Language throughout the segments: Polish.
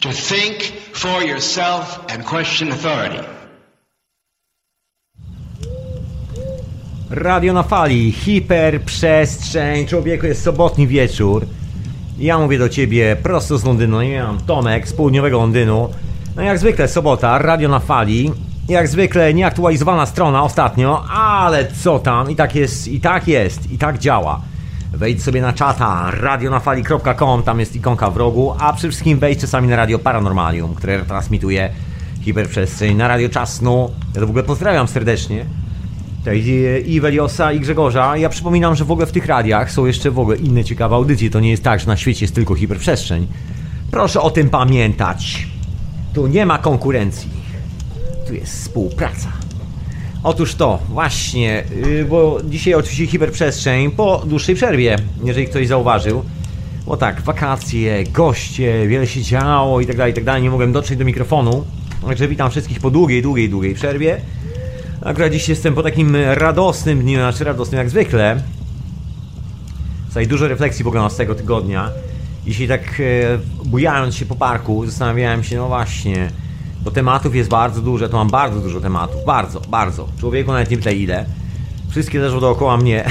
to think for yourself and question authority. Radio na fali, hiperprzestrzeń, człowieku jest sobotni wieczór. Ja mówię do ciebie prosto z Londynu, nie mam Tomek z południowego Londynu. No jak zwykle sobota, radio na fali. Jak zwykle nieaktualizowana strona ostatnio, ale co tam, i tak jest, i tak jest, i tak działa. Wejdź sobie na czata radionafali.com, tam jest ikonka w rogu, a przede wszystkim wejdź czasami na Radio Paranormalium, które transmituje hiperprzestrzeń na Radio Czasnu. Ja to w ogóle pozdrawiam serdecznie. Cześć, i Weliosa i Grzegorza. Ja przypominam, że w ogóle w tych radiach są jeszcze w ogóle inne ciekawe audycje. To nie jest tak, że na świecie jest tylko hiperprzestrzeń. Proszę o tym pamiętać. Tu nie ma konkurencji. Tu jest współpraca. Otóż to, właśnie, yy, bo dzisiaj oczywiście hiperprzestrzeń po dłuższej przerwie, jeżeli ktoś zauważył. Bo tak, wakacje, goście, wiele się działo i tak dalej, i tak dalej. Nie mogłem dotrzeć do mikrofonu. Także witam wszystkich po długiej, długiej, długiej przerwie. Akurat dziś jestem po takim radosnym dniu, znaczy radosnym jak zwykle. Tutaj dużo refleksji w z tego tygodnia. Jeśli tak e, bujając się po parku, zastanawiałem się, no właśnie, bo tematów jest bardzo dużo, to mam bardzo dużo tematów, bardzo, bardzo. Człowieku nawet nie pytaj ile. Wszystkie leżą dookoła mnie.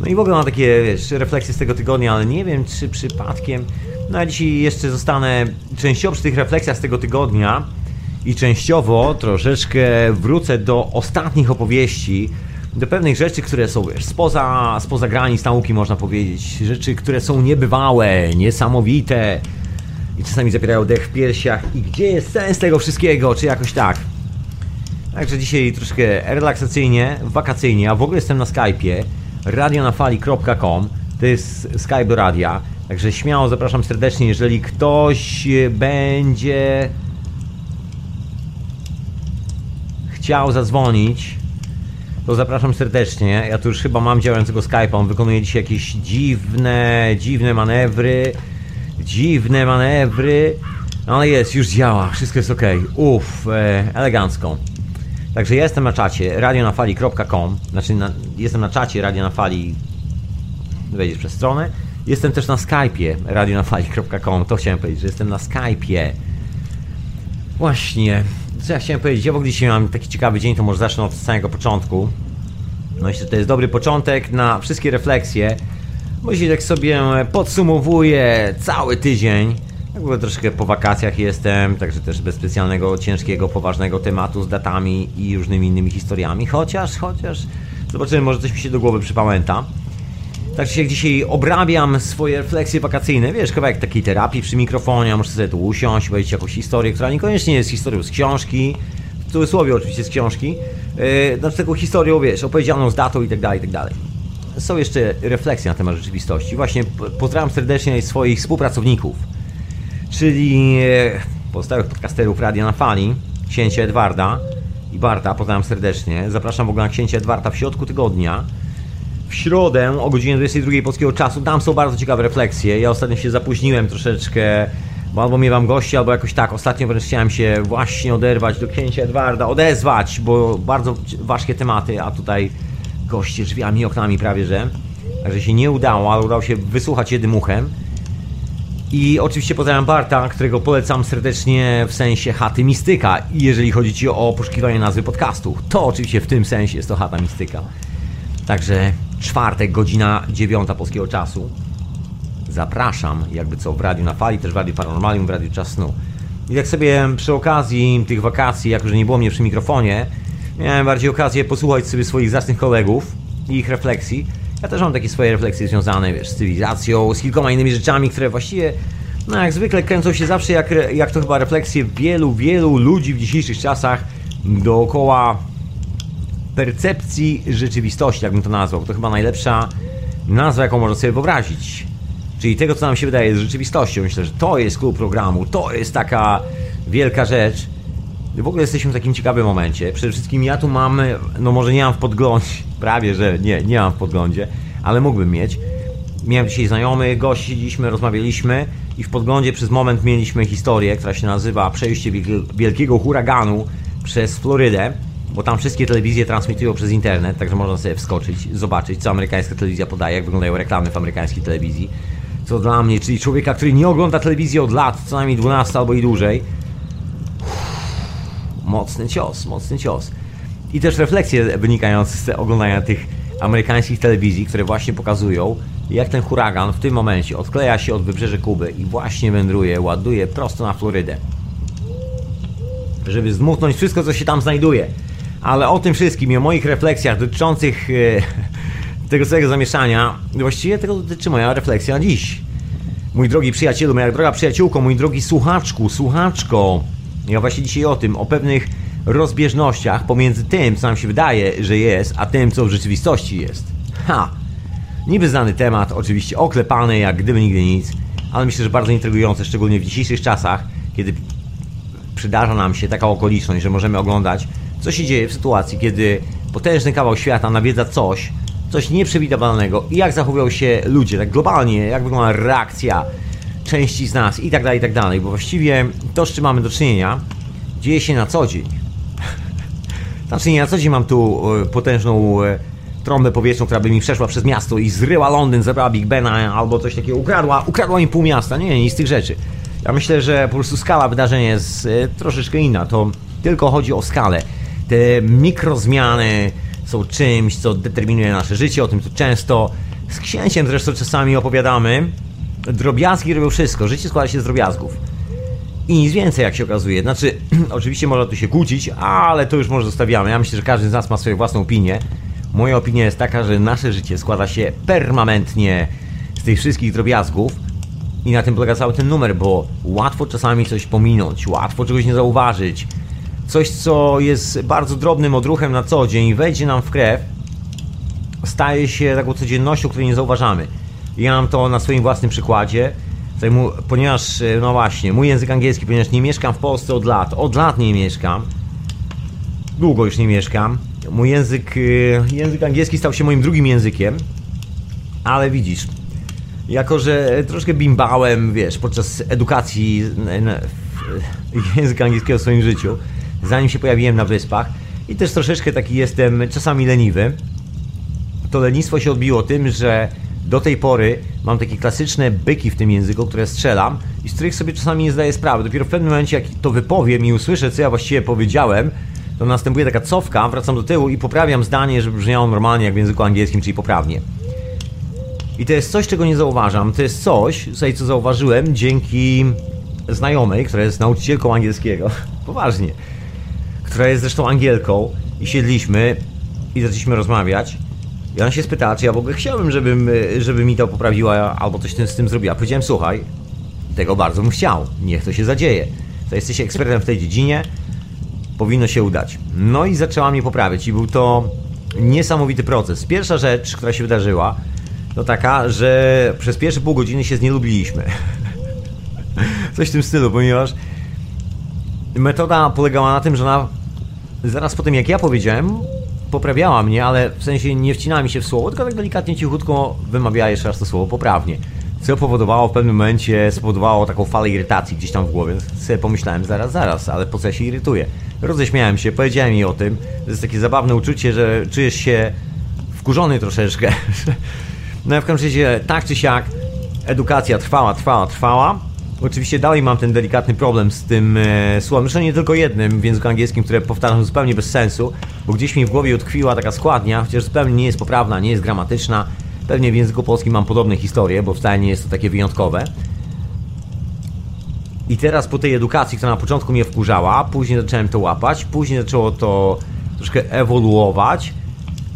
No i w ogóle mam takie, wiesz, refleksje z tego tygodnia, ale nie wiem, czy przypadkiem... No a dzisiaj jeszcze zostanę częściowo przy tych refleksjach z tego tygodnia i częściowo troszeczkę wrócę do ostatnich opowieści, do pewnych rzeczy, które są wiesz, spoza, spoza granic nauki, można powiedzieć. Rzeczy, które są niebywałe, niesamowite i czasami zapierają dech w piersiach. I gdzie jest sens tego wszystkiego, czy jakoś tak. Także dzisiaj troszkę relaksacyjnie, wakacyjnie, a w ogóle jestem na Skype'ie radionafali.com to jest Skype do radia. Także śmiało zapraszam serdecznie, jeżeli ktoś będzie chciał zadzwonić, to zapraszam serdecznie. Ja tu już chyba mam działającego Skype'a. On wykonuje dzisiaj jakieś dziwne, dziwne manewry. Dziwne manewry. No ale jest, już działa. Wszystko jest ok. Uff, e, elegancko. Także ja jestem na czacie radionafali.com. Znaczy, na, jestem na czacie radionafali. Wejdziesz przez stronę. Jestem też na Skype'ie radionafali.com. To chciałem powiedzieć, że jestem na Skype'ie. Właśnie co ja chciałem powiedzieć? Ja w ogóle dzisiaj mam taki ciekawy dzień, to może zacznę od samego początku. No myślę, że to jest dobry początek na wszystkie refleksje. Jeśli tak sobie podsumowuję cały tydzień, w ogóle troszkę po wakacjach jestem, także też bez specjalnego, ciężkiego, poważnego tematu z datami i różnymi innymi historiami. Chociaż, chociaż, zobaczymy, może coś mi się do głowy przypamięta. Także jak dzisiaj obrabiam swoje refleksje wakacyjne, wiesz, kawałek takiej terapii przy mikrofonie, muszę sobie tu usiąść, powiedzieć jakąś historię, która niekoniecznie jest historią z książki, w cudzysłowie oczywiście z książki, yy, znaczy taką historią, wiesz, opowiedzianą z datą i tak dalej, i tak dalej. Są jeszcze refleksje na temat rzeczywistości. Właśnie pozdrawiam serdecznie swoich współpracowników, czyli e, pozostałych podcasterów Radia na Fali, księcia Edwarda i Barta, pozdrawiam serdecznie. Zapraszam w ogóle na księcia Edwarda w środku tygodnia w środę o godzinie 22 polskiego czasu. Tam są bardzo ciekawe refleksje. Ja ostatnio się zapóźniłem troszeczkę, bo albo miewam gości, albo jakoś tak. Ostatnio wręcz chciałem się właśnie oderwać do księcia Edwarda, odezwać, bo bardzo ważkie tematy, a tutaj goście drzwiami i oknami prawie, że. Także się nie udało, ale udało się wysłuchać jednym uchem. I oczywiście pozdrawiam Barta, którego polecam serdecznie w sensie chaty mistyka. I jeżeli chodzi ci o poszukiwanie nazwy podcastu, to oczywiście w tym sensie jest to chata mistyka. Także czwartek, godzina dziewiąta polskiego czasu. Zapraszam, jakby co, w Radiu na Fali, też w Radiu Paranormalium, w Radiu Czas Snu. I tak sobie przy okazji tych wakacji, jak już nie było mnie przy mikrofonie, miałem bardziej okazję posłuchać sobie swoich zacnych kolegów i ich refleksji. Ja też mam takie swoje refleksje związane wiesz, z cywilizacją, z kilkoma innymi rzeczami, które właściwie, no jak zwykle, kręcą się zawsze jak, jak to chyba refleksje wielu, wielu ludzi w dzisiejszych czasach dookoła percepcji rzeczywistości, jakbym to nazwał. To chyba najlepsza nazwa, jaką można sobie wyobrazić. Czyli tego, co nam się wydaje z rzeczywistością. Myślę, że to jest klub programu, to jest taka wielka rzecz. W ogóle jesteśmy w takim ciekawym momencie. Przede wszystkim ja tu mam, no może nie mam w podglądzie, prawie że nie, nie mam w podglądzie, ale mógłbym mieć. Miałem dzisiaj znajomy, gości, siedzieliśmy, rozmawialiśmy i w podglądzie przez moment mieliśmy historię, która się nazywa Przejście Wielkiego Huraganu przez Florydę bo tam wszystkie telewizje transmitują przez internet, także można sobie wskoczyć, zobaczyć, co amerykańska telewizja podaje, jak wyglądają reklamy w amerykańskiej telewizji, co dla mnie, czyli człowieka, który nie ogląda telewizji od lat, co najmniej 12 albo i dłużej. Mocny cios, mocny cios. I też refleksje wynikające z oglądania tych amerykańskich telewizji, które właśnie pokazują, jak ten huragan w tym momencie odkleja się od wybrzeży Kuby i właśnie wędruje, ładuje prosto na Florydę. Żeby zmuchnąć wszystko, co się tam znajduje. Ale o tym wszystkim i o moich refleksjach dotyczących e, tego całego zamieszania, właściwie tego dotyczy moja refleksja dziś. Mój drogi przyjacielu, moja droga przyjaciółko, mój drogi słuchaczku, słuchaczko. Ja właśnie dzisiaj o tym, o pewnych rozbieżnościach pomiędzy tym, co nam się wydaje, że jest, a tym, co w rzeczywistości jest. Ha! Niby znany temat, oczywiście oklepany jak gdyby nigdy nic, ale myślę, że bardzo intrygujący, szczególnie w dzisiejszych czasach, kiedy przydarza nam się taka okoliczność, że możemy oglądać, co się dzieje w sytuacji, kiedy potężny kawał świata nawiedza coś, coś nieprzewidywalnego i jak zachowują się ludzie, tak globalnie, jak wygląda reakcja części z nas i tak dalej, i tak dalej, bo właściwie to, z czym mamy do czynienia, dzieje się na co dzień. Znaczy nie na co dzień mam tu e, potężną e, trąbę powietrzną, która by mi przeszła przez miasto i zryła Londyn, zabrała Big Bena albo coś takiego, ukradła, ukradła mi pół miasta. Nie, nie, nic z tych rzeczy. Ja myślę, że po prostu skala wydarzenia jest e, troszeczkę inna. To tylko chodzi o skalę. Te mikrozmiany są czymś, co determinuje nasze życie, o tym tu często z księciem zresztą czasami opowiadamy. Drobiazgi robią wszystko, życie składa się z drobiazgów. I nic więcej, jak się okazuje. Znaczy, oczywiście można tu się kłócić, ale to już może zostawiamy. Ja myślę, że każdy z nas ma swoją własną opinię. Moja opinia jest taka, że nasze życie składa się permanentnie z tych wszystkich drobiazgów i na tym polega cały ten numer, bo łatwo czasami coś pominąć, łatwo czegoś nie zauważyć. Coś, co jest bardzo drobnym odruchem na co dzień, wejdzie nam w krew, staje się taką codziennością, której nie zauważamy. Ja mam to na swoim własnym przykładzie, ponieważ, no właśnie, mój język angielski, ponieważ nie mieszkam w Polsce od lat, od lat nie mieszkam, długo już nie mieszkam, mój język, y, język angielski stał się moim drugim językiem, ale widzisz, jako że troszkę bimbałem, wiesz, podczas edukacji języka angielskiego w swoim życiu, zanim się pojawiłem na wyspach i też troszeczkę taki jestem czasami leniwy, to lenistwo się odbiło tym, że do tej pory mam takie klasyczne byki w tym języku, które strzelam i z których sobie czasami nie zdaję sprawy. Dopiero w pewnym momencie, jak to wypowiem i usłyszę, co ja właściwie powiedziałem, to następuje taka cofka, wracam do tyłu i poprawiam zdanie, żeby brzmiało normalnie jak w języku angielskim, czyli poprawnie. I to jest coś, czego nie zauważam. To jest coś, tutaj co zauważyłem dzięki znajomej, która jest nauczycielką angielskiego. Poważnie. Która jest zresztą Angielką i siedliśmy i zaczęliśmy rozmawiać. I ona się spytała, czy ja w ogóle chciałbym, żebym, żeby mi to poprawiła albo coś z tym zrobiła. Powiedziałem, słuchaj, tego bardzo bym chciał. Niech to się zadzieje. To jesteś ekspertem w tej dziedzinie, powinno się udać. No i zaczęła mnie poprawiać i był to niesamowity proces. Pierwsza rzecz, która się wydarzyła, to taka, że przez pierwsze pół godziny się znielubiliśmy. Coś w tym stylu, ponieważ metoda polegała na tym, że ona zaraz po tym jak ja powiedziałem, poprawiała mnie, ale w sensie nie wcinała mi się w słowo, tylko tak delikatnie, cichutko wymawiała jeszcze raz to słowo poprawnie. Co powodowało w pewnym momencie, spowodowało taką falę irytacji gdzieś tam w głowie. Sobie pomyślałem, zaraz, zaraz, ale po co ja się irytuję? Roześmiałem się, powiedziałem jej o tym. To jest takie zabawne uczucie, że czujesz się wkurzony troszeczkę. No w każdym razie, tak czy siak, edukacja trwała, trwała, trwała. Oczywiście dalej mam ten delikatny problem z tym e, słowem, zresztą nie tylko jednym w języku angielskim, które powtarzam zupełnie bez sensu, bo gdzieś mi w głowie utkwiła taka składnia, chociaż zupełnie nie jest poprawna, nie jest gramatyczna. Pewnie w języku polskim mam podobne historie, bo wcale nie jest to takie wyjątkowe. I teraz po tej edukacji, która na początku mnie wkurzała, później zacząłem to łapać, później zaczęło to troszkę ewoluować,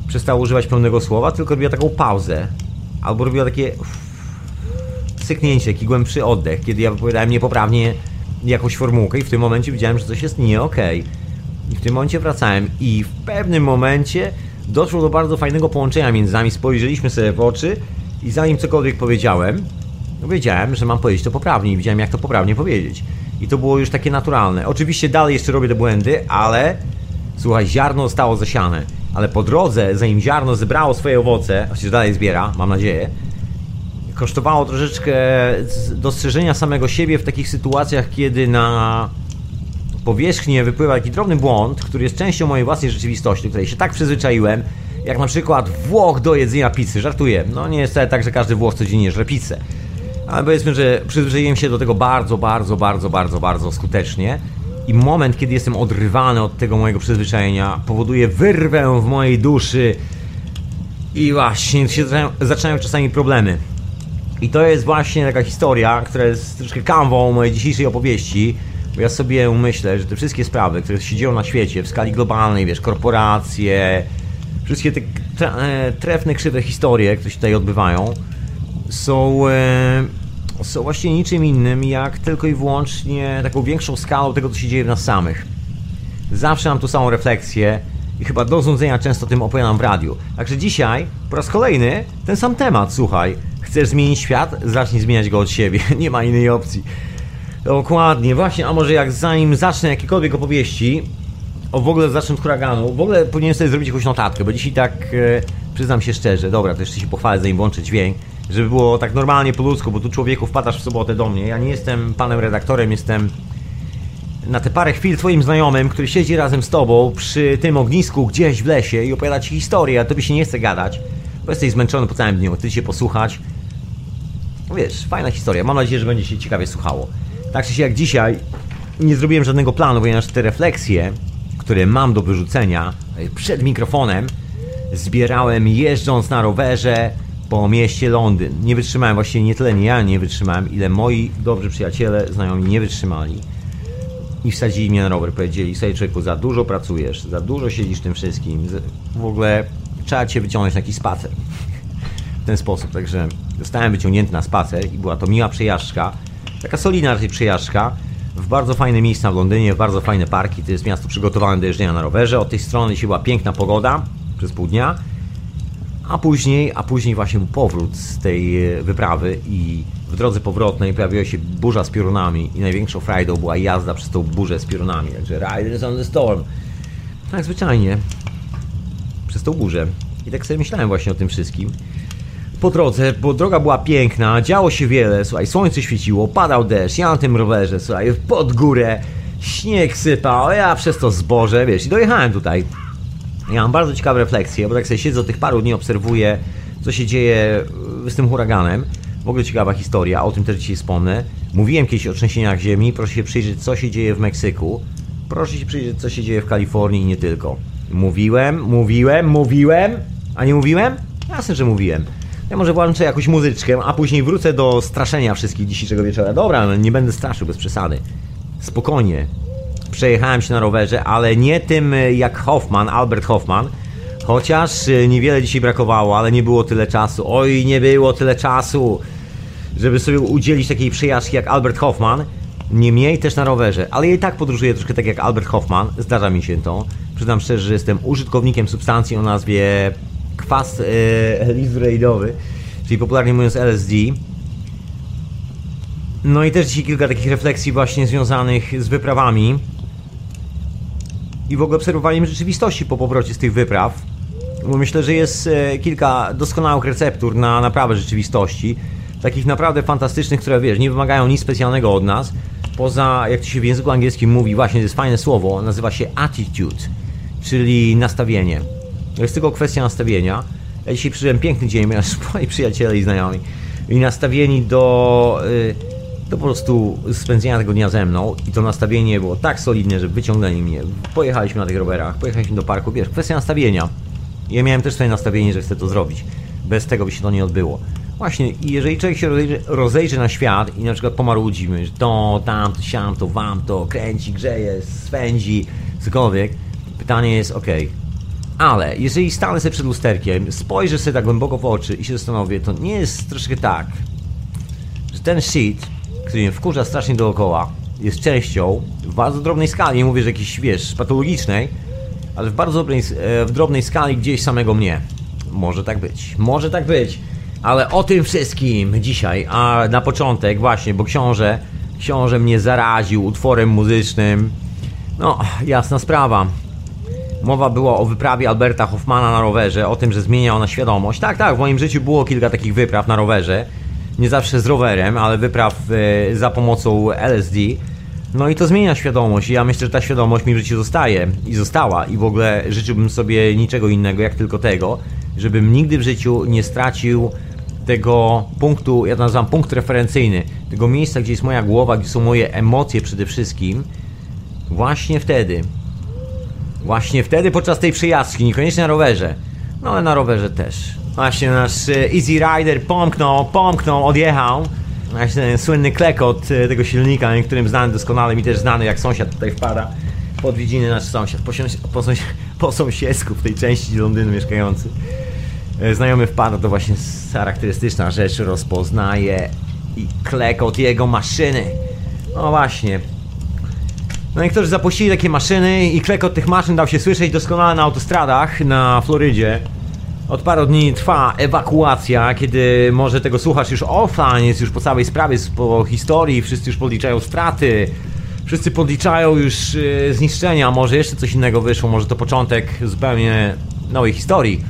przestało używać pełnego słowa, tylko robiła taką pauzę. Albo robiła takie syknięcie, taki głębszy oddech, kiedy ja wypowiadałem niepoprawnie jakąś formułkę i w tym momencie widziałem, że coś jest nie okej. Okay. I w tym momencie wracałem i w pewnym momencie doszło do bardzo fajnego połączenia między nami. Spojrzeliśmy sobie w oczy i zanim cokolwiek powiedziałem, wiedziałem, że mam powiedzieć to poprawnie i widziałem, jak to poprawnie powiedzieć. I to było już takie naturalne. Oczywiście dalej jeszcze robię te błędy, ale słuchaj, ziarno zostało zasiane. Ale po drodze, zanim ziarno zebrało swoje owoce, chociaż dalej zbiera, mam nadzieję, kosztowało troszeczkę dostrzeżenia samego siebie w takich sytuacjach, kiedy na powierzchnię wypływa taki drobny błąd, który jest częścią mojej własnej rzeczywistości, do której się tak przyzwyczaiłem, jak na przykład Włoch do jedzenia pizzy. Żartuję. No nie jest tak, że każdy Włoch codziennie żre pizzę. ale powiedzmy, że przyzwyczaiłem się do tego bardzo, bardzo, bardzo, bardzo, bardzo skutecznie. I moment, kiedy jestem odrywany od tego mojego przyzwyczajenia, powoduje wyrwę w mojej duszy i właśnie się zaczynają czasami problemy. I to jest właśnie taka historia, która jest troszkę kanwą mojej dzisiejszej opowieści, bo ja sobie myślę, że te wszystkie sprawy, które się dzieją na świecie w skali globalnej, wiesz, korporacje, wszystkie te e, trefne, krzywe historie, które się tutaj odbywają, są, e, są właśnie niczym innym, jak tylko i wyłącznie taką większą skalą tego, co się dzieje w nas samych. Zawsze mam tu samą refleksję i chyba do znudzenia często tym opowiadam w radiu. Także dzisiaj, po raz kolejny, ten sam temat, słuchaj. Chcesz zmienić świat? Zacznij zmieniać go od siebie. Nie ma innej opcji. Dokładnie, właśnie, a może jak zanim zacznę jakiekolwiek opowieści, o w ogóle zacznę od huraganu, w ogóle powinienem sobie zrobić jakąś notatkę, bo dzisiaj tak, e, przyznam się szczerze, dobra, to jeszcze się pochwalę, zanim włączę dźwięk, żeby było tak normalnie po ludzku, bo tu człowieku wpadasz w sobotę do mnie, ja nie jestem panem redaktorem, jestem na te parę chwil twoim znajomym, który siedzi razem z tobą przy tym ognisku gdzieś w lesie i opowiada ci historię, a tobie się nie chce gadać, bo jesteś zmęczony po całym dniu, ty się posłuchać. Wiesz, fajna historia, mam nadzieję, że będzie się ciekawie słuchało. Tak czy się jak dzisiaj nie zrobiłem żadnego planu, ponieważ te refleksje, które mam do wyrzucenia e, przed mikrofonem, zbierałem jeżdżąc na rowerze po mieście Londyn. Nie wytrzymałem, właściwie nie tyle nie ja nie wytrzymałem, ile moi dobrzy przyjaciele, znajomi nie wytrzymali i wsadzili mnie na rower. Powiedzieli, sobie człowieku, za dużo pracujesz, za dużo siedzisz tym wszystkim, w ogóle trzeba cię wyciągnąć na jakiś spacer. W ten sposób, także zostałem wyciągnięty na spacer i była to miła przejażdżka, taka solidna raczej przejażdżka, w bardzo fajne miejsca w Londynie, w bardzo fajne parki. To jest miasto przygotowane do jeżdżenia na rowerze. Od tej strony się była piękna pogoda przez pół dnia, a później, a później właśnie był powrót z tej e, wyprawy i w drodze powrotnej pojawiła się burza z piorunami i największą frajdą była jazda przez tą burzę z piorunami. Także Riders on the Storm. Tak zwyczajnie. Przez tą burzę. I tak sobie myślałem właśnie o tym wszystkim. Po drodze, bo droga była piękna, działo się wiele, słuchaj, słońce świeciło, padał deszcz, ja na tym rowerze, słuchaj, pod górę, śnieg sypał, ja przez to zboże, wiesz, i dojechałem tutaj. Ja mam bardzo ciekawe refleksje, bo tak sobie siedzę od tych paru dni, obserwuję, co się dzieje z tym huraganem. W ogóle ciekawa historia, o tym też dzisiaj wspomnę. Mówiłem kiedyś o trzęsieniach ziemi, proszę się przyjrzeć, co się dzieje w Meksyku. Proszę się przyjrzeć, co się dzieje w Kalifornii i nie tylko. Mówiłem, mówiłem, mówiłem, a nie mówiłem? Jasne, że mówiłem. Ja może włączę jakąś muzyczkę, a później wrócę do straszenia wszystkich dzisiejszego wieczora. Dobra, no nie będę straszył, bez przesady. Spokojnie. Przejechałem się na rowerze, ale nie tym jak Hoffman, Albert Hoffman. Chociaż y, niewiele dzisiaj brakowało, ale nie było tyle czasu. Oj, nie było tyle czasu, żeby sobie udzielić takiej przejażdżki jak Albert Hoffman. Niemniej też na rowerze, ale ja i tak podróżuję troszkę tak jak Albert Hoffman, zdarza mi się to. Przyznam szczerze, że jestem użytkownikiem substancji o nazwie kwas lizurejdowy, czyli popularnie mówiąc LSD. No i też dzisiaj kilka takich refleksji właśnie związanych z wyprawami i w ogóle obserwowaniem rzeczywistości po powrocie z tych wypraw. Bo myślę, że jest e, kilka doskonałych receptur na naprawę rzeczywistości. Takich naprawdę fantastycznych, które wiesz, nie wymagają nic specjalnego od nas. Poza, jak to się w języku angielskim mówi, właśnie to jest fajne słowo, nazywa się attitude, czyli nastawienie. To jest tylko kwestia nastawienia. Ja dzisiaj przyszedłem piękny dzień, miałem moi przyjaciele i znajomi. I nastawieni do, y, do po prostu spędzenia tego dnia ze mną. I to nastawienie było tak solidne, że wyciągnęli mnie. Pojechaliśmy na tych rowerach, pojechaliśmy do parku. Wiesz, kwestia nastawienia. Ja miałem też swoje nastawienie, że chcę to zrobić. Bez tego by się to nie odbyło. Właśnie, i jeżeli człowiek się rozejrzy, rozejrzy na świat i na przykład pomarudzimy, że to, tam, to, siam, to, wam, to, kręci, grzeje, swędzi, cokolwiek, pytanie jest, ok, ale jeżeli stanę sobie przed lusterkiem, spojrzę sobie tak głęboko w oczy i się zastanowię, to nie jest troszkę tak, że ten shit, który mnie wkurza strasznie dookoła, jest częścią w bardzo drobnej skali, nie mówię, że jakiejś, wiesz, patologicznej, ale w bardzo drobnej, e, w drobnej skali gdzieś samego mnie. Może tak być, może tak być, ale o tym wszystkim dzisiaj, a na początek właśnie, bo książę, książę mnie zaraził utworem muzycznym, no, jasna sprawa. Mowa była o wyprawie Alberta Hoffmana na rowerze, o tym, że zmienia ona świadomość. Tak, tak, w moim życiu było kilka takich wypraw na rowerze. Nie zawsze z rowerem, ale wypraw e, za pomocą LSD. No i to zmienia świadomość. I ja myślę, że ta świadomość mi w życiu zostaje i została. I w ogóle życzyłbym sobie niczego innego, jak tylko tego, żebym nigdy w życiu nie stracił tego punktu, ja to nazywam punkt referencyjny, tego miejsca, gdzie jest moja głowa, gdzie są moje emocje przede wszystkim, właśnie wtedy. Właśnie wtedy podczas tej przejażdżki, niekoniecznie na rowerze, no ale na rowerze też. Właśnie nasz e, Easy Rider pomknął, pomknął, odjechał. Właśnie ten słynny klekot e, tego silnika, niektórym znany doskonale, mi też znany, jak sąsiad tutaj wpada. Po odwiedziny nasz sąsiad, po, sąsi- po, po sąsiedzku w tej części Londynu mieszkający. E, Znajomy wpada, to właśnie charakterystyczna rzecz, rozpoznaje i klekot jego maszyny. No właśnie. No niektórzy zapuścili takie maszyny i klekot tych maszyn dał się słyszeć doskonale na autostradach na Florydzie. Od paru dni trwa ewakuacja, kiedy może tego słuchasz już offline, jest już po całej sprawie, po historii, wszyscy już podliczają straty, wszyscy podliczają już e, zniszczenia, może jeszcze coś innego wyszło, może to początek zupełnie nowej historii.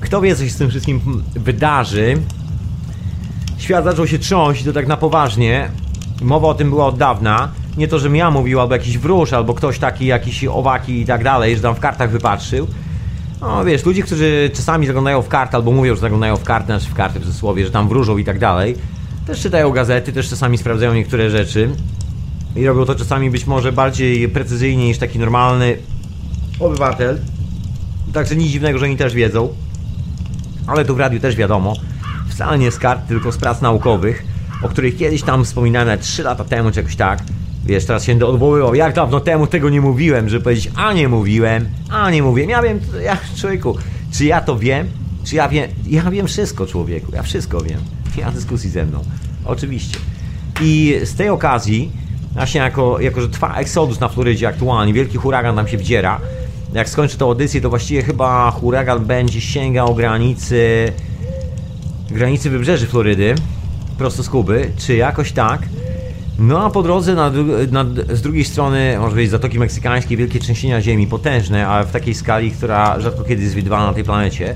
Kto wie, co się z tym wszystkim wydarzy. Świat zaczął się trząść, to tak na poważnie. Mowa o tym była od dawna. Nie to, żebym ja mówił, albo jakiś wróż, albo ktoś taki, jakiś owaki i tak dalej, że tam w kartach wypatrzył. No wiesz, ludzie, którzy czasami zaglądają w karty, albo mówią, że zaglądają w karty, znaczy w karty w cudzysłowie, że tam wróżą i tak dalej, też czytają gazety, też czasami sprawdzają niektóre rzeczy. I robią to czasami być może bardziej precyzyjnie niż taki normalny obywatel. Także nic dziwnego, że oni też wiedzą. Ale tu w radiu też wiadomo. Wcale nie z kart, tylko z prac naukowych, o których kiedyś tam wspominałem nawet 3 lata temu, czy jakoś tak. Wiesz, teraz się odwoływał, jak dawno temu tego nie mówiłem, żeby powiedzieć, a nie mówiłem, a nie mówiłem. Ja wiem, ja, człowieku, czy ja to wiem? Czy ja wiem? Ja wiem wszystko, człowieku, ja wszystko wiem. Nie ma dyskusji ze mną. Oczywiście. I z tej okazji, właśnie jako, jako że trwa eksodus na Florydzie aktualnie, wielki huragan tam się wdziera. Jak skończę tę audycję, to właściwie chyba huragan będzie sięgał granicy granicy wybrzeży Florydy, prosto z Kuby, czy jakoś tak. No a po drodze na, na, z drugiej strony, może być Zatoki Meksykańskie, wielkie trzęsienia ziemi, potężne, ale w takiej skali, która rzadko kiedy jest widywana na tej planecie.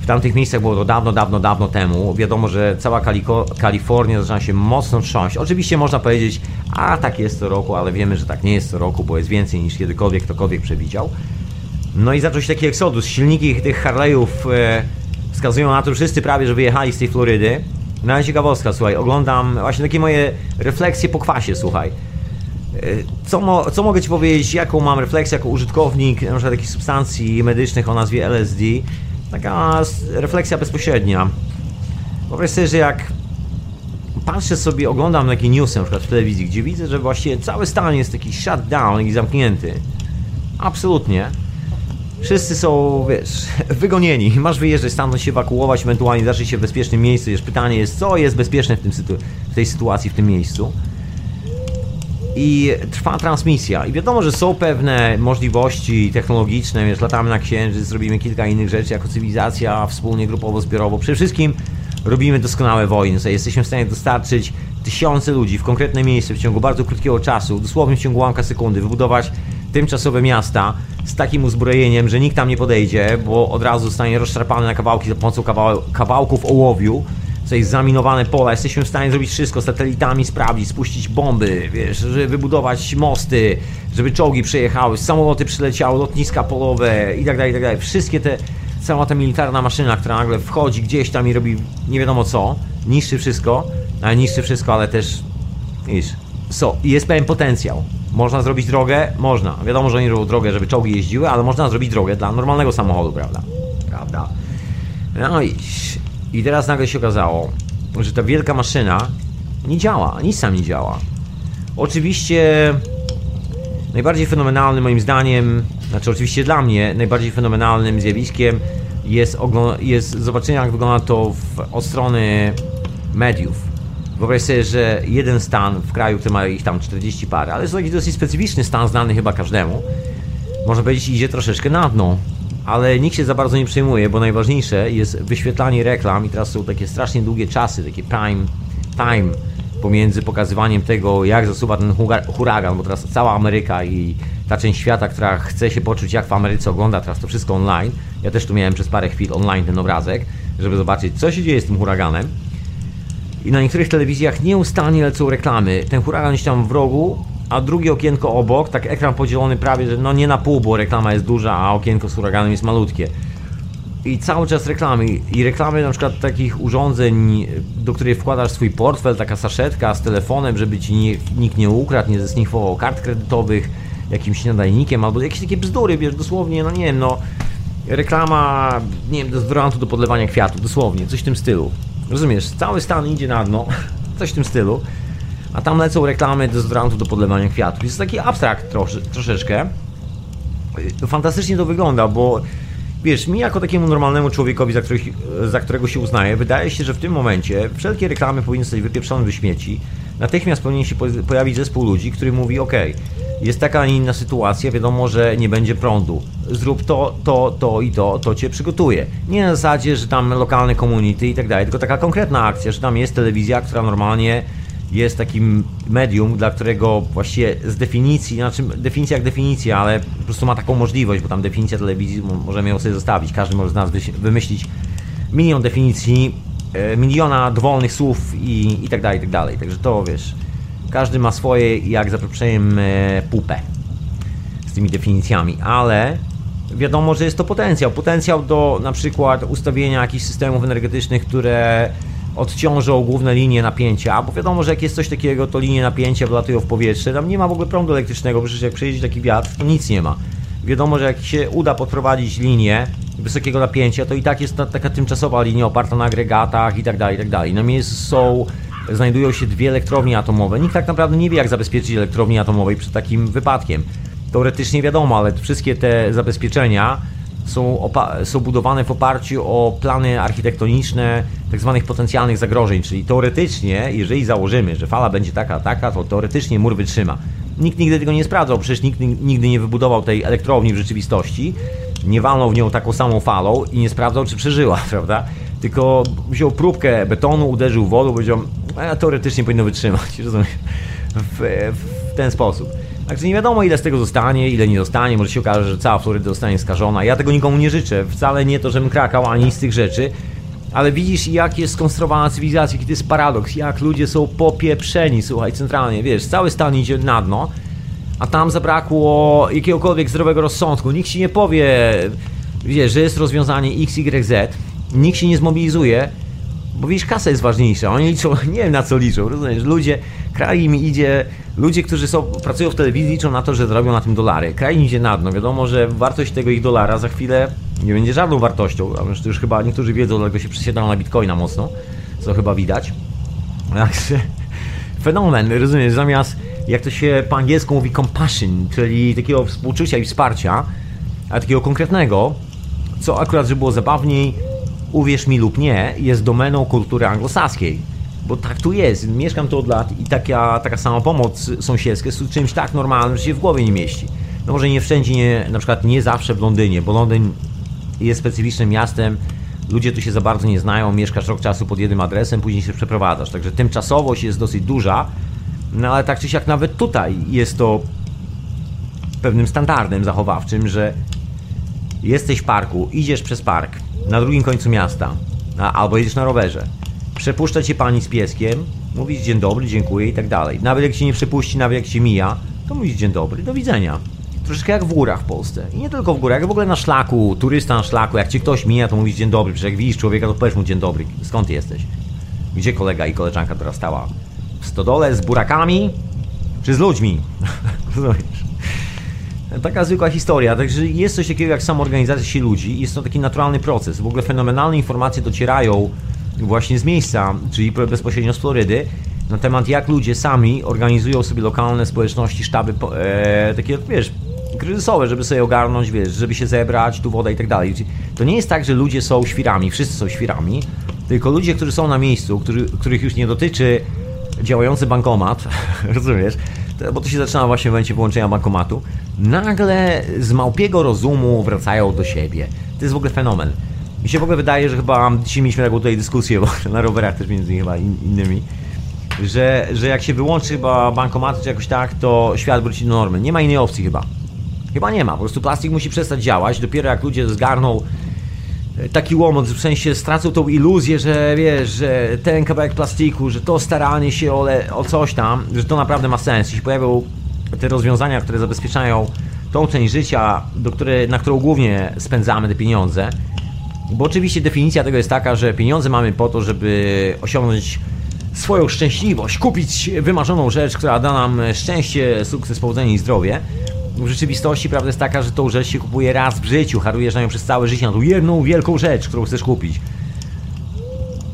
W tamtych miejscach było to dawno, dawno, dawno temu. Wiadomo, że cała Kaliko- Kalifornia zaczyna się mocno trząść. Oczywiście można powiedzieć, a tak jest co roku, ale wiemy, że tak nie jest co roku, bo jest więcej niż kiedykolwiek ktokolwiek przewidział. No i zaczął się taki eksodus. Silniki tych Harley'ów e, wskazują na to, że wszyscy prawie, że wyjechali z tej Florydy. No ciekawostka, słuchaj, oglądam właśnie takie moje refleksje po kwasie, słuchaj. E, Co, mo, co mogę Ci powiedzieć, jaką mam refleksję jako użytkownik na przykład takich substancji medycznych o nazwie LSD? Taka refleksja bezpośrednia. Wyobraź sobie, że jak patrzę sobie, oglądam takie newsy na przykład w telewizji, gdzie widzę, że właściwie cały stan jest taki shut down i zamknięty. Absolutnie. Wszyscy są, wiesz, wygonieni. Masz wyjeżdżać stamtąd, się ewakuować, ewentualnie zacząć się w bezpiecznym miejscu. Wiesz, pytanie jest, co jest bezpieczne w, tym sytu- w tej sytuacji, w tym miejscu. I trwa transmisja. I wiadomo, że są pewne możliwości technologiczne, wiesz, latamy na księżyc, zrobimy kilka innych rzeczy jako cywilizacja, wspólnie, grupowo, zbiorowo. Przede wszystkim robimy doskonałe wojny. Słuchaj, Jesteśmy w stanie dostarczyć tysiące ludzi w konkretne miejsce w ciągu bardzo krótkiego czasu, dosłownie w ciągu ułamka sekundy, wybudować tymczasowe miasta z takim uzbrojeniem, że nikt tam nie podejdzie, bo od razu zostanie rozszarpane na kawałki za pomocą kawał kawałków ołowiu. Tutaj zaminowane pola, jesteśmy w stanie zrobić wszystko, satelitami sprawdzić, spuścić bomby, wiesz, żeby wybudować mosty, żeby czołgi przejechały, samoloty przyleciały, lotniska polowe i tak dalej, i tak dalej. Wszystkie te, cała ta militarna maszyna, która nagle wchodzi gdzieś tam i robi nie wiadomo co, niszczy wszystko, ale niszczy wszystko, ale też, wiesz, so, jest pewien potencjał. Można zrobić drogę? Można. Wiadomo, że oni robią drogę, żeby czołgi jeździły, ale można zrobić drogę dla normalnego samochodu, prawda? Prawda. No i, i teraz nagle się okazało, że ta wielka maszyna nie działa, nic tam nie działa. Oczywiście najbardziej fenomenalnym moim zdaniem, znaczy oczywiście dla mnie, najbardziej fenomenalnym zjawiskiem jest, jest zobaczenie jak wygląda to w, od strony mediów. Wyobraź sobie, że jeden stan w kraju, który ma ich tam 40 parę, ale jest to taki dosyć specyficzny stan, znany chyba każdemu, można powiedzieć, idzie troszeczkę na dno. Ale nikt się za bardzo nie przejmuje, bo najważniejsze jest wyświetlanie reklam i teraz są takie strasznie długie czasy, takie prime time pomiędzy pokazywaniem tego, jak zasuwa ten hura- huragan, bo teraz cała Ameryka i ta część świata, która chce się poczuć, jak w Ameryce ogląda teraz to wszystko online. Ja też tu miałem przez parę chwil online ten obrazek, żeby zobaczyć, co się dzieje z tym huraganem. I na niektórych telewizjach nieustannie lecą reklamy. Ten huragan gdzieś tam w rogu, a drugie okienko obok, tak ekran podzielony prawie, że no nie na pół, bo reklama jest duża, a okienko z huraganem jest malutkie. i cały czas reklamy. I reklamy na przykład takich urządzeń, do których wkładasz swój portfel, taka saszetka z telefonem, żeby ci nie, nikt nie ukradł, nie zesnifował kart kredytowych, jakimś nadajnikiem, albo jakieś takie bzdury, wiesz, dosłownie, no nie wiem, no reklama, nie wiem, dezodorantu do podlewania kwiatów, dosłownie, coś w tym stylu. Rozumiesz, cały stan idzie na dno, coś w tym stylu, a tam lecą reklamy dezodorantu do podlewania kwiatów. Jest taki abstrakt troszeczkę. Fantastycznie to wygląda, bo wiesz, mi jako takiemu normalnemu człowiekowi, za, których, za którego się uznaję, wydaje się, że w tym momencie wszelkie reklamy powinny zostać wypieprzone do śmieci. Natychmiast powinien się pojawić zespół ludzi, który mówi, ok, jest taka, a nie inna sytuacja, wiadomo, że nie będzie prądu. Zrób to, to, to i to, to cię przygotuje. Nie na zasadzie, że tam lokalne community i tak dalej, tylko taka konkretna akcja, że tam jest telewizja, która normalnie jest takim medium, dla którego właściwie z definicji, znaczy definicja jak definicja, ale po prostu ma taką możliwość, bo tam definicja telewizji możemy ją sobie zostawić. Każdy może z nas wymyślić milion definicji, miliona dowolnych słów i, i tak dalej, i tak dalej. Także to wiesz, każdy ma swoje, jak za e, pupę z tymi definicjami, ale wiadomo, że jest to potencjał. Potencjał do na przykład ustawienia jakichś systemów energetycznych, które odciążą główne linie napięcia, bo wiadomo, że jak jest coś takiego, to linie napięcia wylatują w powietrze, tam nie ma w ogóle prądu elektrycznego, przecież jak przejedzie taki wiatr, to nic nie ma. Wiadomo, że jak się uda podprowadzić linię wysokiego napięcia, to i tak jest ta, taka tymczasowa linia oparta na agregatach i tak dalej, i tak dalej. Na miejscu są, znajdują się dwie elektrownie atomowe. Nikt tak naprawdę nie wie, jak zabezpieczyć elektrowni atomowej przed takim wypadkiem. Teoretycznie wiadomo, ale wszystkie te zabezpieczenia są, są budowane w oparciu o plany architektoniczne tzw. Tak potencjalnych zagrożeń, czyli teoretycznie, jeżeli założymy, że fala będzie taka, taka, to teoretycznie mur wytrzyma. Nikt nigdy tego nie sprawdzał, przecież nikt nigdy nie wybudował tej elektrowni w rzeczywistości, nie walnął w nią taką samą falą i nie sprawdzał, czy przeżyła, prawda? Tylko wziął próbkę betonu, uderzył wodą, powiedział, a teoretycznie powinno wytrzymać, rozumiesz? W, w ten sposób. Także nie wiadomo ile z tego zostanie, ile nie zostanie, może się okaże, że cała Floryda zostanie skażona. Ja tego nikomu nie życzę, wcale nie to, żebym krakał ani z tych rzeczy, ale widzisz jak jest skonstruowana cywilizacja, jaki to jest paradoks, jak ludzie są popieprzeni, słuchaj, centralnie, wiesz, cały stan idzie na dno, a tam zabrakło jakiegokolwiek zdrowego rozsądku. Nikt ci nie powie, wiesz, że jest rozwiązanie X, Y, Z, nikt się nie zmobilizuje, bo widzisz, kasa jest ważniejsza. Oni liczą, nie wiem na co liczą, rozumiesz? Ludzie, kraj im idzie, ludzie, którzy są, pracują w telewizji, liczą na to, że zarobią na tym dolary. Kraj im idzie na dno. Wiadomo, że wartość tego ich dolara za chwilę nie będzie żadną wartością. A już chyba niektórzy wiedzą, dlatego się przesiadają na bitcoina mocno, co chyba widać. Także fenomen, rozumiesz? Zamiast, jak to się po angielsku mówi, compassion, czyli takiego współczucia i wsparcia, a takiego konkretnego, co akurat, żeby było zabawniej, uwierz mi lub nie, jest domeną kultury anglosaskiej. Bo tak tu jest. Mieszkam tu od lat i taka, taka sama pomoc sąsiedzka jest czymś tak normalnym, że się w głowie nie mieści. No może nie wszędzie, nie, na przykład nie zawsze w Londynie, bo Londyn jest specyficznym miastem, ludzie tu się za bardzo nie znają, mieszkasz rok czasu pod jednym adresem, później się przeprowadzasz. Także tymczasowość jest dosyć duża, no ale tak czy siak nawet tutaj jest to pewnym standardem zachowawczym, że jesteś w parku, idziesz przez park, na drugim końcu miasta, a, albo jedziesz na rowerze. Przepuszcza cię pani z pieskiem, mówisz dzień dobry, dziękuję i tak dalej. Nawet jak cię nie przepuści, nawet jak cię mija, to mówisz dzień dobry, do widzenia. Troszeczkę jak w górach w Polsce. I nie tylko w górach, jak w ogóle na szlaku, turysta na szlaku, jak ci ktoś mija, to mówisz dzień dobry, przecież jak widzisz człowieka, to powiesz mu dzień dobry. Skąd jesteś? Gdzie kolega i koleżanka teraz stała? W stodole z burakami? Czy z ludźmi? Taka zwykła historia, także jest coś takiego jak samoorganizacja się ludzi, jest to taki naturalny proces. W ogóle fenomenalne informacje docierają właśnie z miejsca, czyli bezpośrednio z Florydy, na temat jak ludzie sami organizują sobie lokalne społeczności, sztaby e, takie, wiesz, kryzysowe, żeby sobie ogarnąć, wiesz, żeby się zebrać, tu woda i tak dalej. To nie jest tak, że ludzie są świrami, wszyscy są świrami, tylko ludzie, którzy są na miejscu, który, których już nie dotyczy działający bankomat, rozumiesz, bo to się zaczyna właśnie w momencie wyłączenia bankomatu, nagle z małpiego rozumu wracają do siebie. To jest w ogóle fenomen. Mi się w ogóle wydaje, że chyba dzisiaj mieliśmy taką tutaj dyskusję, bo na rowerach też między chyba innymi, że, że jak się wyłączy chyba bankomaty czy jakoś tak, to świat wróci do normy. Nie ma innej opcji chyba. Chyba nie ma. Po prostu plastik musi przestać działać. Dopiero jak ludzie zgarną e, taki łomot, w sensie stracą tą iluzję, że wiesz, że ten kawałek plastiku, że to staranie się o, le, o coś tam, że to naprawdę ma sens. Jeśli pojawią te rozwiązania, które zabezpieczają tą część życia, do której, na którą głównie spędzamy te pieniądze, Bo oczywiście definicja tego jest taka, że pieniądze mamy po to, żeby osiągnąć swoją szczęśliwość, kupić wymarzoną rzecz, która da nam szczęście, sukces, powodzenie i zdrowie. W rzeczywistości prawda jest taka, że tą rzecz się kupuje raz w życiu, harujesz na nią przez całe życie, na tą jedną wielką rzecz, którą chcesz kupić.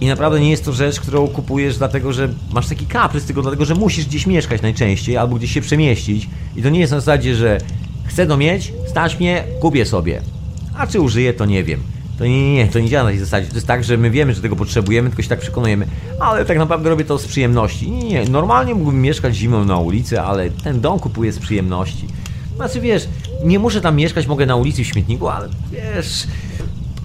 I naprawdę nie jest to rzecz, którą kupujesz dlatego, że masz taki kaprys, tylko dlatego, że musisz gdzieś mieszkać najczęściej albo gdzieś się przemieścić. I to nie jest na zasadzie, że chcę to mieć, stać mnie, kupię sobie. A czy użyję, to nie wiem. To nie, nie, nie, to nie działa na tej zasadzie. To jest tak, że my wiemy, że tego potrzebujemy, tylko się tak przekonujemy. Ale tak naprawdę robię to z przyjemności. Nie, nie, normalnie mógłbym mieszkać zimą na ulicy, ale ten dom kupuję z przyjemności. Znaczy wiesz, nie muszę tam mieszkać, mogę na ulicy w śmietniku, ale wiesz...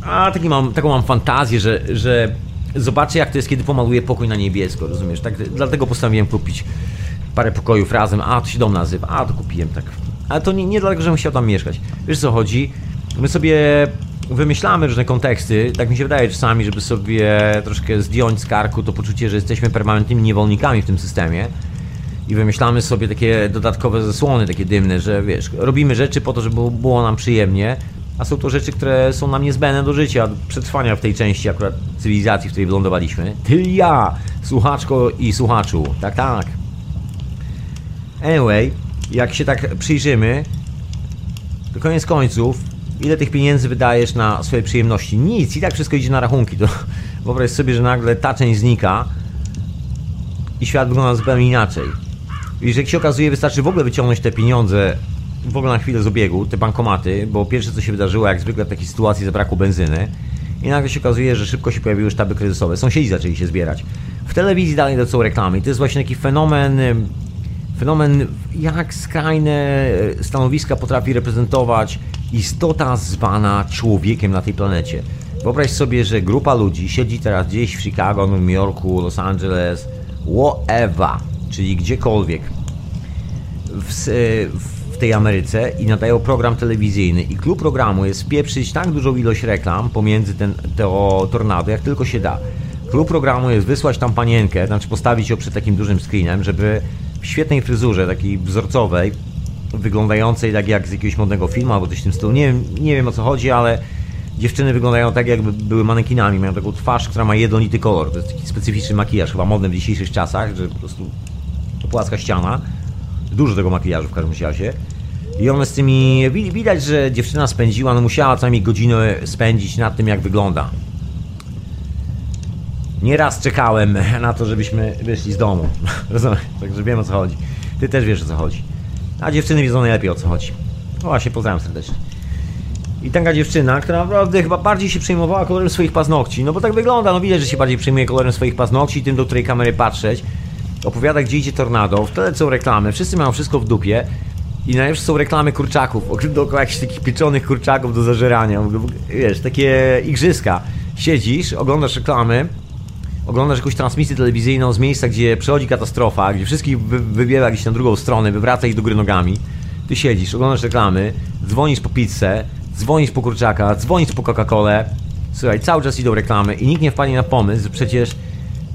A taki mam, taką mam fantazję, że, że zobaczę jak to jest, kiedy pomaluję pokój na niebiesko, rozumiesz? Tak, dlatego postanowiłem kupić parę pokojów razem. A, to się dom nazywa. A, to kupiłem tak. Ale to nie, nie dlatego, żebym chciał tam mieszkać. Wiesz co chodzi? My sobie wymyślamy różne konteksty, tak mi się wydaje czasami, żeby sobie troszkę zdjąć z karku to poczucie, że jesteśmy permanentnymi niewolnikami w tym systemie i wymyślamy sobie takie dodatkowe zasłony, takie dymne, że wiesz, robimy rzeczy po to, żeby było nam przyjemnie, a są to rzeczy, które są nam niezbędne do życia, do przetrwania w tej części akurat cywilizacji, w której wylądowaliśmy. Ty ja, słuchaczko i słuchaczu, tak, tak. Anyway, jak się tak przyjrzymy, to koniec końców, ile tych pieniędzy wydajesz na swoje przyjemności? Nic, i tak wszystko idzie na rachunki. To wyobraź sobie, że nagle ta część znika i świat wygląda zupełnie inaczej. I że jak się okazuje, wystarczy w ogóle wyciągnąć te pieniądze w ogóle na chwilę z obiegu, te bankomaty, bo pierwsze co się wydarzyło, jak zwykle w takiej sytuacji zabrakło benzyny i nagle się okazuje, że szybko się pojawiły sztaby kryzysowe. Sąsiedzi zaczęli się zbierać. W telewizji dalej są reklamy. I to jest właśnie taki fenomen, fenomen jak skrajne stanowiska potrafi reprezentować istota zwana człowiekiem na tej planecie. Wyobraź sobie, że grupa ludzi siedzi teraz gdzieś w Chicago, Nowym Jorku, Los Angeles, whatever, czyli gdziekolwiek w, w tej Ameryce i nadają program telewizyjny i klub programu jest wpieprzyć tak dużą ilość reklam pomiędzy ten, to tornado, jak tylko się da. Klub programu jest wysłać tam panienkę, znaczy postawić ją przed takim dużym screenem, żeby w świetnej fryzurze, takiej wzorcowej, wyglądającej tak jak z jakiegoś modnego filmu albo coś w tym stylu. Nie nie wiem o co chodzi, ale dziewczyny wyglądają tak jakby były manekinami, mają taką twarz, która ma jednolity kolor. To jest taki specyficzny makijaż, chyba modny w dzisiejszych czasach, że po prostu płaska ściana. Dużo tego makijażu w każdym razie. I one z tymi... Widać, że dziewczyna spędziła, no musiała co najmniej godzinę spędzić nad tym, jak wygląda. Nieraz czekałem na to, żebyśmy wyszli z domu. Rozumiesz? Także wiem o co chodzi. Ty też wiesz o co chodzi. A dziewczyny wiedzą najlepiej o co chodzi. O właśnie, pozdrawiam serdecznie. I taka dziewczyna, która naprawdę chyba bardziej się przejmowała kolorem swoich paznokci. No bo tak wygląda, no widać, że się bardziej przejmuje kolorem swoich paznokci, tym do której kamery patrzeć. Opowiada, gdzie idzie tornado, w tle są reklamy, wszyscy mają wszystko w dupie. I najlepsze są reklamy kurczaków, dookoła jakichś takich pieczonych kurczaków do zażerania. Wiesz, takie igrzyska. Siedzisz, oglądasz reklamy, oglądasz jakąś transmisję telewizyjną z miejsca, gdzie przechodzi katastrofa, gdzie wszystkich wy wybiera gdzieś na drugą stronę, wywraca ich do góry nogami. Ty siedzisz, oglądasz reklamy, dzwonisz po pizzę, dzwonisz po kurczaka, dzwonisz po Coca-Colę. Słuchaj, cały czas idą reklamy i nikt nie wpadnie na pomysł, że przecież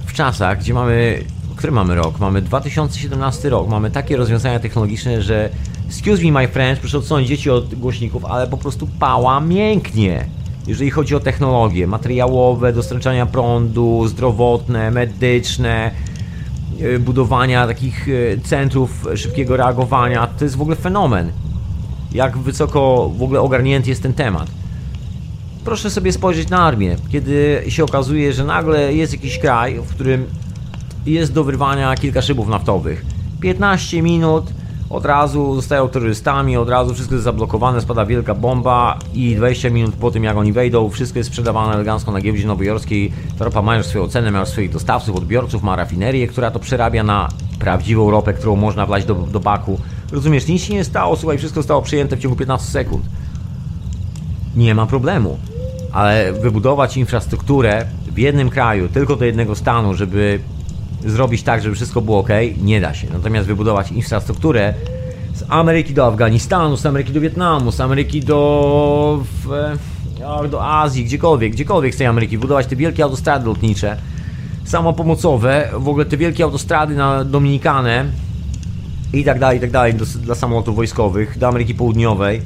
w czasach, gdzie mamy... Który mamy rok? Mamy 2017 rok. Mamy takie rozwiązania technologiczne, że excuse me my friends, proszę odsunąć dzieci od głośników, ale po prostu pała mięknie jeżeli chodzi o technologie materiałowe, dostarczania prądu, zdrowotne, medyczne, e, budowania takich e, centrów szybkiego reagowania, to jest w ogóle fenomen. Jak wysoko w ogóle ogarnięty jest ten temat. Proszę sobie spojrzeć na armię, kiedy się okazuje, że nagle jest jakiś kraj, w którym jest do wyrwania kilka szybów naftowych. 15 minut od razu zostają terrorystami, od razu wszystko jest zablokowane, spada wielka bomba i 20 minut po tym jak oni wejdą, wszystko jest sprzedawane elegancko na giełdzie nowojorskiej. Ropa ma już swoją cenę, ma swoich dostawców, odbiorców, ma rafinerię, która to przerabia na prawdziwą ropę, którą można wlać do, do baku. Rozumiesz, nic się nie stało, słuchaj, wszystko zostało przyjęte w ciągu 15 sekund. Nie ma problemu. Ale wybudować infrastrukturę w jednym kraju, tylko do jednego stanu, żeby zrobić tak, żeby wszystko było ok, nie da się. Natomiast wybudować infrastrukturę z Ameryki do Afganistanu, z Ameryki do Wietnamu, z Ameryki do, w, do Azji, gdziekolwiek, gdziekolwiek z tej Ameryki, budować te wielkie autostrady lotnicze, samopomocowe, w ogóle te wielkie autostrady na Dominikanę i tak dalej, i tak dalej, do, dla samolotów wojskowych, do Ameryki Południowej.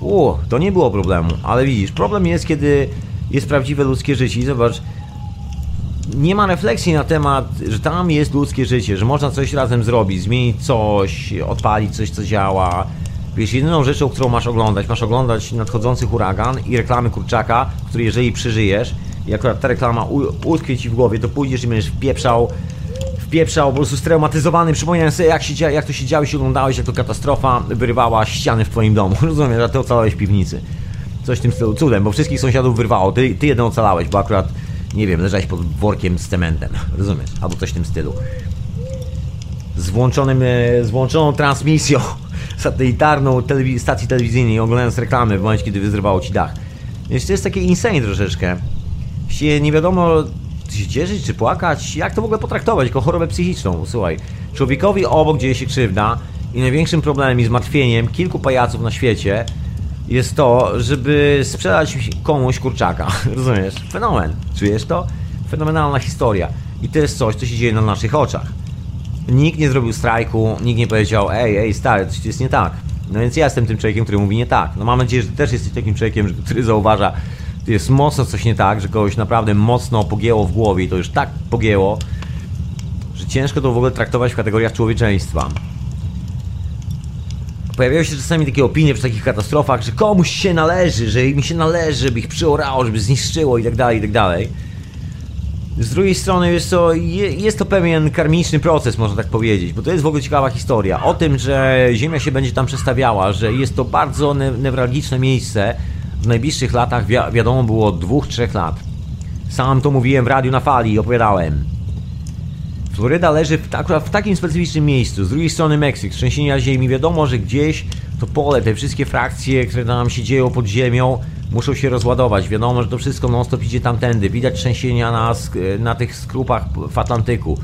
U, to nie było problemu, ale widzisz, problem jest, kiedy jest prawdziwe ludzkie życie. I zobacz, nie ma refleksji na temat, że tam jest ludzkie życie, że można coś razem zrobić, zmienić coś, odpalić coś, co działa. Wiesz, jedyną rzeczą, którą masz oglądać, masz oglądać nadchodzący huragan i reklamy kurczaka, który jeżeli przeżyjesz i akurat ta reklama utkwie ci w głowie, to pójdziesz i będziesz wpieprzał wpieprzał, po prostu straumatyzowany, przypomniałem sobie jak, się, jak to się działo, się oglądałeś, jak to katastrofa wyrywała ściany w twoim domu, rozumiesz, a ty ocalałeś piwnicy. Coś w tym stylu, cudem, bo wszystkich sąsiadów wyrwało, ty, ty jeden ocalałeś, bo akurat, nie wiem, leżałeś pod workiem z cementem, rozumiesz, albo coś w tym stylu. Z, włączonym, e, z włączoną transmisją satelitarną stacji telewizyjnej, oglądając reklamy w momencie, kiedy wyzrywało ci dach. Więc to jest takie insane troszeczkę. Właściwie nie wiadomo, czy się cieszyć, czy płakać, jak to w ogóle potraktować jako chorobę psychiczną. Słuchaj, człowiekowi obok dzieje się krzywda i największym problemem i zmartwieniem kilku pajaców na świecie jest to, żeby sprzedać komuś kurczaka. Rozumiesz? Fenomen. Czujesz to? Fenomenalna historia. I to jest coś, co się dzieje na naszych oczach. Nikt nie zrobił strajku, nikt nie powiedział, ej, ej, stary, coś jest nie tak. No więc ja jestem tym człowiekiem, który mówi nie tak. No mam nadzieję, że ty też jesteś takim człowiekiem, który zauważa, że jest mocno coś nie tak, że kogoś naprawdę mocno pogięło w głowie i to już tak pogięło, że ciężko to w ogóle traktować w kategoriach człowieczeństwa. Pojawiają się czasami takie opinie przy takich katastrofach, że komuś się należy, że mi się należy, żeby ich przyorało, żeby zniszczyło i tak dalej, i tak dalej. Z drugiej strony, jest to, jest to pewien karmiczny proces, można tak powiedzieć, bo to jest w ogóle ciekawa historia. O tym, że Ziemia się będzie tam przestawiała, że jest to bardzo ne newralgiczne miejsce, w najbliższych latach wi wiadomo było od dwóch, trzech lat. Sam to mówiłem w radiu na fali i opowiadałem. Floryda leży w, akurat w takim specyficznym miejscu, z drugiej strony Meksyk, trzęsienia ziemi. Wiadomo, że gdzieś to pole, te wszystkie frakcje, które tam się dzieją pod ziemią, muszą się rozładować. Wiadomo, że to wszystko non-stop idzie tamtędy. Widać trzęsienia na, na tych skrupach w Atlantyku.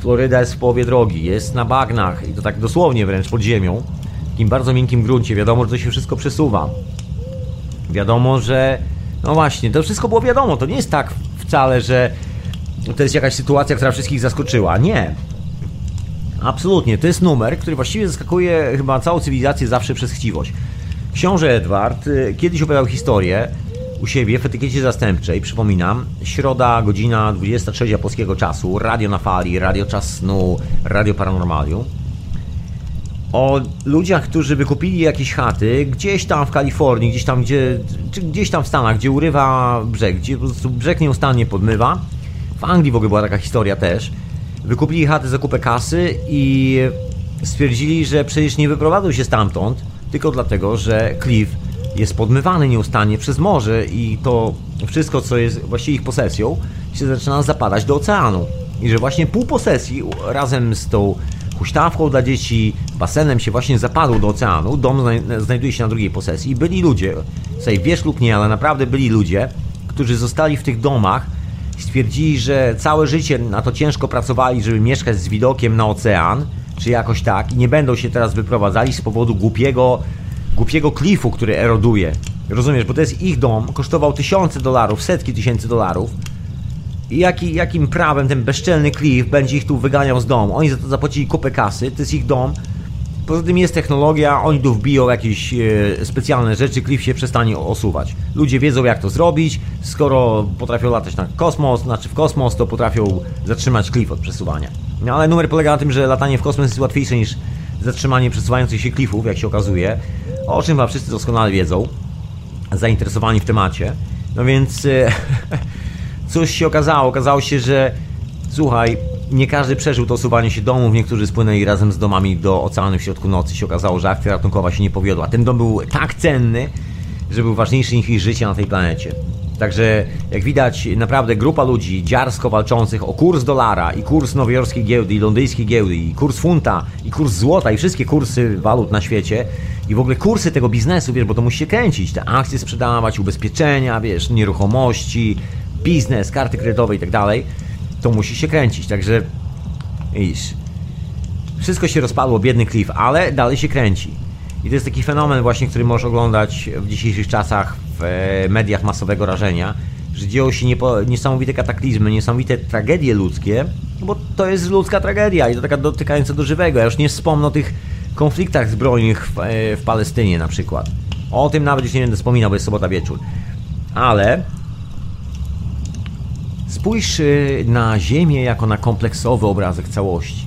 Floryda jest w połowie drogi, jest na bagnach i to tak dosłownie wręcz pod ziemią. W takim bardzo miękkim gruncie. Wiadomo, że to się wszystko przesuwa. Wiadomo, że. No właśnie, to wszystko było wiadomo. To nie jest tak wcale, że to jest jakaś sytuacja, która wszystkich zaskoczyła. Nie. Absolutnie. To jest numer, który właściwie zaskakuje chyba całą cywilizację zawsze przez chciwość. Książę Edward y, kiedyś opowiadał historię u siebie w etykiecie zastępczej, przypominam, środa, godzina 23 polskiego czasu, radio na fali, radio czas snu, radio paranormalium, o ludziach, którzy wykupili jakieś chaty gdzieś tam w Kalifornii, gdzieś tam, gdzie, czy gdzieś tam w Stanach, gdzie urywa brzeg, gdzie po prostu brzeg nieustannie podmywa. W Anglii w ogóle była taka historia też. Wykupili chaty za kupę kasy i stwierdzili, że przecież nie wyprowadzą się stamtąd, tylko dlatego, że Cliff jest podmywany nieustannie przez morze i to wszystko, co jest właściwie ich posesją, się zaczyna zapadać do oceanu. I że właśnie pół posesji razem z tą huśtawką dla dzieci, basenem się właśnie zapadł do oceanu, dom znajduje się na drugiej posesji byli ludzie, sobie wiesz lub nie, ale naprawdę byli ludzie, którzy zostali w tych domach stwierdzili, że całe życie na to ciężko pracowali, żeby mieszkać z widokiem na ocean, czy jakoś tak i nie będą się teraz wyprowadzali z powodu głupiego, głupiego klifu, który eroduje. Rozumiesz, bo to jest ich dom, kosztował tysiące dolarów, setki tysięcy dolarów. I jaki, jakim prawem ten bezczelny klif będzie ich tu wyganiał z domu? Oni za to zapłacili kupę kasy, to jest ich dom. Poza tym jest technologia, oni tu wbiją jakieś e, specjalne rzeczy, klif się przestanie osuwać. Ludzie wiedzą jak to zrobić, skoro potrafią latać na kosmos, znaczy w kosmos, to potrafią zatrzymać klif od przesuwania. No ale numer polega na tym, że latanie w kosmos jest łatwiejsze niż zatrzymanie przesuwających się klifów, jak się okazuje, o czym wam wszyscy doskonale wiedzą, zainteresowani w temacie. No więc e, cóż się okazało? Okazało się, że słuchaj, nie każdy przeżył to osuwanie się domów, niektórzy spłynęli razem z domami do oceanu w środku nocy. Się okazało, że akcja ratunkowa się nie powiodła. Ten dom był tak cenny, że był ważniejszy niż ich życie na tej planecie. Także jak widać, naprawdę grupa ludzi dziarsko walczących o kurs dolara i kurs nowojorskiej giełdy i londyńskiej giełdy i kurs funta i kurs złota i wszystkie kursy walut na świecie i w ogóle kursy tego biznesu, wiesz, bo to musi się kręcić, te akcje sprzedawać, ubezpieczenia, wiesz, nieruchomości, biznes, karty kredytowe i tak dalej, to musi się kręcić. Także iż wszystko się rozpadło, biedny Cliff, ale dalej się kręci. I to jest taki fenomen właśnie, który możesz oglądać w dzisiejszych czasach w e, mediach masowego rażenia, że dzieją się niepo, niesamowite kataklizmy, niesamowite tragedie ludzkie, bo to jest ludzka tragedia i to taka dotykająca do żywego. Ja już nie wspomnę o tych konfliktach zbrojnych w, e, w Palestynie na przykład. O tym nawet już nie będę wspominał, bo jest sobota wieczór. Ale Spójrz y, na Ziemię jako na kompleksowy obrazek całości.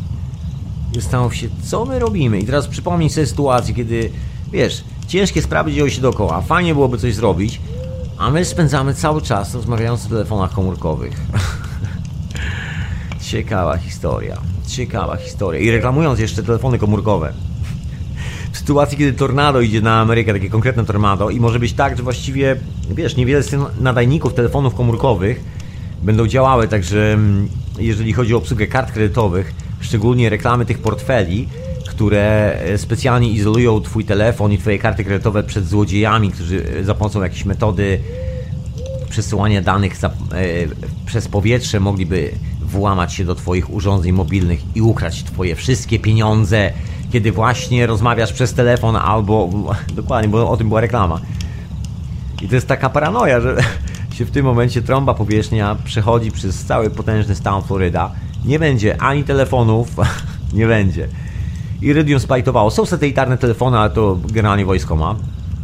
Zastanów się, co my robimy. I teraz przypomnij sobie sytuację, kiedy, wiesz, ciężkie sprawy dzieją się dookoła, fajnie byłoby coś zrobić, a my spędzamy cały czas rozmawiając o telefonach komórkowych. Ciekawa historia. Ciekawa historia. I reklamując jeszcze telefony komórkowe. W sytuacji, kiedy tornado idzie na Amerykę, takie konkretne tornado, i może być tak, że właściwie, wiesz, niewiele z tych nadajników telefonów komórkowych będą działały, także mm, jeżeli chodzi o obsługę kart kredytowych, szczególnie reklamy tych portfeli, które e, specjalnie izolują Twój telefon i Twoje karty kredytowe przed złodziejami, którzy e, za pomocą jakiejś metody przesyłania danych za, e, przez powietrze mogliby włamać się do Twoich urządzeń mobilnych i ukraść Twoje wszystkie pieniądze, kiedy właśnie rozmawiasz przez telefon albo. Dokładnie, bo o tym była reklama. I to jest taka paranoja, że się w tym momencie trąba powierzchnia przechodzi przez cały potężny stan Floryda. Nie będzie ani telefonów, nie będzie. Iridium splajtowało. Są satelitarne telefony, ale to generalnie wojsko ma.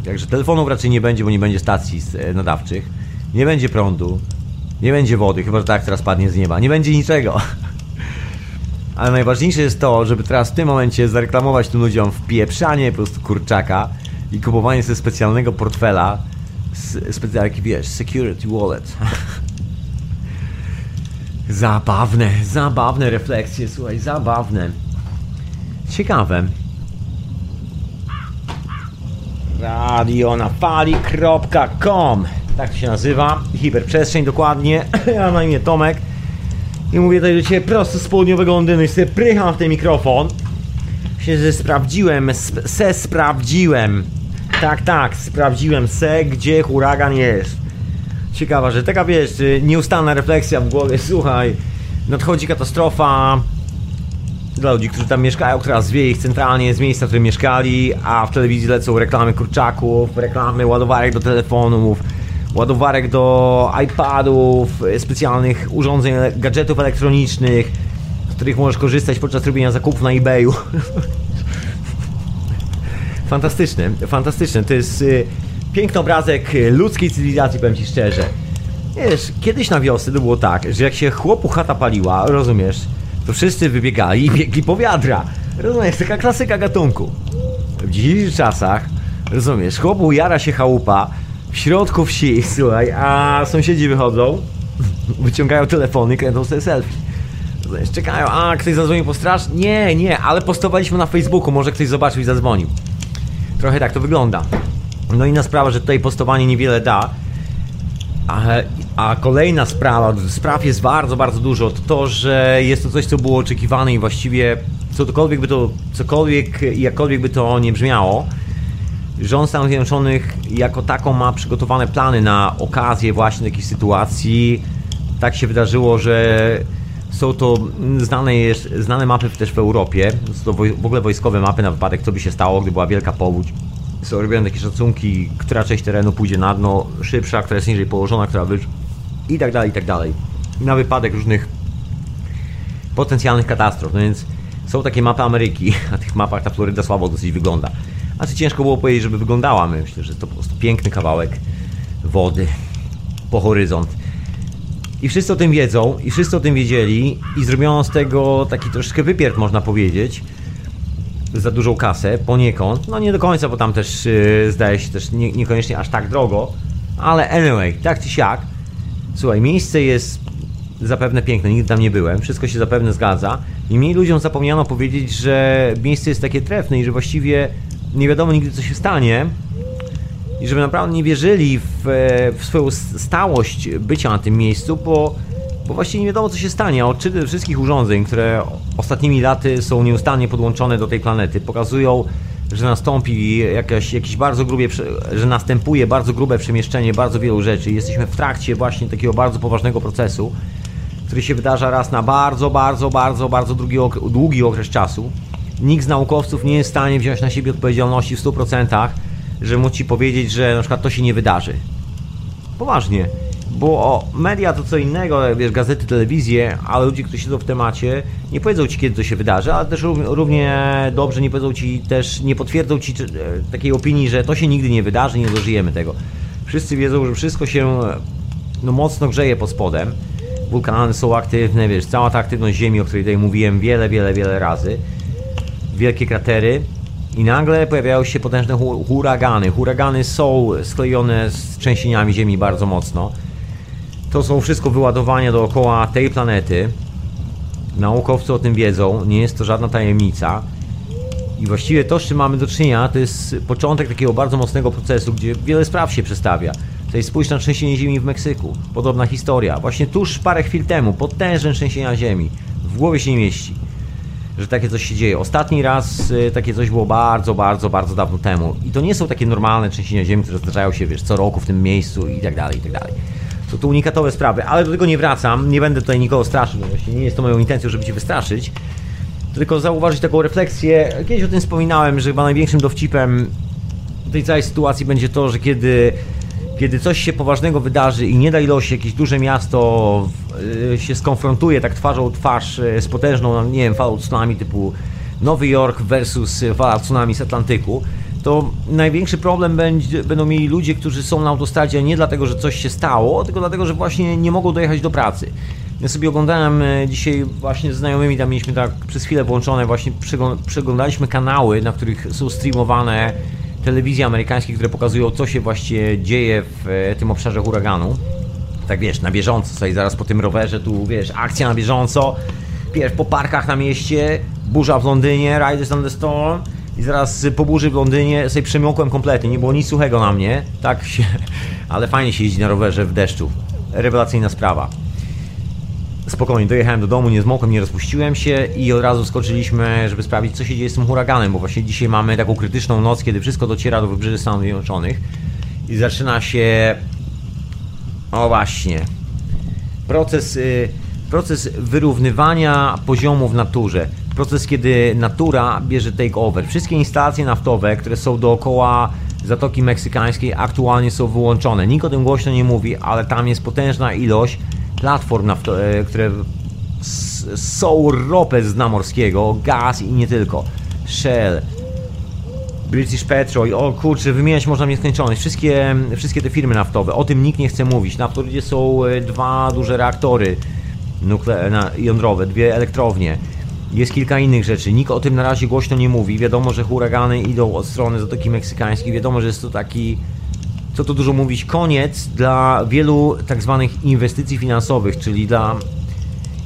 Także telefonów raczej nie będzie, bo nie będzie stacji e, nadawczych. Nie będzie prądu. Nie będzie wody, chyba że tak teraz padnie z nieba. Nie będzie niczego. Ale najważniejsze jest to, żeby teraz w tym momencie zareklamować tym ludziom wpieprzanie po prostu kurczaka i kupowanie sobie specjalnego portfela, specjalny, wiesz, security wallet. zabawne, zabawne refleksje, słuchaj, zabawne. Ciekawe. radionafali.com Tak to się nazywa. Hiperprzestrzeń dokładnie. Ja na imię Tomek. I mówię tutaj do Ciebie prosto z południowego Londynu i sobie prycham w ten mikrofon. Się, że sprawdziłem, se sprawdziłem. Tak, tak, sprawdziłem se, gdzie huragan jest. Ciekawa, że taka wiesz, nieustanna refleksja w głowie, słuchaj, nadchodzi katastrofa, dla ludzi, którzy tam mieszkają, która zwieje ich centralnie z miejsca, w którym mieszkali, a w telewizji lecą reklamy kurczaków, reklamy ładowarek do telefonów, ładowarek do iPadów, specjalnych urządzeń, gadżetów elektronicznych, z których możesz korzystać podczas robienia zakupów na eBayu. fantastyczne, fantastyczne. To jest y, piękny obrazek ludzkiej cywilizacji, powiem Ci szczerze. Wiesz, kiedyś na wiosnę to było tak, że jak się chłopu chata paliła, rozumiesz, to wszyscy wybiegali i biegli po wiadra. Rozumiesz, taka klasyka gatunku. W dzisiejszych czasach, rozumiesz, chłopu jara się chałupa w środku wsi, słuchaj, a sąsiedzi wychodzą, wyciągają telefony, kręcą sobie selfie. Czekają, a ktoś zadzwonił po straż? Nie, nie, ale postowaliśmy na Facebooku, może ktoś zobaczył i zadzwonił. Trochę tak to wygląda. No inna sprawa, że tutaj postowanie niewiele da, a, a, kolejna sprawa, spraw jest bardzo, bardzo dużo, to to, że jest to coś, co było oczekiwane i właściwie cokolwiek by to, cokolwiek jakkolwiek by to nie brzmiało, rząd Stanów Zjednoczonych jako taką ma przygotowane plany na okazję właśnie takiej sytuacji. Tak się wydarzyło, że są to znane, jest, znane mapy też w Europie, są to w ogóle wojskowe mapy na wypadek, co by się stało, gdy była wielka powódź są robione takie szacunki, która część terenu pójdzie na dno, szybsza, która jest niżej położona, która wyż... i tak dalej, i tak dalej. Na wypadek różnych potencjalnych katastrof. No więc są takie mapy Ameryki, na tych mapach ta Floryda słabo dosyć wygląda. A co ciężko było powiedzieć, żeby wyglądała. Myślę, że to po prostu piękny kawałek wody po horyzont. I wszyscy o tym wiedzą, i wszyscy o tym wiedzieli, i zrobiono z tego taki troszkę wypierd, można powiedzieć za dużą kasę, poniekąd. No nie do końca, bo tam też yy, zdaje się też nie, niekoniecznie aż tak drogo. Ale anyway, tak czy siak. Słuchaj, miejsce jest zapewne piękne, nigdy tam nie byłem, wszystko się zapewne zgadza. I mniej ludziom zapomniano powiedzieć, że miejsce jest takie trefne i że właściwie nie wiadomo nigdy co się stanie. I żeby naprawdę nie wierzyli w, e, w swoją stałość bycia na tym miejscu, bo bo właściwie nie wiadomo co się stanie. Odczyty wszystkich urządzeń, które ostatnimi laty są nieustannie podłączone do tej planety, pokazują, że nastąpi jakaś, jakiś bardzo grubie, że następuje bardzo grube przemieszczenie bardzo wielu rzeczy. Jesteśmy w trakcie właśnie takiego bardzo poważnego procesu, który się wydarza raz na bardzo, bardzo, bardzo, bardzo długi, długi okres czasu. Nikt z naukowców nie jest w stanie wziąć na siebie odpowiedzialności w 100%, że móc ci powiedzieć, że na przykład to się nie wydarzy. Poważnie bo media to co innego, wiesz, gazety, telewizje, ale ludzie, którzy siedzą w temacie, nie powiedzą ci, kiedy to się wydarzy, ale też równie dobrze nie powiedzą ci, też nie potwierdzą ci e, takiej opinii, że to się nigdy nie wydarzy, nie dożyjemy tego. Wszyscy wiedzą, że wszystko się no, mocno grzeje pod spodem. wulkany są aktywne, wiesz, cała ta aktywność Ziemi, o której tutaj mówiłem wiele, wiele, wiele razy. Wielkie kratery. I nagle pojawiają się potężne hu- huragany. Huragany są sklejone z trzęsieniami Ziemi bardzo mocno. To są wszystko wyładowania dookoła tej planety. Naukowcy o tym wiedzą, nie jest to żadna tajemnica. I właściwie to, z czym mamy do czynienia, to jest początek takiego bardzo mocnego procesu, gdzie wiele spraw się przestawia. Tutaj spójrz na trzęsienie ziemi w Meksyku. Podobna historia. Właśnie tuż parę chwil temu, potężne trzęsienia ziemi. W głowie się nie mieści, że takie coś się dzieje. Ostatni raz y, takie coś było bardzo, bardzo, bardzo dawno temu. I to nie są takie normalne trzęsienia ziemi, które zdarzają się, wiesz, co roku w tym miejscu i tak dalej, i tak dalej. To tu unikatowe sprawy, ale do tego nie wracam. Nie będę tutaj nikogo straszył, właśnie nie jest to moją intencją, żeby cię wystraszyć tylko zauważyć taką refleksję. Kiedyś o tym wspominałem, że chyba największym dowcipem tej całej sytuacji będzie to, że kiedy, kiedy coś się poważnego wydarzy i nie daj los jakieś duże miasto y, się skonfrontuje tak twarzą twarz y, z potężną, nie wiem, falą tsunami typu Nowy Jork versus fala tsunami z Atlantyku, to największy problem będzie, będą mieli ludzie, którzy są na autostradzie nie dlatego, że coś się stało, tylko dlatego, że właśnie nie mogą dojechać do pracy. Ja sobie oglądałem e, dzisiaj właśnie z znajomymi, tam mieliśmy tak przez chwilę włączone, właśnie przeglą- przeglądaliśmy kanały, na których są streamowane telewizje amerykańskie, które pokazują, co się właśnie dzieje w e, tym obszarze huraganu. Tak wiesz, na bieżąco, sobie zaraz po tym rowerze, tu wiesz, akcja na bieżąco, wiesz, po parkach na mieście, burza w Londynie, Riders on the Storm i zaraz po burzy w Londynie sobie przemokłem kompletnie, nie było nic suchego na mnie, tak się, ale fajnie się jeździ na rowerze w deszczu. Rewelacyjna sprawa. Spokojnie, dojechałem do domu, nie zmokłem, nie rozpuściłem się i od razu skoczyliśmy, żeby sprawdzić, co się dzieje z tym huraganem, bo właśnie dzisiaj mamy taką krytyczną noc, kiedy wszystko dociera do wybrzeży Stanów Zjednoczonych i zaczyna się... O właśnie. Proces, y, proces wyrównywania poziomu w naturze. Proces, kiedy natura bierze take over. Wszystkie instalacje naftowe, które są dookoła Zatoki Meksykańskiej aktualnie są wyłączone. Nikt o tym głośno nie mówi, ale tam jest potężna ilość platform, e, które są ropę z dna morskiego, gaz i nie tylko. Shell, British Petrol, o kurczę, wymieniać można w nieskończoność. Wszystkie, wszystkie te firmy naftowe, o tym nikt nie chce mówić. Na Florydzie są e, dwa duże reaktory nukle- jądrowe, dwie elektrownie. Jest kilka innych rzeczy. Nikt o tym na razie głośno nie mówi. Wiadomo, że huragany idą od strony Zatoki Meksykańskiej. Wiadomo, że jest to taki co tu dużo mówić, koniec dla wielu tak zwanych inwestycji finansowych, czyli dla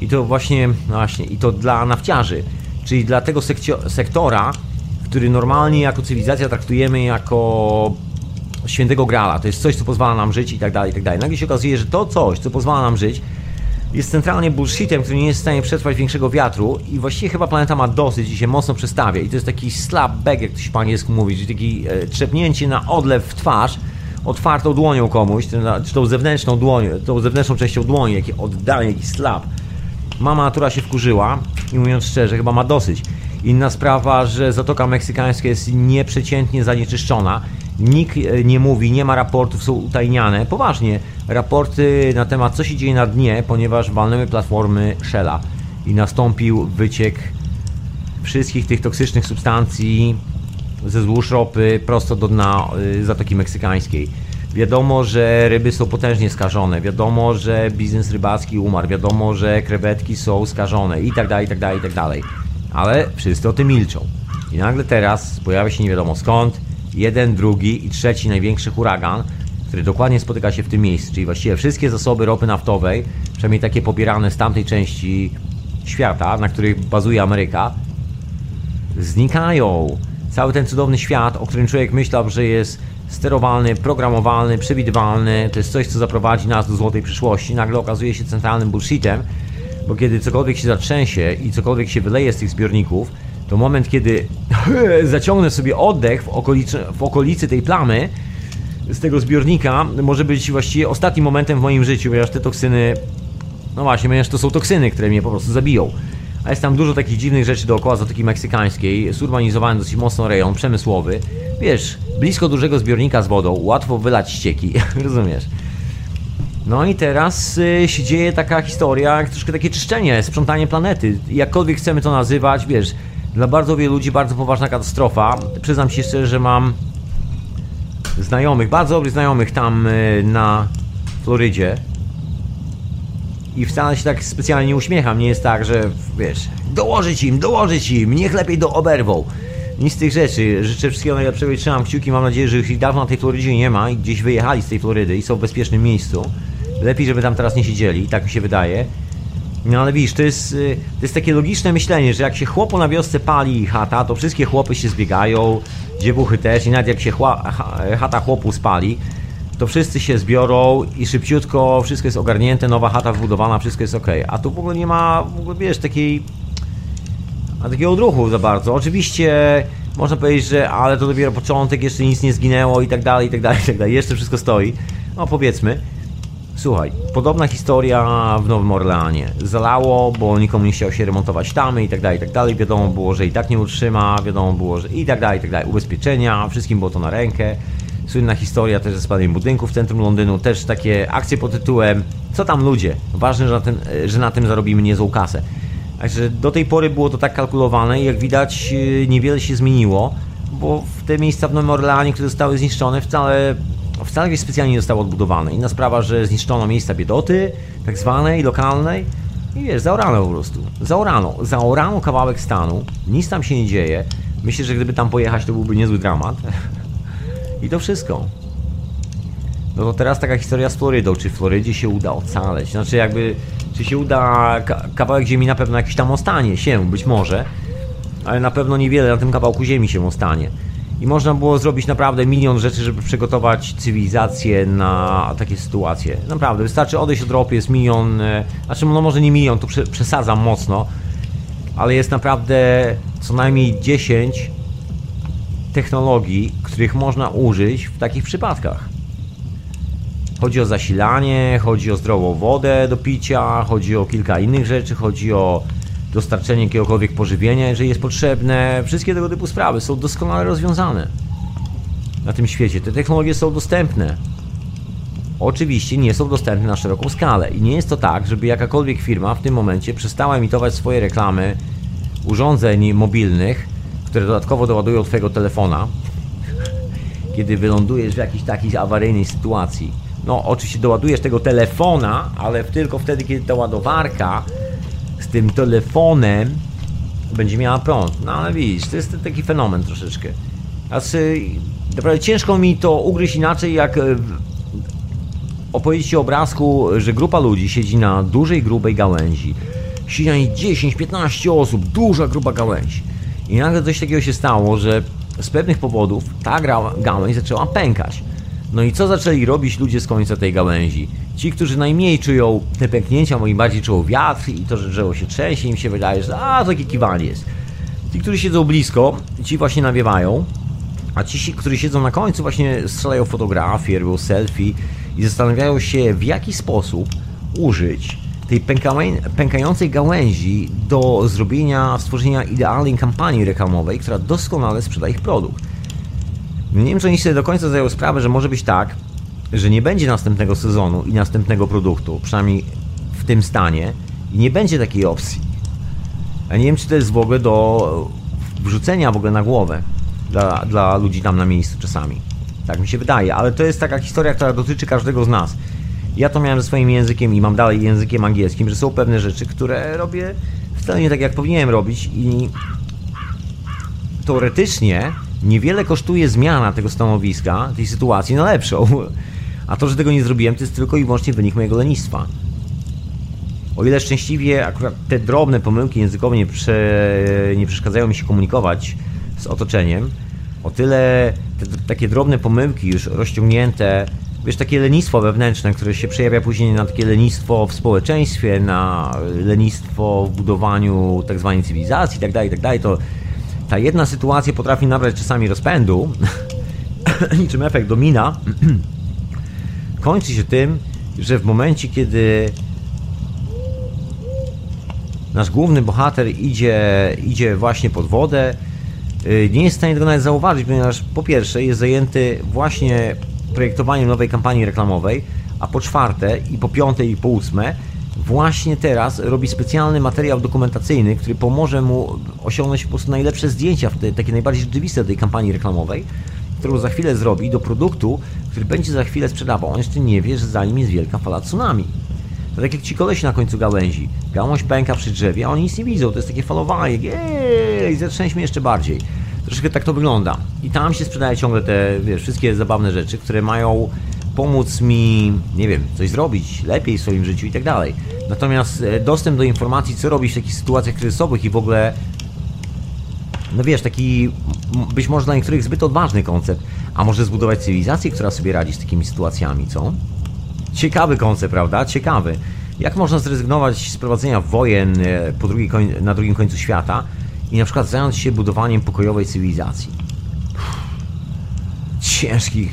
i to właśnie, no właśnie, i to dla nafciarzy, czyli dla tego sektora, który normalnie jako cywilizacja traktujemy jako świętego grala. To jest coś, co pozwala nam żyć i tak dalej, i tak dalej. Nagle się okazuje, że to coś, co pozwala nam żyć, jest centralnie bullshitem, który nie jest w stanie przetrwać większego wiatru i właściwie chyba planeta ma dosyć i się mocno przestawia. I to jest taki slap back, jak to się po angielsku mówi, czyli taki e, trzepnięcie na odlew w twarz, otwartą dłonią komuś, czy tą zewnętrzną dłonią, tą zewnętrzną częścią dłoni, jakie oddanie, jakiś slap. Mama natura się wkurzyła i mówiąc szczerze, chyba ma dosyć. Inna sprawa, że Zatoka Meksykańska jest nieprzeciętnie zanieczyszczona. Nikt e, nie mówi, nie ma raportów, są utajniane. Poważnie, raporty na temat, co się dzieje na dnie, ponieważ walnęły platformy Shella i nastąpił wyciek wszystkich tych toksycznych substancji ze złóż ropy prosto do dna y, Zatoki Meksykańskiej. Wiadomo, że ryby są potężnie skażone, wiadomo, że biznes rybacki umarł, wiadomo, że krewetki są skażone i tak dalej, i tak dalej, i tak dalej. Ale wszyscy o tym milczą. I nagle teraz pojawia się nie wiadomo skąd jeden, drugi i trzeci największy huragan, który dokładnie spotyka się w tym miejscu, czyli właściwie wszystkie zasoby ropy naftowej, przynajmniej takie pobierane z tamtej części świata, na których bazuje Ameryka, znikają. Cały ten cudowny świat, o którym człowiek myślał, że jest sterowalny, programowalny, przewidywalny, to jest coś, co zaprowadzi nas do złotej przyszłości, nagle okazuje się centralnym bullshitem, bo kiedy cokolwiek się zatrzęsie i cokolwiek się wyleje z tych zbiorników, to moment, kiedy zaciągnę sobie oddech w okolicy, w okolicy tej plamy, z tego zbiornika, może być właściwie ostatnim momentem w moim życiu, ponieważ te toksyny no właśnie, ponieważ to są toksyny, które mnie po prostu zabiją. A jest tam dużo takich dziwnych rzeczy dookoła Zatoki Meksykańskiej, zurbanizowany dosyć mocno rejon, przemysłowy. Wiesz, blisko dużego zbiornika z wodą, łatwo wylać ścieki, rozumiesz? No i teraz y, się dzieje taka historia, troszkę takie czyszczenie, sprzątanie planety. Jakkolwiek chcemy to nazywać, wiesz, dla bardzo wielu ludzi bardzo poważna katastrofa. Przyznam się szczerze, że mam znajomych, bardzo dobrych znajomych tam y, na Florydzie, I wcale się tak specjalnie nie uśmiecham. Nie jest tak, że wiesz, dołożyć im, dołożyć im, niech lepiej do oberwą. Nic z tych rzeczy. Życzę wszystkiego najlepszego i trzymam kciuki. Mam nadzieję, że ich dawno na tej Florydzie nie ma i gdzieś wyjechali z tej Florydy i są w bezpiecznym miejscu. Lepiej, żeby tam teraz nie siedzieli, tak mi się wydaje. No ale widzisz, to jest, y, to jest takie logiczne myślenie, że jak się chłopu na wiosce pali chata, to wszystkie chłopy się zbiegają, dziewuchy też i nawet jak się chła, chata chłopu spali, to wszyscy się zbiorą i szybciutko wszystko jest ogarnięte, nowa chata wbudowana, wszystko jest ok. A tu w ogóle nie ma, w ogóle wiesz, takiej a takiego odruchu za bardzo. Oczywiście można powiedzieć, że ale to dopiero początek, jeszcze nic nie zginęło i tak dalej, i tak dalej, i tak dalej. Jeszcze wszystko stoi. No powiedzmy. Słuchaj, podobna historia w Nowym Orleanie. Zalało, bo nikomu nie chciał się remontować tamy i tak dalej, i tak dalej. Wiadomo było, że i tak nie utrzyma, wiadomo było, że i tak dalej, i tak dalej. Ubezpieczenia, wszystkim było to na rękę. Słynna historia też ze spadaniem budynku w centrum Londynu, też takie akcje pod tytułem Co tam ludzie? Ważne, że na tym, że na tym zarobimy niezłą kasę. Także do tej pory było to tak kalkulowane i jak widać y, niewiele się zmieniło, bo te miejsca w Nowym Orleanie, które zostały zniszczone, wcale, wcale specjalnie nie zostały odbudowane. Inna sprawa, że zniszczono miejsca biedoty, tak zwanej, lokalnej i wiesz, zaorano po prostu. Zaorano. Zaorano kawałek stanu, nic tam się nie dzieje. Myślę, że gdyby tam pojechać, to byłby niezły dramat. I to wszystko. No to teraz taka historia z Florydą. Czy Florydzie się uda ocaleć? Znaczy jakby czy się uda, kawałek ziemi na pewno jakiś tam ostanie się, być może, ale na pewno niewiele na tym kawałku ziemi się ostanie. I można było zrobić naprawdę milion rzeczy, żeby przygotować cywilizację na takie sytuacje. Naprawdę, wystarczy odejść od ropy, jest milion, e, znaczy no może nie milion, tu przesadzam mocno, ale jest naprawdę co najmniej 10 technologii, których można użyć w takich przypadkach. Chodzi o zasilanie, chodzi o zdrową wodę do picia, chodzi o kilka innych rzeczy, chodzi o dostarczenie jakiegokolwiek pożywienia, jeżeli jest potrzebne. Wszystkie tego typu sprawy są doskonale rozwiązane na tym świecie. Te technologie są dostępne. Oczywiście nie są dostępne na szeroką skalę i nie jest to tak, żeby jakakolwiek firma w tym momencie przestała emitować swoje reklamy urządzeń mobilnych, które dodatkowo doładują Twojego telefona, kiedy wylądujesz w jakiejś takiej awaryjnej sytuacji no oczywiście doładujesz tego telefona, ale tylko wtedy, kiedy ta ładowarka z tym telefonem będzie miała prąd. No ale widzisz, to jest taki fenomen troszeczkę. Znaczy, naprawdę ciężko mi to ugryźć inaczej, jak e, opowiedzieć Ci obrazku, że grupa ludzi siedzi na dużej, grubej gałęzi. Siedzi na niej 10-15 osób, duża, gruba gałęź. I nagle coś takiego się stało, że z pewnych powodów ta gałęź zaczęła pękać. No i co zaczęli robić ludzie z końca tej gałęzi? Ci, którzy najmniej czują te pęknięcia, moim bardziej czują wiatr i to, że drzewo się trzęsie, im się wydaje, że a, to kiwanie jest. Ci, którzy siedzą blisko, ci właśnie nawiewają, a ci, którzy siedzą na końcu, właśnie strzelają fotografie, robią selfie i zastanawiają się, w jaki sposób użyć tej pękającej gałęzi do zrobienia, stworzenia idealnej kampanii reklamowej, która doskonale sprzeda ich produkt. Nie wiem, czy oni sobie do końca zdają sprawę, że może być tak, że nie będzie następnego sezonu i następnego produktu, przynajmniej w tym stanie, i nie będzie takiej opcji. Ja nie wiem, czy to jest w ogóle do wrzucenia w ogóle na głowę dla, dla ludzi tam na miejscu czasami. Tak mi się wydaje, ale to jest taka historia, która dotyczy każdego z nas. Ja to miałem ze swoim językiem i mam dalej językiem angielskim, że są pewne rzeczy, które robię wcale nie tak, jak powinienem robić i teoretycznie niewiele kosztuje zmiana tego stanowiska, tej sytuacji na lepszą. A to, że tego nie zrobiłem, to jest tylko i wyłącznie wynik mojego lenistwa. O ile szczęśliwie akurat te drobne pomyłki językowe nie, prze, nie przeszkadzają mi się komunikować z otoczeniem, o tyle te takie drobne pomyłki już rozciągnięte, wiesz, takie lenistwo wewnętrzne, które się przejawia później na takie lenistwo w społeczeństwie, na lenistwo w budowaniu tak zwanej cywilizacji itd., tak itd., tak to ta jedna sytuacja potrafi nabrać czasami rozpędu, niczym efekt domina, kończy się tym, że w momencie, kiedy nasz główny bohater idzie, idzie właśnie pod wodę, y, nie jest w stanie tego nawet zauważyć, ponieważ po pierwsze jest zajęty właśnie projektowaniem nowej kampanii reklamowej, a po czwarte i po piąte i po ósme właśnie teraz robi specjalny materiał dokumentacyjny, który pomoże mu osiągnąć po prostu najlepsze zdjęcia, takie najbardziej rzeczywiste tej kampanii reklamowej, którą za chwilę zrobi do produktu, który będzie za chwilę sprzedawał. On jeszcze nie wie, że za nim jest wielka fala tsunami. To tak jak ci kolesi na końcu gałęzi. Gałąź pęka przy drzewie, a oni nic nie widzą. To jest takie falowanie. Ej, zatrzęśmy jeszcze bardziej. Troszkę tak to wygląda. I tam się sprzedaje ciągle te, wiesz, wszystkie zabawne rzeczy, które mają pomóc mi, nie wiem, coś zrobić lepiej w swoim życiu i tak dalej. Natomiast e, dostęp do informacji, co robić w takich sytuacjach kryzysowych i w ogóle no wiesz, taki być może dla niektórych zbyt odważny koncept, a może zbudować cywilizację, która sobie radzi z takimi sytuacjami, co? Ciekawy koncept, prawda? Ciekawy. Jak można zrezygnować z prowadzenia wojen e, po drugiej na drugim końcu świata i na przykład zająć się budowaniem pokojowej cywilizacji? Ciężki,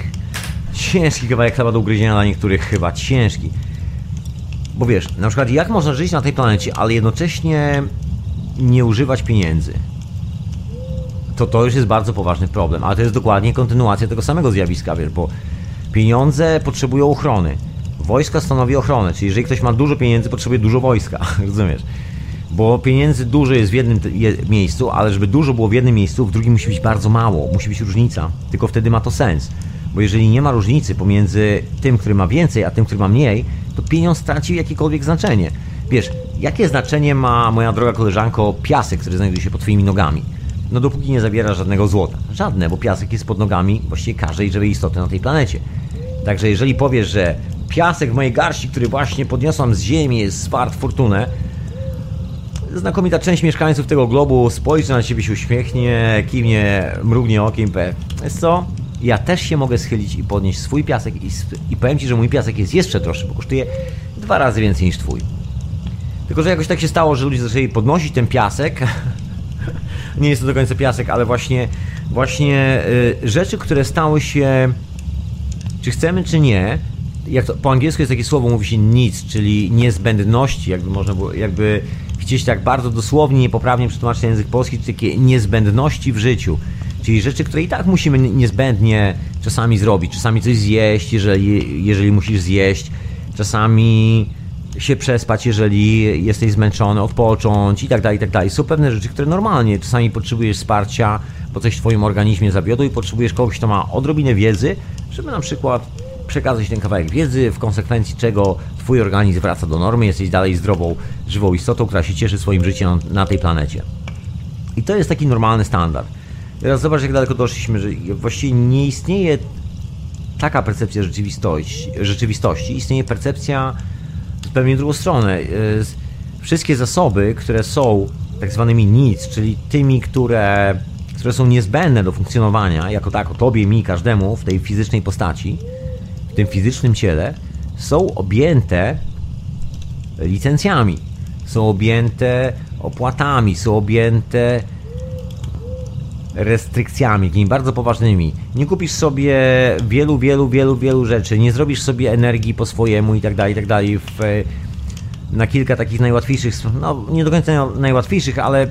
ciężki kawałek chleba do ugryzienia dla niektórych chyba, ciężki. Bo wiesz, na przykład jak można żyć na tej planecie, ale jednocześnie nie używać pieniędzy? to to już jest bardzo poważny problem, ale to jest dokładnie kontynuacja tego samego zjawiska, wiesz, bo pieniądze potrzebują ochrony. Wojska stanowi ochronę, czyli jeżeli ktoś ma dużo pieniędzy, potrzebuje dużo wojska, rozumiesz? Bo pieniędzy dużo jest w jednym miejscu, ale żeby dużo było w jednym miejscu, w drugim musi być bardzo mało, musi być różnica. Tylko wtedy ma to sens. Bo jeżeli nie ma różnicy pomiędzy tym, który ma więcej, a tym, który ma mniej, to pieniądz straci jakiekolwiek znaczenie. Wiesz, jakie znaczenie ma, moja droga koleżanko, piasek, który znajduje się pod twoimi nogami? no dopóki nie zabiera żadnego złota. Żadne, bo piasek jest pod nogami właściwie każdej żywej istoty na tej planecie. Także jeżeli powiesz, że piasek w mojej garści, który właśnie podniosłam z ziemi, jest wart fortunę, znakomita część mieszkańców tego globu spojrzy na ciebie, się uśmiechnie, kiwnie, mrugnie okiem, powie, jest co? Ja też się mogę schylić i podnieść swój piasek i, i powiem ci, że mój piasek jest jeszcze droższy, bo kosztuje dwa razy więcej niż twój. Tylko, że jakoś tak się stało, że ludzie zaczęli podnosić ten piasek nie jest to do końca piasek, ale właśnie, właśnie y, rzeczy, które stały się, czy chcemy, czy nie, jak to, po angielsku jest takie słowo, mówi się nic, czyli niezbędności, jakby można było, jakby chcieć tak bardzo dosłownie, niepoprawnie przetłumaczyć na język polski, takie niezbędności w życiu. Czyli rzeczy, które i tak musimy niezbędnie czasami zrobić. Czasami coś zjeść, jeżeli, jeżeli musisz zjeść. Czasami się przespać, jeżeli jesteś zmęczony, odpocząć i tak dalej, i tak dalej. Są pewne rzeczy, które normalnie czasami potrzebujesz wsparcia, bo coś w Twoim organizmie zawiodło i potrzebujesz kogoś, kto ma odrobinę wiedzy, żeby na przykład przekazać ten kawałek wiedzy, w konsekwencji czego Twój organizm wraca do normy, jesteś dalej zdrową, żywą istotą, która się cieszy swoim życiem na, tej planecie. I to jest taki normalny standard. Teraz zobacz, jak daleko doszliśmy, że właściwie nie istnieje taka percepcja rzeczywistości, rzeczywistości. istnieje percepcja zupełnie drugą stronę. E, wszystkie zasoby, które są tak zwanymi needs, czyli tymi, które, które są niezbędne do funkcjonowania, jako tak o tobie, mi, każdemu w tej fizycznej postaci, w tym fizycznym ciele, są objęte licencjami, są objęte opłatami, są objęte restrykcjami, takimi bardzo poważnymi. Nie kupisz sobie wielu, wielu, wielu, wielu rzeczy, nie zrobisz sobie energii po swojemu i tak dalej, i tak dalej. W, na kilka takich najłatwiejszych, no nie do końca najłatwiejszych, ale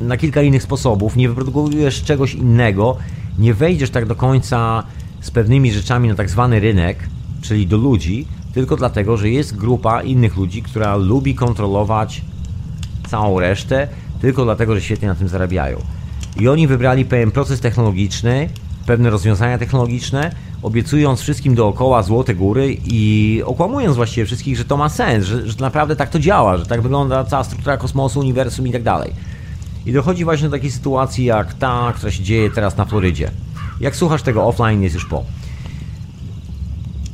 na kilka innych sposobów, nie wyprodukujesz czegoś innego, nie wejdziesz tak do końca z pewnymi rzeczami na tak zwany rynek, czyli do ludzi, tylko dlatego, że jest grupa innych ludzi, która lubi kontrolować całą resztę, tylko dlatego, że świetnie na tym zarabiają. I oni wybrali pewien proces technologiczny, pewne rozwiązania technologiczne, obiecując wszystkim dookoła złote góry i okłamując właściwie wszystkich, że to ma sens, że, że naprawdę tak to działa, że tak wygląda cała struktura kosmosu, uniwersum i tak dalej. I dochodzi właśnie do takiej sytuacji jak ta, która się dzieje teraz na Florydzie. Jak słuchasz tego offline, jest już po.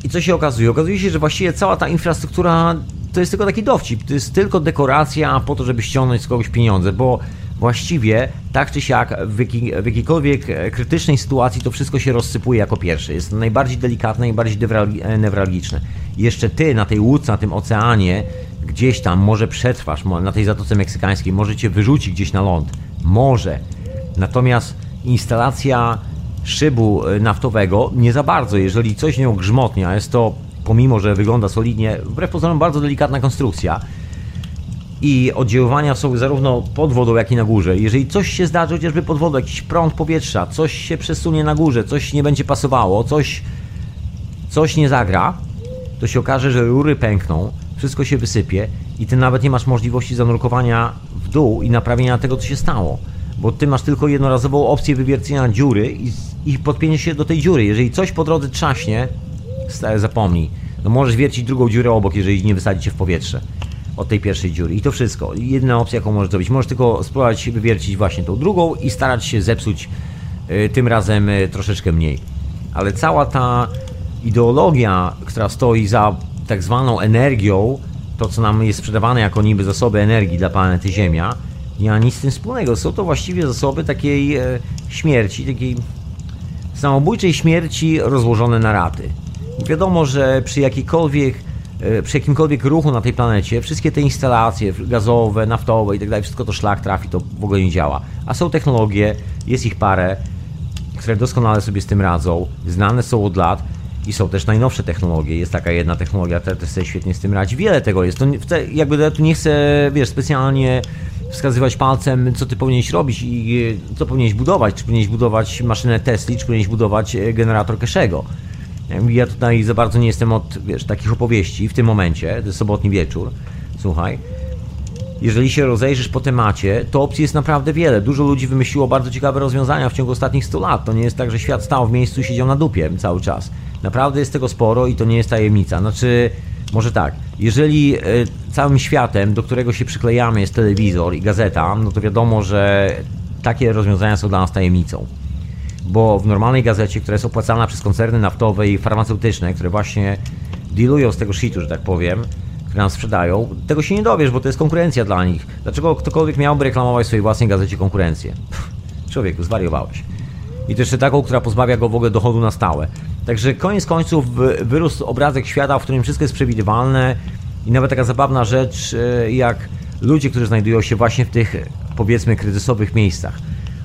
I co się okazuje? Okazuje się, że właściwie cała ta infrastruktura to jest tylko taki dowcip, to jest tylko dekoracja po to, żeby ściągnąć z kogoś pieniądze, bo właściwie tak czy siak w, jaki, w jakiejkolwiek e, krytycznej sytuacji to wszystko się rozsypuje jako pierwsze. Jest najbardziej delikatne, najbardziej e, newralgiczne. Jeszcze ty na tej łódce, na tym oceanie, gdzieś tam może przetrwasz, na tej Zatoce Meksykańskiej, może cię wyrzuci gdzieś na ląd. Może. Natomiast instalacja szybu e, naftowego nie za bardzo. Jeżeli coś nią grzmotnie, a jest to pomimo, że wygląda solidnie, wbrew pozorom bardzo delikatna konstrukcja, i oddziaływania są zarówno pod wodą, jak i na górze. Jeżeli coś się zdarzy chociażby pod wodą, jakiś prąd powietrza, coś się przesunie na górze, coś nie będzie pasowało, coś, coś nie zagra, to się okaże, że rury pękną, wszystko się wysypie i ty nawet nie masz możliwości zanurkowania w dół i naprawienia tego, co się stało. Bo ty masz tylko jednorazową opcję wywiercenia dziury i, i podpięcie się do tej dziury. Jeżeli coś po drodze trzaśnie, zapomnij. No możesz wiercić drugą dziurę obok, jeżeli nie wysadzi cię w powietrze od tej pierwszej dziury. I to wszystko. Jedyna opcja, jaką możesz zrobić. Możesz tylko spróbować wywiercić właśnie tą drugą i starać się zepsuć y, tym razem y, troszeczkę mniej. Ale cała ta ideologia, która stoi za tak zwaną energią, to co nam jest sprzedawane jako niby zasoby energii dla planety Ziemia, ma nic z tym wspólnego. Są to właściwie zasoby takiej e, śmierci, takiej samobójczej śmierci rozłożone na raty. Wiadomo, że przy jakiejkolwiek e, przy jakimkolwiek ruchu na tej planecie, wszystkie te instalacje gazowe, naftowe i tak dalej, wszystko to szlak trafi, to w ogóle nie działa. A są technologie, jest ich parę, które doskonale sobie z tym radzą, znane są od lat i są też najnowsze technologie. Jest taka jedna technologia, która też sobie świetnie z tym radzi. Wiele tego jest. To jakby ja tu nie chcę, wiesz, specjalnie wskazywać palcem, co ty powinieneś robić i e, co powinieneś budować. Czy powinieneś budować maszynę Tesla, czy powinieneś budować e, generator Keszego. Ja tutaj za bardzo nie jestem od wiesz, takich opowieści w tym momencie, to jest sobotni wieczór. Słuchaj, jeżeli się rozejrzysz po temacie, to opcji jest naprawdę wiele. Dużo ludzi wymyśliło bardzo ciekawe rozwiązania w ciągu ostatnich 100 lat. To nie jest tak, że świat stał w miejscu i siedział na dupie cały czas. Naprawdę jest tego sporo i to nie jest tajemnica. Znaczy, może tak, jeżeli e, całym światem, do którego się przyklejamy, jest telewizor i gazeta, no to wiadomo, że takie rozwiązania są dla nas tajemnicą. Bo w normalnej gazecie, która jest opłacana przez koncerny naftowe i farmaceutyczne, które właśnie dealują z tego shitu, że tak powiem, które nam sprzedają, tego się nie dowiesz, bo to jest konkurencja dla nich. Dlaczego ktokolwiek miałby reklamować w swojej własnej gazecie konkurencję? Pff, człowieku, zwariowałeś. I to jeszcze taką, która pozbawia go w ogóle dochodu na stałe. Także koniec końców wyrósł obrazek świata, w którym wszystko jest przewidywalne i nawet taka zabawna rzecz, e, jak ludzie, którzy znajdują się właśnie w tych, powiedzmy, kryzysowych miejscach.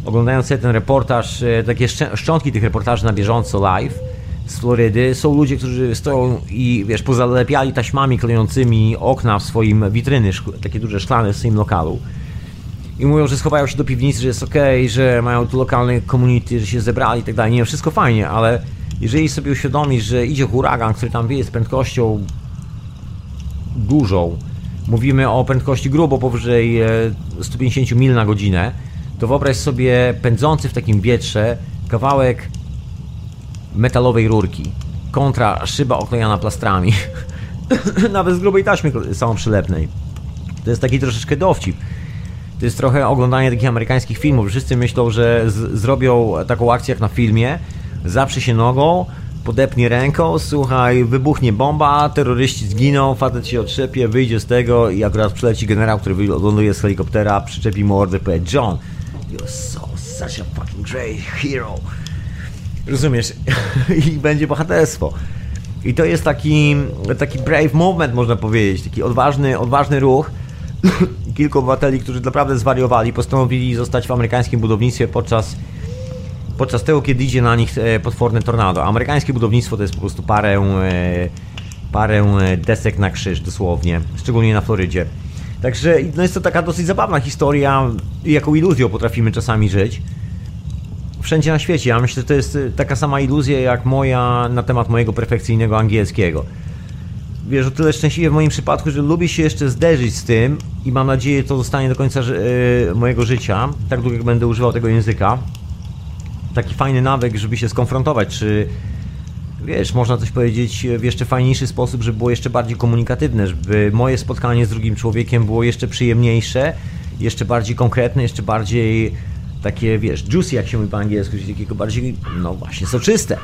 Oglądając ten reportaż, e, takie szczątki tych reportaży na bieżąco live z Florydy, są ludzie, którzy stoją i, wiesz, pozalepiali taśmami klejącymi okna w swoim witryny, takie duże szklane w swoim lokalu. I mówią, że schowają się do piwnicy, że jest ok, że mają tu lokalne community, że się zebrali i tak dalej. Nie, wszystko fajnie, ale jeżeli sobie uświadomisz, że idzie huragan, który tam wieje z prędkością dużą, mówimy o prędkości grubo powyżej 150 e, mil na godzinę, to wyobraź sobie pędzący w takim wietrze kawałek metalowej rurki kontra szyba oklejana plastrami. Nawet z grubej taśmy samoprzylepnej. To jest taki troszeczkę dowcip. To jest trochę oglądanie takich amerykańskich filmów. Wszyscy myślą, że zrobią taką akcję jak na filmie, zaprze się nogą, podepnie ręką, słuchaj, wybuchnie bomba, terroryści zginą, facet się otrzepie, wyjdzie z tego i akurat przyleci generał, który wyląduje z helikoptera, przyczepi mordę, powie John, you're so such a fucking great hero. Rozumiesz? I będzie bohaterstwo. I to jest taki, taki brave movement, można powiedzieć, taki odważny, odważny ruch. Kilku obywateli, którzy naprawdę zwariowali, postanowili zostać w amerykańskim budownictwie podczas podczas tego, kiedy idzie na nich e, potworne tornado. Amerykańskie budownictwo to jest po prostu parę, e, parę e, desek na krzyż dosłownie, szczególnie na Florydzie. Także no jest to taka dosyć zabawna historia, jaką iluzją potrafimy czasami żyć. Wszędzie na świecie. Ja myślę, że to jest taka sama iluzja jak moja na temat mojego perfekcyjnego angielskiego. Wiesz, o tyle szczęśliwie w moim przypadku, że lubię się jeszcze zderzyć z tym i mam nadzieję, to zostanie do końca mojego życia, tak długo jak będę używał tego języka taki fajny nawyk, żeby się skonfrontować, czy wiesz, można coś powiedzieć w jeszcze fajniejszy sposób, żeby było jeszcze bardziej komunikatywne, żeby moje spotkanie z drugim człowiekiem było jeszcze przyjemniejsze, jeszcze bardziej konkretne, jeszcze bardziej takie, wiesz, juicy, jak się mówi po angielsku, czyli takiego bardziej, no właśnie, soczyste.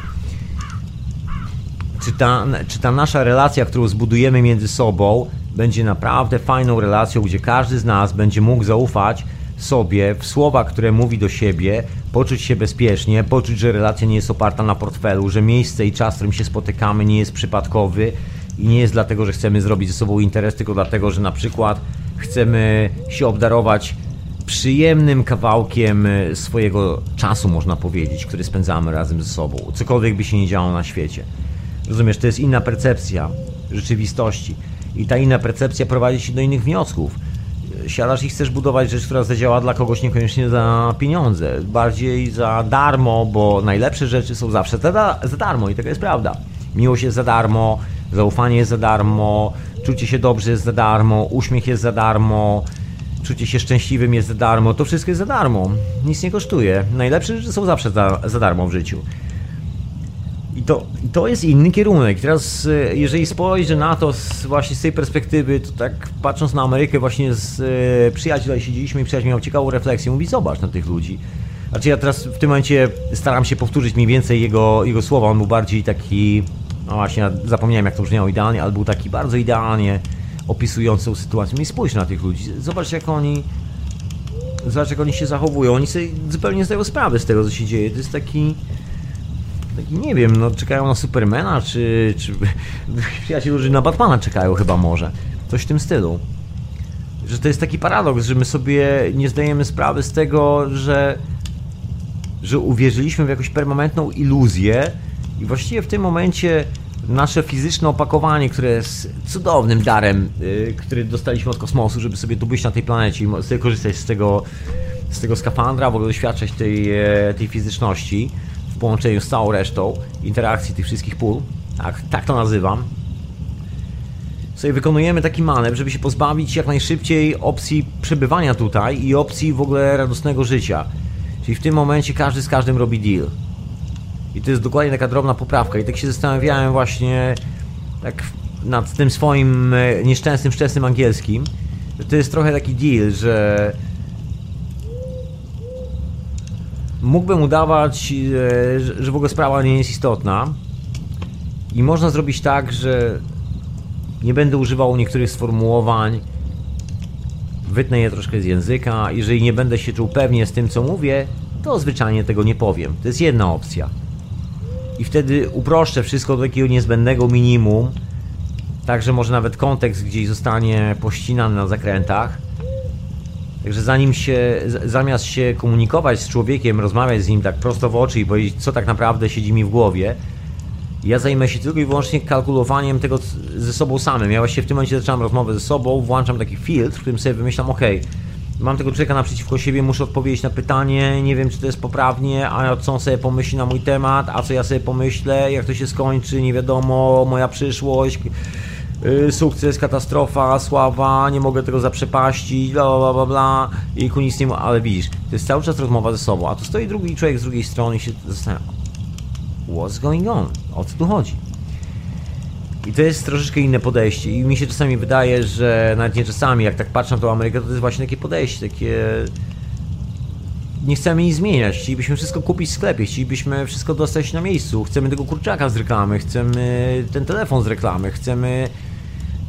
Czy ta, czy ta nasza relacja, którą zbudujemy między sobą, będzie naprawdę fajną relacją, gdzie każdy z nas będzie mógł zaufać sobie w słowa, które mówi do siebie, poczuć się bezpiecznie, poczuć, że relacja nie jest oparta na portfelu, że miejsce i czas, w którym się spotykamy, nie jest przypadkowy i nie jest dlatego, że chcemy zrobić ze sobą interes, tylko dlatego, że na przykład chcemy się obdarować przyjemnym kawałkiem e, swojego czasu, można powiedzieć, który spędzamy razem ze sobą. Cokolwiek by się nie działo na świecie. Rozumiesz, to jest inna percepcja rzeczywistości. I ta inna percepcja prowadzi się do innych wniosków siadasz i chcesz budować rzecz, która zadziała dla kogoś niekoniecznie za pieniądze, bardziej za darmo, bo najlepsze rzeczy są zawsze za, za darmo i taka jest prawda. Miłość jest za darmo, zaufanie jest za darmo, czucie się dobrze jest za darmo, uśmiech jest za darmo, czucie się szczęśliwym jest za darmo, to wszystko jest za darmo, nic nie kosztuje. Najlepsze rzeczy są zawsze za, za darmo w życiu. I to, to jest inny kierunek. Teraz, e, jeżeli spojrzę na to z, właśnie z tej perspektywy, to tak patrząc na Amerykę, właśnie z e, przyjaciół siedzieliśmy i przyjaciel miał ciekawą refleksję. Mówi, zobacz na tych ludzi. Znaczy ja teraz w tym momencie staram się powtórzyć mniej więcej jego, jego słowa. On był bardziej taki, no właśnie, zapomniałem jak to brzmiało idealnie, ale był taki bardzo idealnie opisujący sytuację. I spójrz na tych ludzi. Zobacz jak oni zobacz jak oni się zachowują. Oni sobie zupełnie zdają sprawę z tego, co się dzieje. To jest taki taki, nie wiem, no czekają na Supermana, czy, czy przyjaciele, którzy na Batmana czekają chyba może. Coś w tym stylu. Że to jest taki paradoks, że my sobie nie zdajemy sprawy z tego, że, że uwierzyliśmy w jakąś permanentną iluzję i właściwie w tym momencie nasze fizyczne opakowanie, które jest cudownym darem, yy, który dostaliśmy od kosmosu, żeby sobie tu być na tej planecie i sobie korzystać z tego, z tego skafandra, w ogóle doświadczać tej, e, tej fizyczności połączeniu z całą resztą interakcji tych wszystkich pól, tak, tak to nazywam, sobie wykonujemy taki manewr, żeby się pozbawić jak najszybciej opcji przebywania tutaj i opcji w ogóle radosnego życia. Czyli w tym momencie każdy z każdym robi deal. I to jest dokładnie taka drobna poprawka. I tak się zastanawiałem właśnie tak nad tym swoim e, nieszczęsnym, szczęsnym angielskim, że to jest trochę taki deal, że mógłbym udawać, e, że w ogóle sprawa nie jest istotna. I można zrobić tak, że nie będę używał niektórych sformułowań, wytnę je troszkę z języka. Jeżeli nie będę się czuł pewnie z tym, co mówię, to zwyczajnie tego nie powiem. To jest jedna opcja. I wtedy uproszczę wszystko do takiego niezbędnego minimum, tak że może nawet kontekst gdzieś zostanie pościnany na zakrętach Także zanim się, zamiast się komunikować z człowiekiem, rozmawiać z nim tak prosto w oczy i powiedzieć, co tak naprawdę siedzi mi w głowie, ja zajmę się tylko i wyłącznie kalkulowaniem tego ze sobą samym. Ja właśnie w tym momencie zaczynam rozmowę ze sobą, włączam taki filtr, w którym sobie wymyślam, ok, mam tego człowieka naprzeciwko siebie, muszę odpowiedzieć na pytanie, nie wiem czy to jest poprawnie, a co on sobie pomyśli na mój temat, a co ja sobie pomyślę, jak to się skończy, nie wiadomo, moja przyszłość, sukces, katastrofa, sława, nie mogę tego zaprzepaścić, bla bla bla bla i ku nic nie ma, ale widzisz, to jest cały czas rozmowa ze sobą, a tu stoi drugi człowiek z drugiej strony i się zastanawia, what's going on, o co tu chodzi? I to jest troszeczkę inne podejście. I mi się czasami wydaje, że nawet nie czasami, jak tak patrzę na tą Amerykę, to, to jest właśnie takie podejście, takie... Nie chcemy nic zmieniać, chcielibyśmy wszystko kupić w sklepie, chcielibyśmy wszystko dostać na miejscu, chcemy tego kurczaka z reklamy, chcemy ten telefon z reklamy, chcemy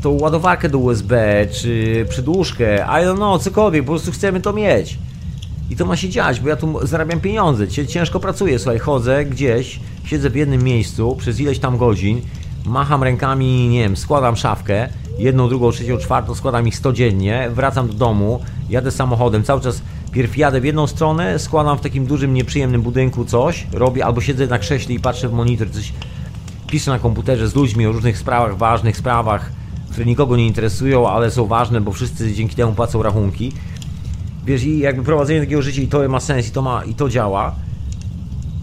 tą ładowarkę do USB, czy przedłużkę, I don't know, cokolwiek, po prostu chcemy to mieć. I to ma się dziać, bo ja tu zarabiam pieniądze, ciężko pracuję, słuchaj, chodzę gdzieś, siedzę w jednym miejscu przez ileś tam godzin, macham rękami, nie wiem, składam szafkę, jedną, drugą, trzecią, czwartą, składam ich 100 dziennie, wracam do domu, jadę samochodem, cały czas pierw jadę w jedną stronę, składam w takim dużym, nieprzyjemnym budynku coś, robię, albo siedzę na krześle i patrzę w monitor, coś piszę na komputerze z ludźmi o różnych sprawach, ważnych sprawach, które nikogo nie interesują, ale są ważne, bo wszyscy dzięki temu płacą rachunki. Wiesz, i jakby prowadzenie takiego życia i to ma sens, i to, ma, i to działa.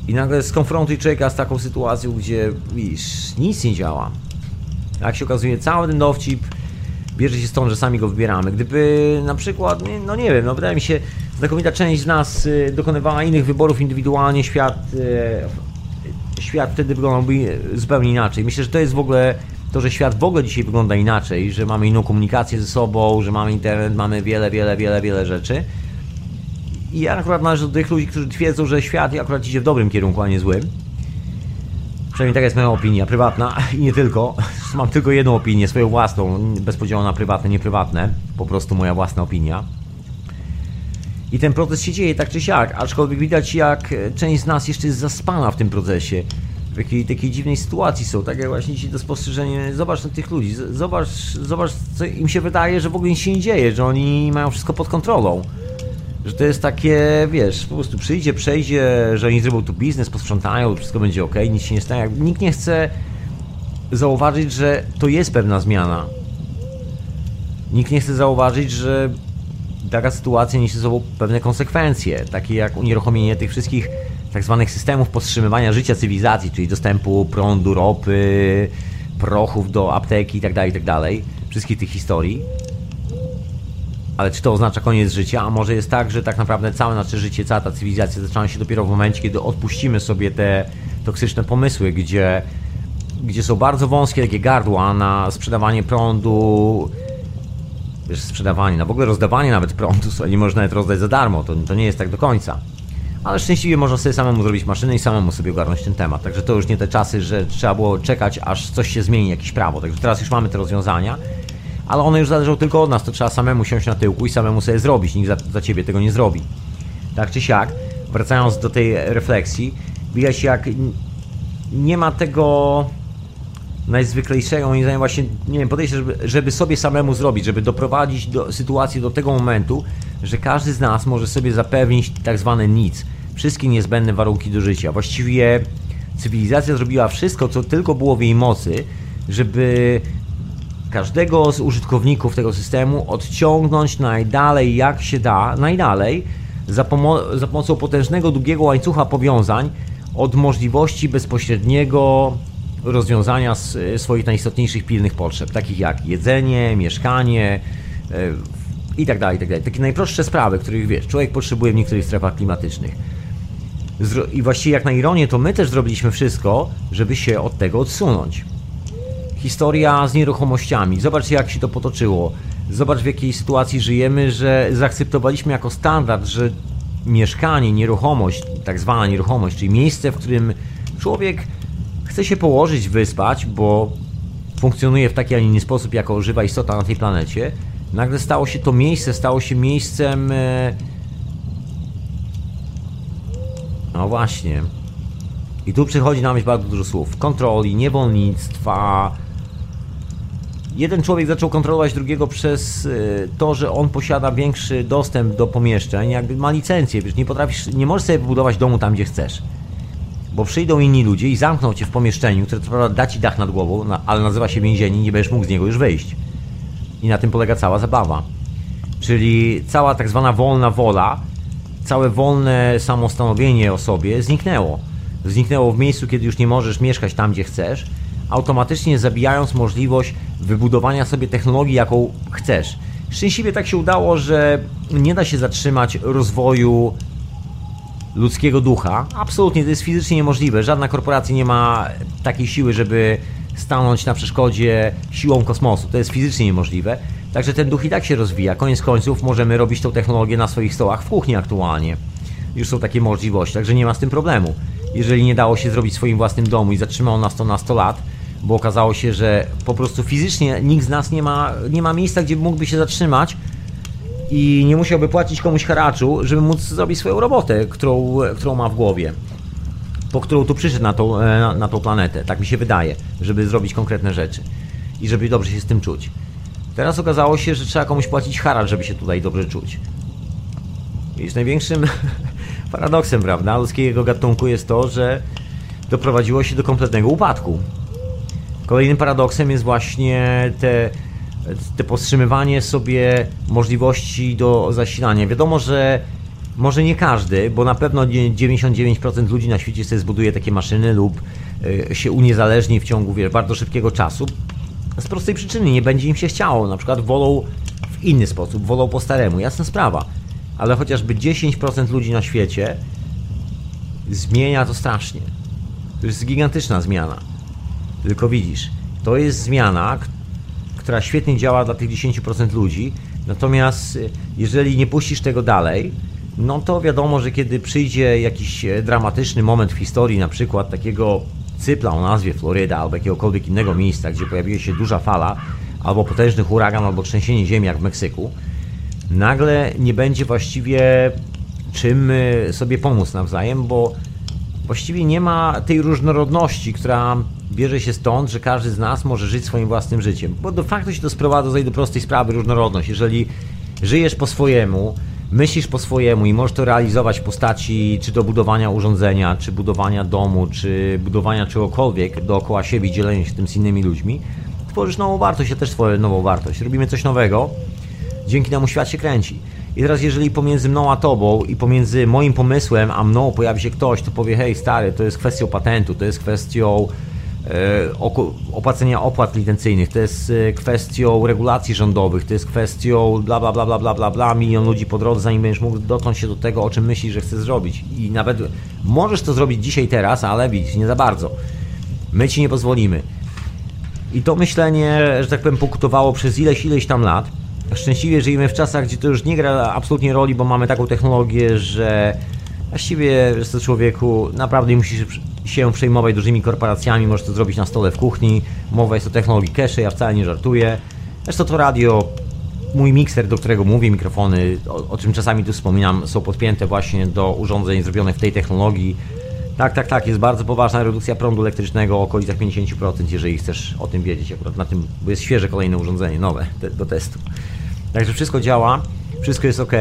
I nagle skonfrontuj człowieka z taką sytuacją, gdzie wiesz, nic nie działa. Jak się okazuje, cały ten dowcip bierze się stąd, że sami go wybieramy. Gdyby na przykład, no nie wiem, no wydaje mi się, znakomita część z nas y, dokonywała innych wyborów indywidualnie, świat, y, świat wtedy wyglądałby zupełnie inaczej. Myślę, że to jest w ogóle to, że świat w ogóle dzisiaj wygląda inaczej, że mamy inną komunikację ze sobą, że mamy internet, mamy wiele, wiele, wiele, wiele rzeczy. I ja akurat należę do tych ludzi, którzy twierdzą, że świat akurat idzie w dobrym kierunku, a nie złym. Przynajmniej taka jest moja opinia prywatna i nie tylko. Mam tylko jedną opinię, swoją własną, bez podziału na prywatne, nieprywatne. Po prostu moja własna opinia. I ten proces się dzieje tak czy siak, aczkolwiek widać jak część z nas jeszcze jest zaspana w tym procesie w jakiej takiej dziwnej sytuacji są, tak jak właśnie ci to spostrzeżenie, zobacz na tych ludzi, zobacz, zobacz co im się wydaje, że w ogóle nic się nie dzieje, że oni mają wszystko pod kontrolą. Że to jest takie, wiesz, po prostu przyjdzie, przejdzie, że oni zrobią tu biznes, posprzątają, wszystko będzie ok, nic się nie stanie. Nikt nie chce zauważyć, że to jest pewna zmiana. Nikt nie chce zauważyć, że taka sytuacja niesie ze sobą pewne konsekwencje, takie jak unieruchomienie tych wszystkich tak zwanych systemów powstrzymywania życia cywilizacji, czyli dostępu prądu, ropy, prochów do apteki itd., tak itd., tak wszystkich tych historii. Ale czy to oznacza koniec życia? A może jest tak, że tak naprawdę całe nasze życie, cała ta cywilizacja zaczyna się dopiero w momencie, kiedy odpuścimy sobie te toksyczne pomysły, gdzie, gdzie są bardzo wąskie takie gardła na sprzedawanie prądu, wiesz, sprzedawanie, no w ogóle rozdawanie nawet prądu, nie można nawet rozdać za darmo, to, to nie jest tak do końca. Ale szczęśliwie można sobie samemu zrobić maszynę i samemu sobie ogarnąć ten temat. Także to już nie te czasy, że trzeba było czekać, aż coś się zmieni, jakieś prawo. Także teraz już mamy te rozwiązania, ale one już zależą tylko od nas. To trzeba samemu siąść na tyłku i samemu sobie zrobić. Nikt za, za ciebie tego nie zrobi. Tak czy siak, wracając do tej refleksji, widać jak nie ma tego najzwyklejszego, moim zdaniem właśnie, nie wiem, podejście, żeby, żeby sobie samemu zrobić, żeby doprowadzić do sytuacji do tego momentu, że każdy z nas może sobie zapewnić tak zwane nic, wszystkie niezbędne warunki do życia. Właściwie cywilizacja zrobiła wszystko, co tylko było w jej mocy, żeby każdego z użytkowników tego systemu odciągnąć najdalej jak się da, najdalej, za, pomo za pomocą potężnego, długiego łańcucha powiązań od możliwości bezpośredniego rozwiązania swoich najistotniejszych pilnych potrzeb, takich jak jedzenie, mieszkanie yy, i tak dalej, i tak dalej. Takie najprostsze sprawy, których wiesz, człowiek potrzebuje w niektórych strefach klimatycznych. I właściwie jak na ironię, to my też zrobiliśmy wszystko, żeby się od tego odsunąć. Historia z nieruchomościami. Zobacz jak się to potoczyło. Zobacz w jakiej sytuacji żyjemy, że zaakceptowaliśmy jako standard, że mieszkanie, nieruchomość, tak zwana nieruchomość, czyli miejsce, w którym człowiek chce się położyć, wyspać, bo funkcjonuje w taki, a nie inny sposób jako żywa istota na tej planecie, nagle stało się to miejsce, stało się miejscem. E, no właśnie. I tu przychodzi na myśl bardzo dużo słów. Kontroli, niewolnictwa. Jeden człowiek zaczął kontrolować drugiego przez e, to, że on posiada większy dostęp do pomieszczeń, jakby ma licencję, wiesz, nie potrafisz, nie możesz sobie wybudować domu tam, gdzie chcesz. Bo przyjdą inni ludzie i zamkną cię w pomieszczeniu, które co prawda da ci dach nad głową, ale nazywa się więzienie i nie będziesz mógł z niego już wyjść. I na tym polega cała zabawa. Czyli cała tak zwana wolna wola, całe wolne samostanowienie o sobie zniknęło. Zniknęło w miejscu, kiedy już nie możesz mieszkać tam, gdzie chcesz, automatycznie zabijając możliwość wybudowania sobie technologii, jaką chcesz. Szczęśliwie tak się udało, że nie da się zatrzymać rozwoju ludzkiego ducha. Absolutnie, to jest fizycznie niemożliwe. Żadna korporacja nie ma takiej siły, żeby stanąć na przeszkodzie siłą kosmosu. To jest fizycznie niemożliwe. Także ten duch i tak się rozwija. Koniec końców możemy robić tą technologię na swoich stołach w kuchni aktualnie. Już są takie możliwości, także nie ma z tym problemu. Jeżeli nie dało się zrobić w swoim własnym domu i zatrzymało nas to na 100 lat, bo okazało się, że po prostu fizycznie nikt z nas nie ma, nie ma miejsca, gdzie mógłby się zatrzymać i nie musiałby płacić komuś haraczu, żeby móc zrobić swoją robotę, którą, którą ma w głowie po którą tu przyszedł na tą, e, na, tą planetę, tak mi się wydaje, żeby zrobić konkretne rzeczy i żeby dobrze się z tym czuć. Teraz okazało się, że trzeba komuś płacić haracz, żeby się tutaj dobrze czuć. I największym paradoksem, prawda, ludzkiego gatunku jest to, że doprowadziło się do kompletnego upadku. Kolejnym paradoksem jest właśnie te, te powstrzymywanie sobie możliwości do zasilania. Wiadomo, że może nie każdy, bo na pewno 99% ludzi na świecie sobie zbuduje takie maszyny lub e, się uniezależni w ciągu wiesz, bardzo szybkiego czasu. Z prostej przyczyny nie będzie im się chciało. Na przykład wolą w inny sposób, wolą po staremu, jasna sprawa. Ale chociażby 10% ludzi na świecie zmienia to strasznie. To jest gigantyczna zmiana. Tylko widzisz, to jest zmiana, która świetnie działa dla tych 10% ludzi. Natomiast e, jeżeli nie puścisz tego dalej, no to wiadomo, że kiedy przyjdzie jakiś e, dramatyczny moment w historii, na przykład takiego cypla o nazwie Floryda albo jakiegokolwiek innego miejsca, gdzie pojawiła się duża fala, albo potężny huragan, albo trzęsienie ziemi jak w Meksyku, nagle nie będzie właściwie czym e, sobie pomóc nawzajem, bo właściwie nie ma tej różnorodności, która bierze się stąd, że każdy z nas może żyć swoim własnym życiem. Bo de facto się to sprowadza do prostej sprawy różnorodność. Jeżeli żyjesz po swojemu, myślisz po swojemu i możesz to realizować w postaci czy do budowania urządzenia, czy budowania domu, czy budowania czegokolwiek dookoła siebie, dzielenia się tym z innymi ludźmi, tworzysz nową wartość, ja też tworzę nową wartość. Robimy coś nowego, dzięki temu świat się kręci. I teraz jeżeli pomiędzy mną a tobą i pomiędzy moim pomysłem a mną pojawi się ktoś, to powie, hej stary, to jest kwestią patentu, to jest kwestią opłacenia opłat licencyjnych, to jest kwestią regulacji rządowych, to jest kwestią bla bla bla bla bla bla bla, milion ludzi po drodze, zanim będziesz mógł dotknąć się do tego, o czym myślisz, że chcesz zrobić. I nawet możesz to zrobić dzisiaj, teraz, ale widzisz, nie za bardzo. My ci nie pozwolimy. I to myślenie, że tak powiem, pokutowało przez ileś, ileś tam lat. Szczęśliwie żyjemy w czasach, gdzie to już nie gra absolutnie roli, bo mamy taką technologię, że właściwie, że to człowieku, naprawdę musisz się przejmować dużymi korporacjami, możesz to zrobić na stole w kuchni. Mowa jest o technologii cache, ja wcale nie żartuję. Zresztą to radio, mój mikser, do którego mówię, mikrofony, o, o czym czasami tu wspominam, są podpięte właśnie do urządzeń zrobionych w tej technologii. Tak, tak, tak, jest bardzo poważna redukcja prądu elektrycznego o okolicach 50%, jeżeli chcesz o tym wiedzieć akurat na tym, bo jest świeże kolejne urządzenie, nowe te, do testu. Także wszystko działa, wszystko jest ok.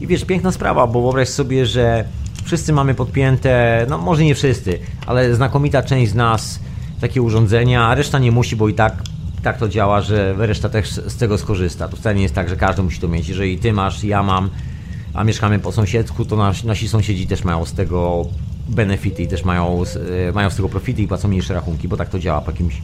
I wiesz, piękna sprawa, bo wyobraź sobie, że wszyscy mamy podpięte, no może nie wszyscy, ale znakomita część z nas takie urządzenia, a reszta nie musi, bo i tak, tak to działa, że reszta też z tego skorzysta. To wcale nie jest tak, że każdy musi to mieć. Jeżeli ty masz, ja mam, a mieszkamy po sąsiedzku, to nasi, nasi sąsiedzi też mają z tego benefity i też mają, e, mają z tego profity i płacą mniejsze rachunki, bo tak to działa po jakimś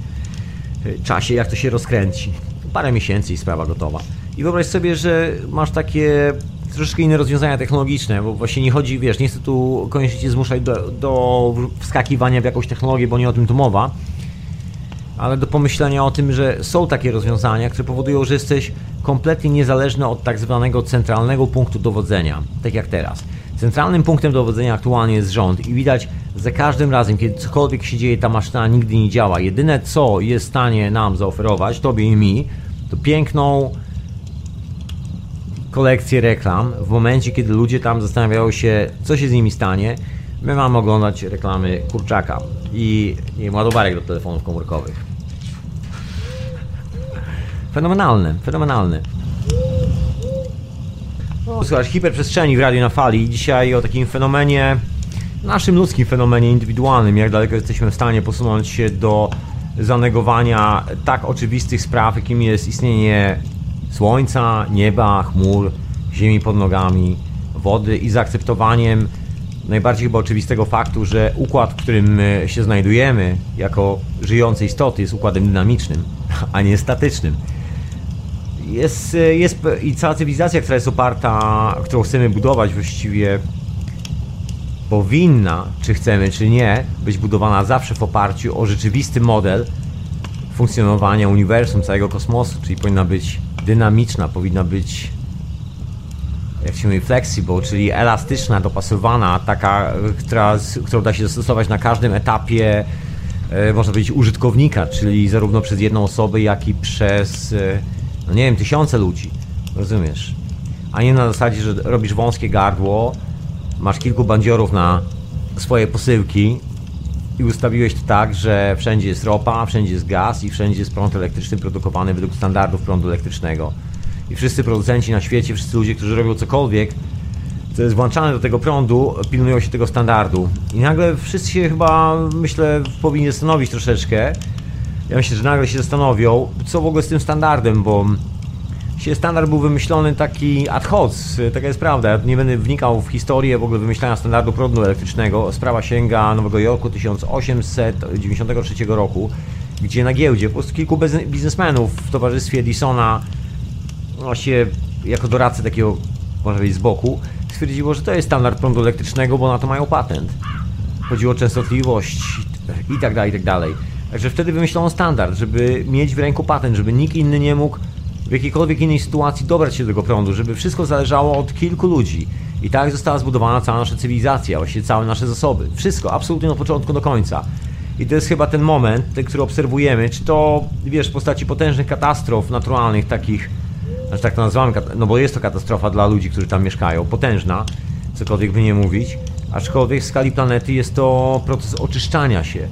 e, czasie, jak to się rozkręci. Parę miesięcy i sprawa gotowa. I wyobraź sobie, że masz takie troszeczkę inne rozwiązania technologiczne, bo właśnie nie chodzi, wiesz, nie chcę tu koniecznie cię zmuszać do, do wskakiwania w jakąś technologię, bo nie o tym tu mowa, ale do pomyślenia o tym, że są takie rozwiązania, które powodują, że jesteś kompletnie niezależny od tak zwanego centralnego punktu dowodzenia, tak jak teraz. Centralnym punktem dowodzenia aktualnie jest rząd i widać za każdym razem, kiedy cokolwiek się dzieje, ta maszyna nigdy nie działa. Jedyne co jest w stanie nam zaoferować, tobie i mi, to piękną kolekcję reklam. W momencie, kiedy ludzie tam zastanawiają się, co się z nimi stanie, my mamy oglądać reklamy kurczaka i nie ładowarek do telefonów komórkowych. Fenomenalne, fenomenalne. Słuchaj, hiperprzestrzeni w radiu na fali. Dzisiaj o takim fenomenie, naszym ludzkim fenomenie indywidualnym, jak daleko jesteśmy w stanie posunąć się do zanegowania tak oczywistych spraw, jakim jest istnienie słońca, nieba, chmur, ziemi pod nogami, wody i zaakceptowaniem najbardziej chyba oczywistego faktu, że układ, w którym się znajdujemy jako żyjące istoty jest układem dynamicznym, a nie statycznym. Jest, jest i cała cywilizacja, która jest oparta, którą chcemy budować właściwie powinna, czy chcemy, czy nie, być budowana zawsze w oparciu o rzeczywisty model funkcjonowania uniwersum, całego kosmosu, czyli powinna być dynamiczna, powinna być jak się mówi flexible, czyli elastyczna, dopasowana, taka, która, którą da się zastosować na każdym etapie e, można powiedzieć użytkownika, czyli zarówno przez jedną osobę, jak i przez e, no nie wiem, tysiące ludzi, rozumiesz? A nie na zasadzie, że robisz wąskie gardło, masz kilku bandziorów na swoje posyłki i ustawiłeś to tak, że wszędzie jest ropa, wszędzie jest gaz i wszędzie jest prąd elektryczny produkowany według standardów prądu elektrycznego. I wszyscy producenci na świecie, wszyscy ludzie, którzy robią cokolwiek, co jest włączane do tego prądu, pilnują się tego standardu. I nagle wszyscy się chyba, myślę, powinni zastanowić troszeczkę, ja myślę, że nagle się zastanowią, co w ogóle z tym standardem, bo standard był wymyślony taki ad hoc, taka jest prawda. Ja nie będę wnikał w historię w ogóle wymyślania standardu prądu elektrycznego. Sprawa sięga Nowego Jorku 1893 roku, gdzie na giełdzie po prostu kilku biznesmenów w towarzystwie Edisona, właściwie jako doradcy takiego, można powiedzieć, z boku, stwierdziło, że to jest standard prądu elektrycznego, bo na to mają patent. Chodziło o częstotliwość i tak dalej, i tak dalej. Także wtedy wymyślono standard, żeby mieć w ręku patent, żeby nikt inny nie mógł w jakiejkolwiek innej sytuacji dobrać się do tego prądu, żeby wszystko zależało od kilku ludzi. I tak została zbudowana cała nasza cywilizacja, właściwie całe nasze zasoby. Wszystko, absolutnie od początku do końca. I to jest chyba ten moment, ten, który obserwujemy, czy to, wiesz, w postaci potężnych katastrof naturalnych, takich, znaczy tak to nazywamy, no bo jest to katastrofa dla ludzi, którzy tam mieszkają, potężna, cokolwiek by nie mówić, aczkolwiek w skali planety jest to proces oczyszczania się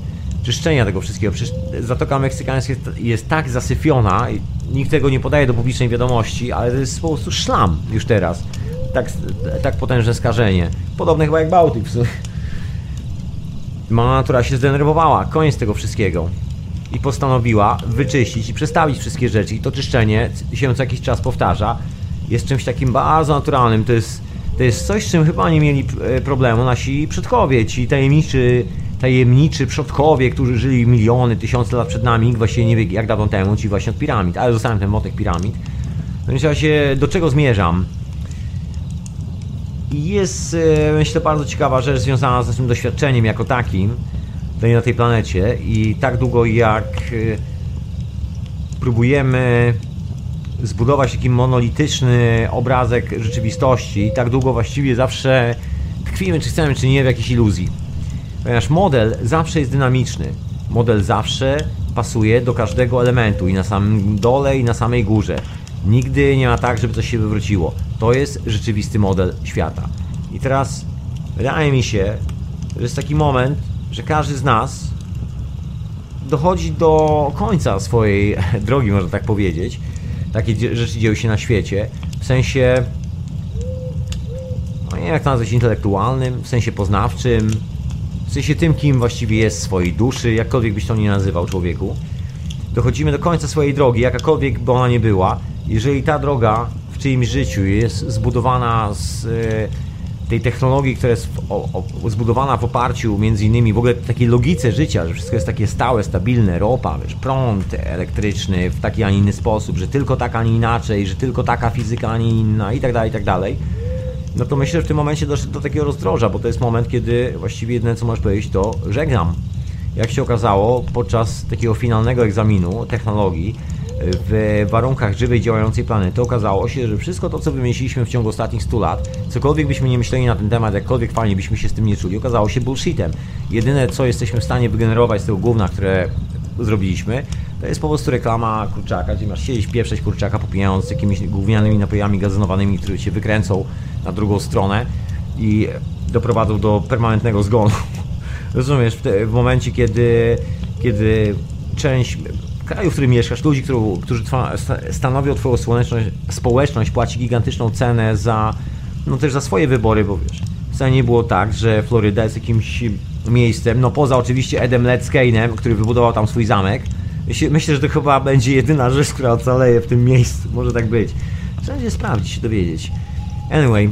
czyszczenia tego wszystkiego. Przecież Zatoka Meksykańska jest, jest tak zasyfiona, nikt tego nie podaje do publicznej wiadomości, ale to jest po prostu szlam już teraz. Tak, tak potężne skażenie. Podobne chyba jak Bałtyk w sumie. Mama natura się zdenerwowała, koniec tego wszystkiego. I postanowiła wyczyścić i przestawić wszystkie rzeczy. I to czyszczenie się co jakiś czas powtarza. Jest czymś takim bardzo naturalnym. To jest, to jest coś, z czym chyba nie mieli e, problemu nasi przodkowie, ci tajemniczy tajemniczy przodkowie, którzy żyli miliony, tysiące lat przed nami, właściwie nie wie jak dawno temu, ci właśnie od piramid, ale zostałem ten motek piramid. Więc ja się, do czego zmierzam? Jest, e, myślę, bardzo ciekawa rzecz związana z naszym doświadczeniem jako takim tutaj na tej planecie i tak długo jak e, próbujemy zbudować taki monolityczny obrazek rzeczywistości, tak długo właściwie zawsze tkwimy, czy chcemy, czy nie, w jakiejś iluzji. Ponieważ model zawsze jest dynamiczny. Model zawsze pasuje do każdego elementu i na samym dole, i na samej górze. Nigdy nie ma tak, żeby coś się wywróciło. To jest rzeczywisty model świata. I teraz wydaje mi się, że jest taki moment, że każdy z nas dochodzi do końca swojej drogi, można tak powiedzieć. Takie rzeczy dzieją się na świecie. W sensie, no nie jak to nazwać, intelektualnym, w sensie poznawczym, w sensie tym, kim właściwie jest swojej duszy, jakkolwiek byś to nie nazywał człowieku. Dochodzimy do końca swojej drogi, jakakolwiek by ona nie była. Jeżeli ta droga w czyimś życiu jest zbudowana z e, tej technologii, która jest o, o, zbudowana w oparciu między innymi w ogóle takiej logice życia, że wszystko jest takie stałe, stabilne, ropa, wiesz, prąd elektryczny w taki, a nie inny sposób, że tylko tak, a nie inaczej, że tylko taka fizyka, a nie inna i tak dalej, i tak dalej no to myślę, że w tym momencie doszedł do takiego rozdroża, bo to jest moment, kiedy właściwie jedyne co możesz powiedzieć to żegnam. Jak się okazało, podczas takiego finalnego egzaminu technologii w warunkach żywej, działającej planety okazało się, że wszystko to, co wymyśliliśmy w ciągu ostatnich 100 lat, cokolwiek byśmy nie myśleli na ten temat, jakkolwiek fajnie byśmy się z tym nie czuli, okazało się bullshitem. Jedyne, co jesteśmy w stanie wygenerować z tego gówna, które zrobiliśmy, to jest po prostu reklama kurczaka, gdzie masz siedzieć, pieprzeć kurczaka, popijając jakimiś gównianymi napojami gazonowanymi, które cię wykręcą na drugą stronę i doprowadzą do permanentnego zgonu. Rozumiesz, w, te, w momencie, kiedy, kiedy część kraju, w którym mieszkasz, ludzi, którzy, którzy stanowią twoją społeczność, społeczność, płaci gigantyczną cenę za, no też za swoje wybory, bo wiesz, wcale nie było tak, że Floryda jest jakimś miejscem, no poza oczywiście Edem Leckane'em, który wybudował tam swój zamek. Myślę, że to chyba będzie jedyna rzecz, która ocaleje w tym miejscu. Może tak być. Trzeba się sprawdzić, dowiedzieć. Anyway,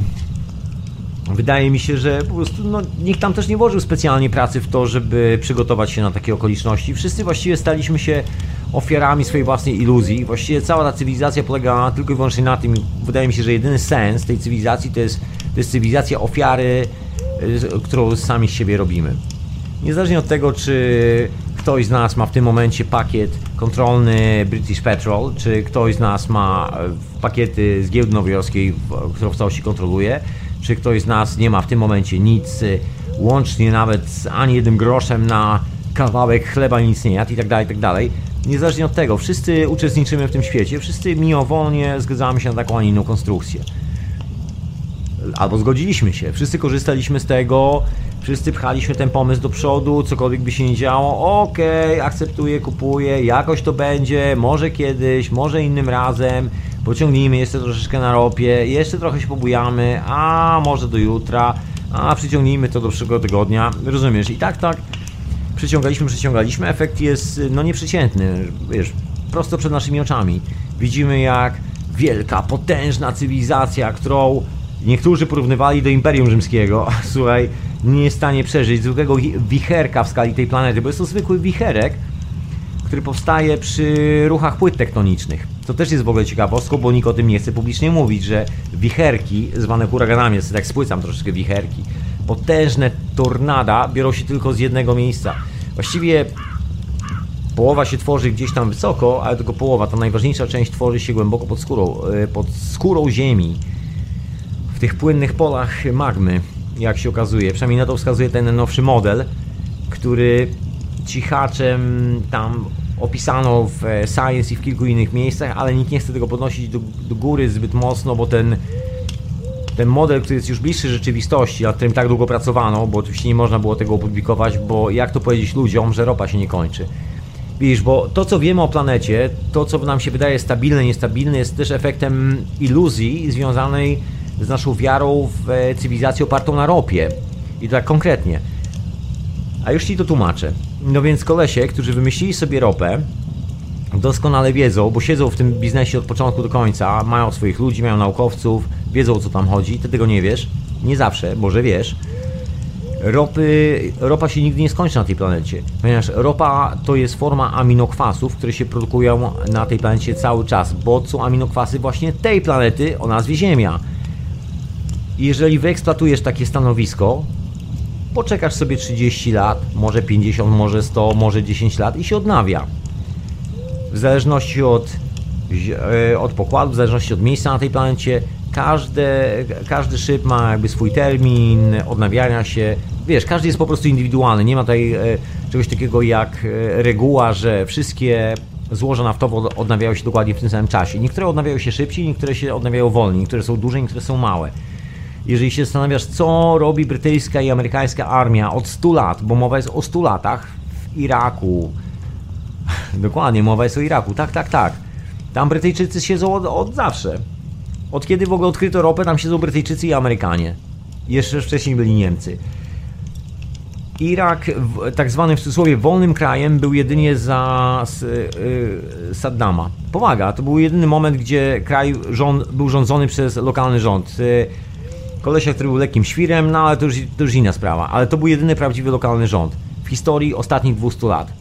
wydaje mi się, że po prostu no, nikt tam też nie włożył specjalnie pracy w to, żeby przygotować się na takie okoliczności. Wszyscy właściwie staliśmy się ofiarami swojej własnej iluzji. Właściwie cała ta cywilizacja polega tylko i wyłącznie na tym. Wydaje mi się, że jedyny sens tej cywilizacji to jest, to jest cywilizacja ofiary, którą sami z siebie robimy. Niezależnie od tego, czy ktoś z nas ma w tym momencie pakiet kontrolny British Petrol, czy ktoś z nas ma e, pakiety z giełdy nowojorskiej, którą w całości kontroluje, czy ktoś z nas nie ma w tym momencie nic, e, łącznie nawet z ani jednym groszem na kawałek chleba nic nie jadł i tak dalej, i tak. Niezależnie od tego, wszyscy uczestniczymy w tym świecie, wszyscy mimowolnie zgadzamy się na taką, a inną konstrukcję. Albo zgodziliśmy się, wszyscy korzystaliśmy z tego, Wszyscy pchaliśmy ten pomysł do przodu, cokolwiek by się nie działo. Okej, okay, akceptuję, kupuję, jakoś to będzie, może kiedyś, może innym razem. Pociągnijmy jeszcze troszeczkę na ropie, jeszcze trochę się pobujamy, a może do jutra, a przyciągnijmy to do przyszłego tygodnia. Rozumiesz? I tak, tak przyciągaliśmy, przyciągaliśmy. Efekt jest no nieprzeciętny, wiesz, prosto przed naszymi oczami. Widzimy jak wielka, potężna cywilizacja, którą niektórzy porównywali do Imperium Rzymskiego. Słuchaj, nie jest w stanie przeżyć zwykłego wicherka w skali tej planety, bo jest to zwykły wicherek, który powstaje przy ruchach płyt tektonicznych. To też jest w ogóle ciekawostką, bo nikt o tym nie chce publicznie mówić, że wicherki, zwane huraganami, jest tak spłycam troszeczkę wicherki, potężne tornada biorą się tylko z jednego miejsca. Właściwie połowa się tworzy gdzieś tam wysoko, ale tylko połowa, ta najważniejsza część tworzy się głęboko pod skórą, e, pod skórą ziemi, w tych płynnych polach magmy jak się okazuje. Przynajmniej na to wskazuje ten nowszy model, który cichaczem tam opisano w e, Science i w kilku innych miejscach, ale nikt nie chce tego podnosić do, do góry zbyt mocno, bo ten ten model, który jest już bliższy rzeczywistości, nad którym tak długo pracowano, bo oczywiście nie można było tego opublikować, bo jak to powiedzieć ludziom, że ropa się nie kończy. Widzisz, bo to co wiemy o planecie, to co nam się wydaje stabilne, niestabilne, jest też efektem iluzji związanej z naszą wiarą w e, cywilizację opartą na ropie. I tak konkretnie. A już Ci to tłumaczę. No więc kolesie, którzy wymyślili sobie ropę, doskonale wiedzą, bo siedzą w tym biznesie od początku do końca, mają swoich ludzi, mają naukowców, wiedzą o co tam chodzi, Ty tego nie wiesz. Nie zawsze, może wiesz. Ropy, ropa się nigdy nie skończy na tej planecie, ponieważ ropa to jest forma aminokwasów, które się produkują na tej planecie cały czas, bo są aminokwasy właśnie tej planety o nazwie Ziemia. Jeżeli wyeksploatujesz takie stanowisko, poczekasz sobie 30 lat, może 50, może 100, może 10 lat i się odnawia. W zależności od, e, od pokładu, w zależności od miejsca na tej planecie, każde, każdy szyb ma jakby swój termin odnawiania się. Wiesz, każdy jest po prostu indywidualny. Nie ma tutaj e, czegoś takiego jak e, reguła, że wszystkie złoża naftowe odnawiają się dokładnie w tym samym czasie. Niektóre odnawiają się szybciej, niektóre się odnawiają wolniej, niektóre są duże, niektóre są małe. Jeżeli się zastanawiasz, co robi brytyjska i amerykańska armia od 100 lat, bo mowa jest o 100 latach w Iraku. Dokładnie, mowa jest o Iraku. Tak, tak, tak. Tam Brytyjczycy siedzą od, od zawsze. Od kiedy w ogóle odkryto ropę, tam siedzą Brytyjczycy i Amerykanie. Jeszcze wcześniej byli Niemcy. Irak, tak zwany w cudzysłowie wolnym krajem, był jedynie za yy, Saddama. Powaga, to był jedyny moment, gdzie kraj rząd, był rządzony przez lokalny rząd. Kolesia, który był lekkim świrem, no ale to już, to już inna sprawa. Ale to był jedyny prawdziwy lokalny rząd w historii ostatnich 200 lat.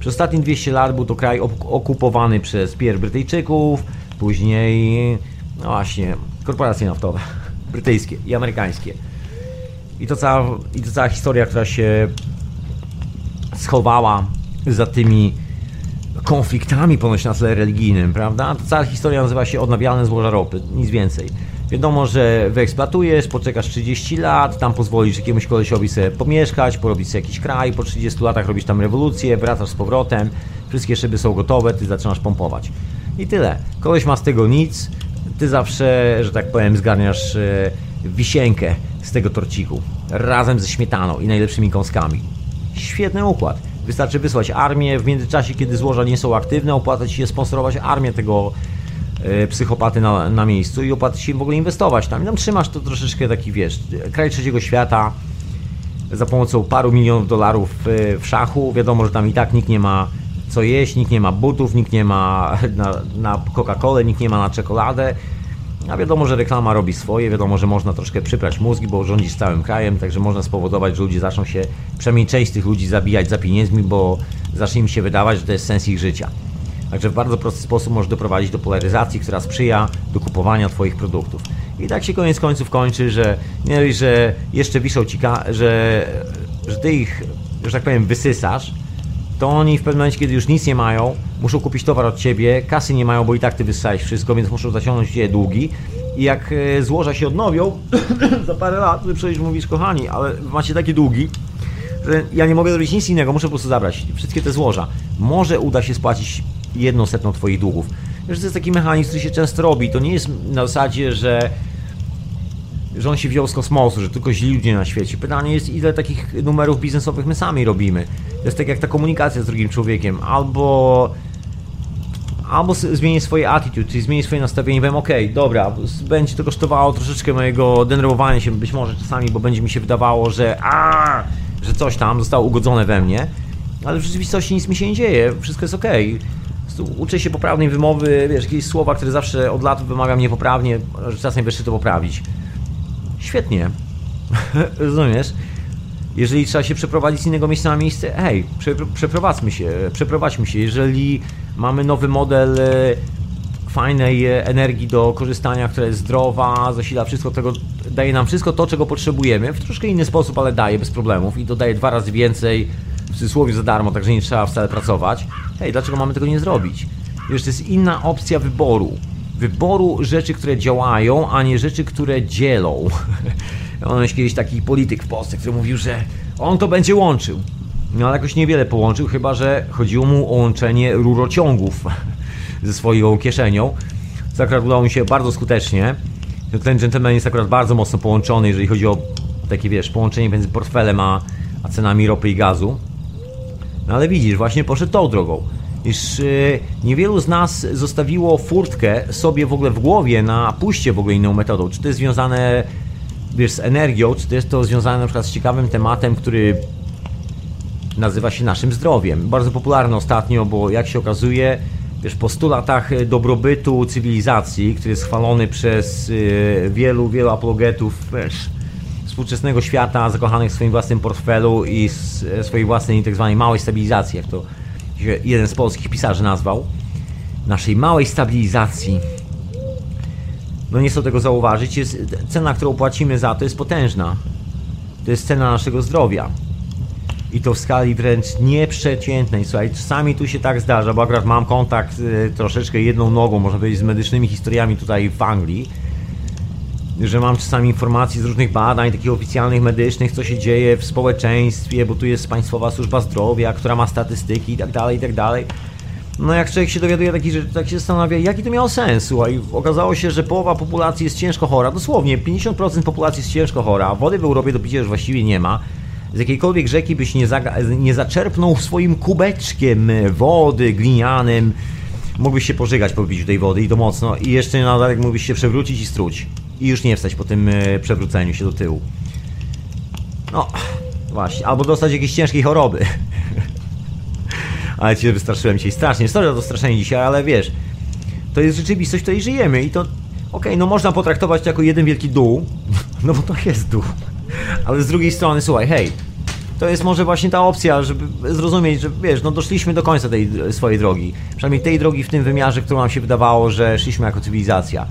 Przez ostatnie 200 lat był to kraj okupowany przez pierw Brytyjczyków, później no właśnie, korporacje naftowe, brytyjskie i amerykańskie. I to cała, i to cała historia, która się schowała za tymi konfliktami ponoć na tle religijnym, prawda? To cała historia nazywa się odnawialne złoża ropy, nic więcej. Wiadomo, że wyeksploatujesz, poczekasz 30 lat, tam pozwolisz jakiemuś kolesiowi sobie pomieszkać, porobić sobie jakiś kraj, po 30 latach robisz tam rewolucję, wracasz z powrotem, wszystkie szyby są gotowe, ty zaczynasz pompować. I tyle. Koleś ma z tego nic, ty zawsze, że tak powiem, zgarniasz e, wisienkę z tego torciku razem ze śmietaną i najlepszymi kąskami. Świetny układ. Wystarczy wysłać armię w międzyczasie, kiedy złoża nie są aktywne, opłaca ci się sponsorować armię tego psychopaty na, na miejscu i opłaca się w ogóle inwestować tam. I tam trzymasz to troszeczkę taki, wiesz, kraj trzeciego świata za pomocą paru milionów dolarów w, w szachu. Wiadomo, że tam i tak nikt nie ma co jeść, nikt nie ma butów, nikt nie ma na, na Coca-Colę, nikt nie ma na czekoladę. A wiadomo, że reklama robi swoje, wiadomo, że można troszkę przyprać mózgi, bo rządzisz całym krajem, także można spowodować, że ludzie zaczną się, przynajmniej część tych ludzi zabijać za pieniędzmi, bo zacznie im się wydawać, że to jest sens ich życia. Także w bardzo prosty sposób możesz doprowadzić do polaryzacji, która sprzyja do kupowania Twoich produktów. I tak się koniec końców kończy, że nie że jeszcze wiszą ci, że, że Ty ich, że tak powiem, wysysasz, to oni w pewnym momencie, kiedy już nic nie mają, muszą kupić towar od ciebie, kasy nie mają, bo i tak ty wyssałeś wszystko, więc muszą zaciągnąć cię długi. I jak e, złoża się odnowią, za parę lat, ty przecież mówisz, kochani, ale macie takie długi, ja nie mogę zrobić nic innego, muszę po prostu zabrać wszystkie te złoża. Może uda się spłacić jedną setną twoich długów. Wiesz, to jest taki mechanizm, który się często robi. To nie jest na zasadzie, że że on się wziął z kosmosu, że tylko źli ludzie na świecie. Pytanie jest, ile takich numerów biznesowych my sami robimy. To jest tak jak ta komunikacja z drugim człowiekiem. Albo albo zmienię swoje attitude, czyli zmienię swoje nastawienie i powiem, ok, dobra, będzie to kosztowało troszeczkę mojego denerwowania się, być może czasami, bo będzie mi się wydawało, że a, że coś tam zostało ugodzone we mnie, ale w rzeczywistości nic mi się nie dzieje, wszystko jest ok. Uczę się poprawnej wymowy, wiesz, jakieś słowa, które zawsze od lat wymawiam niepoprawnie, że czasem wreszcie to poprawić. Świetnie. Rozumiesz? Jeżeli trzeba się przeprowadzić z innego miejsca na miejsce, hej, przeprowadzmy się, przeprowadźmy się. Jeżeli mamy nowy model e, fajnej e, energii do korzystania, która jest zdrowa, zasila wszystko tego, daje nam wszystko to, czego potrzebujemy, w troszkę inny sposób, ale daje bez problemów i dodaje dwa razy więcej, w cudzysłowie za darmo, także nie trzeba wcale pracować. Hej, dlaczego mamy tego nie zrobić? Wiesz, to jest inna opcja wyboru wyboru rzeczy, które działają, a nie rzeczy, które dzielą. Jest kiedyś taki polityk w Polsce, który mówił, że on to będzie łączył. No ale jakoś niewiele połączył, chyba że chodziło mu o łączenie rurociągów ze swoją kieszenią. Co akurat udało mi się bardzo skutecznie. Ten gentleman jest akurat bardzo mocno połączony, jeżeli chodzi o takie, wiesz, połączenie między portfelem a, a cenami ropy i gazu. No ale widzisz, właśnie poszedł tą drogą iż y, niewielu z nas zostawiło furtkę sobie w ogóle w głowie na pójście w ogóle inną metodą. Czy to jest związane wiesz, z energią, czy to jest to związane na przykład z ciekawym tematem, który nazywa się naszym zdrowiem. Bardzo popularny ostatnio, bo jak się okazuje, wiesz, po 100 latach dobrobytu cywilizacji, który jest chwalony przez y, wielu, wielu apologetów, wiesz, współczesnego świata, zakochanych w swoim własnym portfelu i swojej własnej tak zwanej małej stabilizacji, jak to jeden z polskich pisarzy nazwał, naszej małej stabilizacji. No nie chcę tego zauważyć, jest, cena, którą płacimy za to jest potężna. To jest cena naszego zdrowia. I to w skali wręcz nieprzeciętnej. Słuchaj, czasami tu się tak zdarza, bo akurat mam kontakt y, troszeczkę jedną nogą, można powiedzieć, z medycznymi historiami tutaj w Anglii że mam czasami informacji z różnych badań, takich oficjalnych, medycznych, co się dzieje w społeczeństwie, bo tu jest Państwowa Służba Zdrowia, która ma statystyki i tak dalej, i tak dalej. No jak człowiek się dowiaduje takich rzeczy, tak się zastanawia, jaki to miało sens, słuchaj, okazało się, że połowa populacji jest ciężko chora, dosłownie 50% populacji jest ciężko chora, wody w Europie do picia już właściwie nie ma, z jakiejkolwiek rzeki byś nie, nie zaczerpnął swoim kubeczkiem wody glinianym, mógłbyś się pożygać po tej wody i to mocno. I jeszcze na dodatek mógłbyś się przewrócić i struć i już nie wstać po tym e, przewróceniu się do tyłu. No, właśnie, albo dostać jakiejś ciężkiej choroby. ale cię wystraszyłem dzisiaj strasznie. Sorry za to straszenie dzisiaj, ale wiesz, to jest rzeczywistość, w której żyjemy i to, okej, okay, no można potraktować to jako jeden wielki dół, no bo to jest dół. Ale z drugiej strony, słuchaj, hej, to jest może właśnie ta opcja, żeby zrozumieć, że wiesz, no doszliśmy do końca tej swojej drogi. Przynajmniej tej drogi w tym wymiarze, którą nam się wydawało, że szliśmy jako cywilizacja.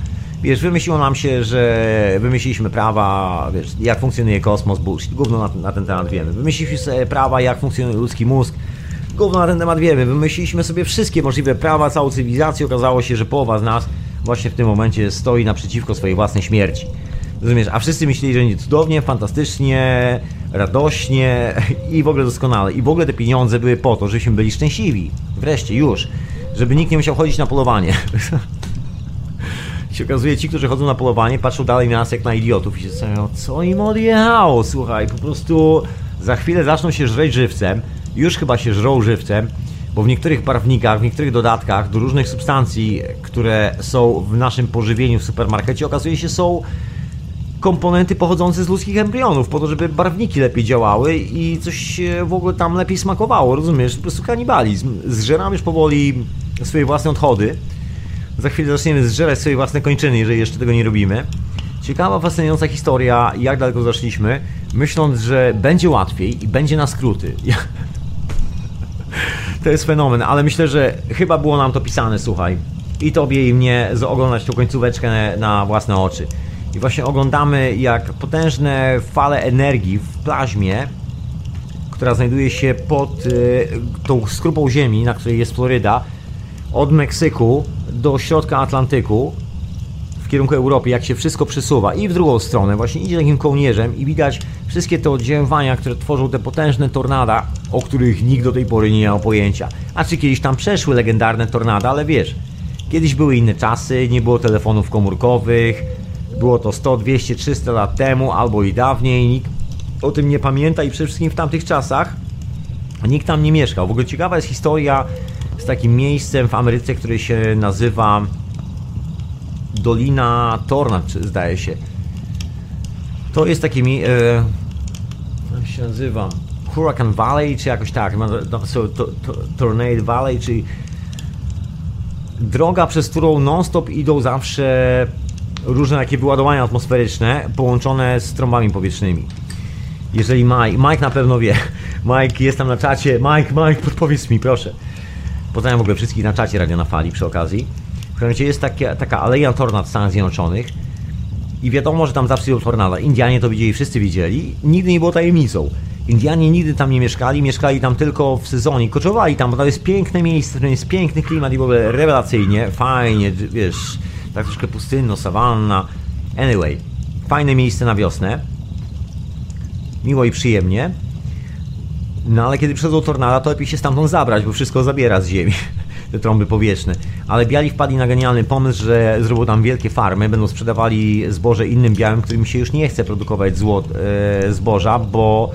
Wiesz, wymyśliło nam się, że wymyśliliśmy prawa, wiesz, jak funkcjonuje kosmos, bullshit, gówno na, na ten temat wiemy. Wymyśliliśmy sobie prawa, jak funkcjonuje ludzki mózg, gówno na ten temat wiemy. Wymyśliliśmy sobie wszystkie możliwe prawa, całą cywilizację. Okazało się, że połowa z nas właśnie w tym momencie stoi naprzeciwko swojej własnej śmierci. Rozumiesz? A wszyscy myśleli, że będzie cudownie, fantastycznie, radośnie i w ogóle doskonale. I w ogóle te pieniądze były po to, żebyśmy byli szczęśliwi. Wreszcie, już. Żeby nikt nie musiał chodzić na polowanie. się okazuje, ci, którzy chodzą na polowanie, patrzą dalej na nas jak na idiotów i się zastanawiają, co im odjechało, słuchaj, po prostu za chwilę zaczną się żreć żywcem, już chyba się żrą żywcem, bo w niektórych barwnikach, w niektórych dodatkach do różnych substancji, które są w naszym pożywieniu w supermarkecie, okazuje się są komponenty pochodzące z ludzkich embrionów, po to, żeby barwniki lepiej działały i coś w ogóle tam lepiej smakowało, rozumiesz? Po prostu kanibalizm. Zżeramy już powoli swoje własne odchody, za chwilę zaczniemy zżerać swoje własne kończyny, jeżeli jeszcze tego nie robimy. Ciekawa, fascynująca historia, jak daleko zaszliśmy, myśląc, że będzie łatwiej i będzie na skróty. to jest fenomen, ale myślę, że chyba było nam to pisane, słuchaj. I tobie i mnie oglądać tą końcóweczkę na własne oczy. I właśnie oglądamy, jak potężne fale energii w plazmie, która znajduje się pod y, tą skrupą ziemi, na której jest Floryda, od Meksyku do środka Atlantyku w kierunku Europy, jak się wszystko przesuwa i w drugą stronę, właśnie idzie takim kołnierzem i widać wszystkie te oddziaływania, które tworzą te potężne tornada, o których nikt do tej pory nie miał pojęcia. A czy kiedyś tam przeszły legendarne tornada, ale wiesz, kiedyś były inne czasy, nie było telefonów komórkowych, było to 100, 200, 300 lat temu albo i dawniej, nikt o tym nie pamięta i przede wszystkim w tamtych czasach nikt tam nie mieszkał. W ogóle ciekawa jest historia z takim miejscem w Ameryce, które się nazywa Dolina Tornad, zdaje się. To jest takie mi... E, jak się nazywa? Hurricane Valley, czy jakoś tak. So, to, to, Tornado Valley, czyli droga, przez którą non-stop idą zawsze różne takie wyładowania atmosferyczne połączone z trąbami powietrznymi. Jeżeli Mike, Mike na pewno wie, Mike jest tam na czacie, Mike, Mike, podpowiedz mi proszę. Pozdrawiam w ogóle wszystkich na czacie Radio na Fali przy okazji. W razie jest taka, taka aleja tornad w Stanach Zjednoczonych i wiadomo, że tam zawsze są tornada. Indianie to widzieli, wszyscy widzieli. Nigdy nie było tajemnicą. Indianie nigdy tam nie mieszkali, mieszkali tam tylko w sezonie, koczowali tam, bo to jest piękne miejsce, którym jest piękny klimat i w ogóle rewelacyjnie, fajnie, wiesz, tak troszkę pustynno, sawanna. Anyway, fajne miejsce na wiosnę. Miło i przyjemnie. No ale kiedy przychodzą tornada, to lepiej się stamtąd zabrać, bo wszystko zabiera z ziemi. Te trąby powietrzne. Ale biali wpadli na genialny pomysł, że zrobią tam wielkie farmy, będą sprzedawali zboże innym białym, którym się już nie chce produkować złot, e, zboża, bo,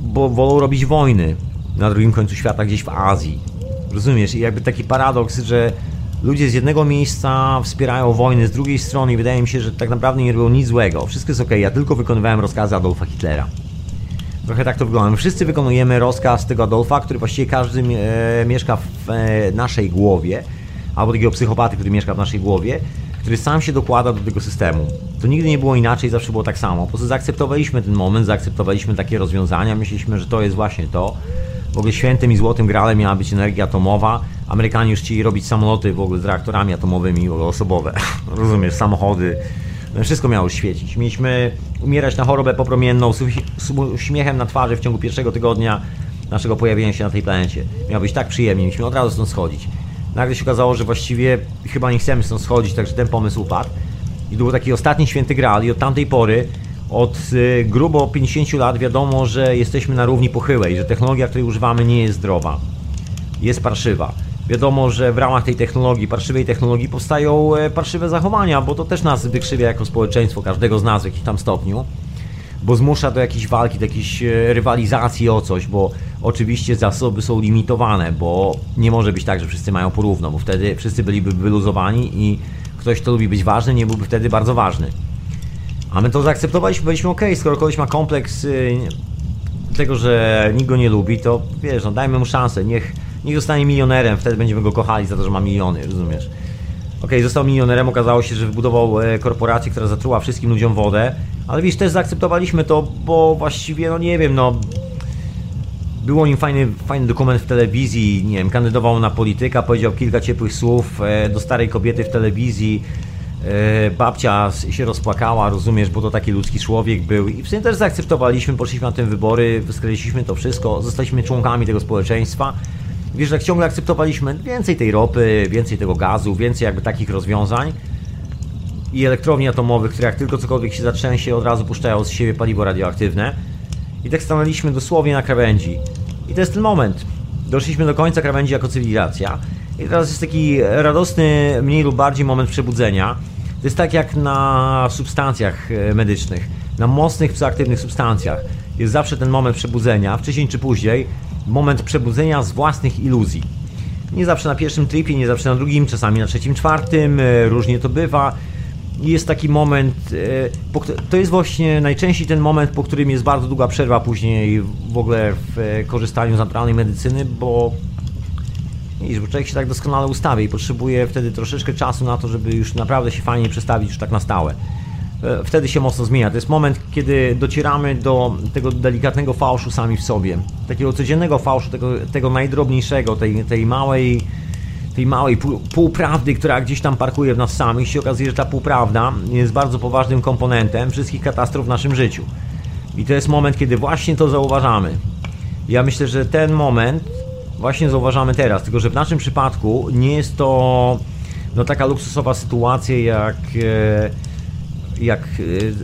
bo wolą robić wojny na drugim końcu świata, gdzieś w Azji. Rozumiesz? I jakby taki paradoks, że ludzie z jednego miejsca wspierają wojny z drugiej strony i wydaje mi się, że tak naprawdę nie robią nic złego. Wszystko jest ok, ja tylko wykonywałem rozkazy Adolfa Hitlera. Trochę tak to wygląda. My wszyscy wykonujemy rozkaz tego Adolfa, który właściwie każdy e, mieszka w e, naszej głowie, albo takiego psychopaty, który mieszka w naszej głowie, który sam się dokłada do tego systemu. To nigdy nie było inaczej, zawsze było tak samo. Po prostu zaakceptowaliśmy ten moment, zaakceptowaliśmy takie rozwiązania, myśleliśmy, że to jest właśnie to. W ogóle świętym i złotym gralem miała być energia atomowa. Amerykanie już chcieli robić samoloty w ogóle z reaktorami atomowymi osobowe. Rozumiesz, samochody. Wszystko miało świecić. Mieliśmy umierać na chorobę popromienną z uśmiechem na twarzy w ciągu pierwszego tygodnia naszego pojawienia się na tej planecie. Miało być tak przyjemnie, mieliśmy od razu stąd schodzić. Nagle się okazało, że właściwie chyba nie chcemy stąd schodzić, także ten pomysł upadł. I to był taki ostatni święty graal i od tamtej pory od y, grubo 50 lat wiadomo, że jesteśmy na równi pochyłej, że technologia, której używamy nie jest zdrowa, jest parszywa. Wiadomo, że w ramach tej technologii, parszywej technologii powstają e, parszywe zachowania, bo to też nas wykrzywia jako społeczeństwo, każdego z nas w jakimś tam stopniu, bo zmusza do jakiejś walki, do jakiejś e, rywalizacji o coś, bo oczywiście zasoby są limitowane, bo nie może być tak, że wszyscy mają porówno, bo wtedy wszyscy byliby wyluzowani i ktoś, kto lubi być ważny, nie byłby wtedy bardzo ważny. A my to zaakceptowaliśmy, powiedzieliśmy, ok, skoro kogoś ma kompleks y, tego, że nikt go nie lubi, to wiesz, no dajmy mu szansę, niech, niech zostanie milionerem, wtedy będziemy go kochali za to, że ma miliony, rozumiesz? Ok, został milionerem, okazało się, że wybudował e, korporację, która zatruła wszystkim ludziom wodę, ale wiesz, też zaakceptowaliśmy to, bo właściwie, no nie wiem, no było nim fajny, fajny dokument w telewizji, nie wiem, kandydował na polityka, powiedział kilka ciepłych słów e, do starej kobiety w telewizji, E, babcia się rozpłakała, rozumiesz, bo to taki ludzki człowiek był i w sumie też zaakceptowaliśmy, poszliśmy na te wybory, skreśliliśmy to wszystko, zostaliśmy członkami tego społeczeństwa. Wiesz, jak ciągle akceptowaliśmy więcej tej ropy, więcej tego gazu, więcej jakby takich rozwiązań i elektrowni atomowych, które jak tylko cokolwiek się zatrzęsie, od razu puszczają z siebie paliwo radioaktywne. I tak stanęliśmy dosłownie na krawędzi. I to jest ten moment. Doszliśmy do końca krawędzi jako cywilizacja. I teraz jest taki radosny, mniej lub bardziej moment przebudzenia. To jest tak jak na substancjach e, medycznych, na mocnych psychoaktywnych substancjach. Jest zawsze ten moment przebudzenia, wcześniej czy później, moment przebudzenia z własnych iluzji. Nie zawsze na pierwszym tripie, nie zawsze na drugim, czasami na trzecim, czwartym, e, różnie to bywa. Jest taki moment, e, to jest właśnie najczęściej ten moment, po którym jest bardzo długa przerwa później w ogóle w korzystaniu z naturalnej medycyny, bo Widzisz, bo człowiek się tak doskonale ustawia i potrzebuje wtedy troszeczkę czasu na to, żeby już naprawdę się fajnie przestawić już tak na stałe. E, wtedy się mocno zmienia. To jest moment, kiedy docieramy do tego delikatnego fałszu sami w sobie. Takiego codziennego fałszu, tego, tego najdrobniejszego, tej, tej małej tej małej półprawdy, która gdzieś tam parkuje w nas samych, się okazuje, że ta półprawda jest bardzo poważnym komponentem wszystkich katastrof w naszym życiu. I to jest moment, kiedy właśnie to zauważamy. Ja myślę, że ten moment właśnie zauważamy teraz, tylko że w naszym przypadku nie jest to no, taka luksusowa sytuacja jak, e, jak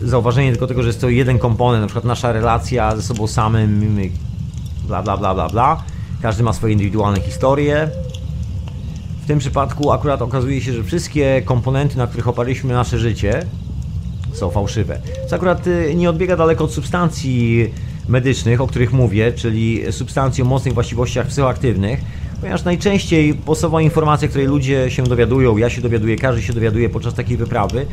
e, zauważenie tylko tego, że jest to jeden komponent, na przykład nasza relacja ze sobą samym, bla bla bla bla bla. Każdy ma swoje indywidualne historie. W tym przypadku akurat okazuje się, że wszystkie komponenty, na których oparliśmy nasze życie, są fałszywe. Co akurat e, nie odbiega daleko od substancji medycznych, o których mówię, czyli substancji o mocnych właściwościach psychoaktywnych, ponieważ najczęściej podstawowa informacja, której ludzie się dowiadują, ja się dowiaduję, każdy się dowiaduje podczas takiej wyprawy,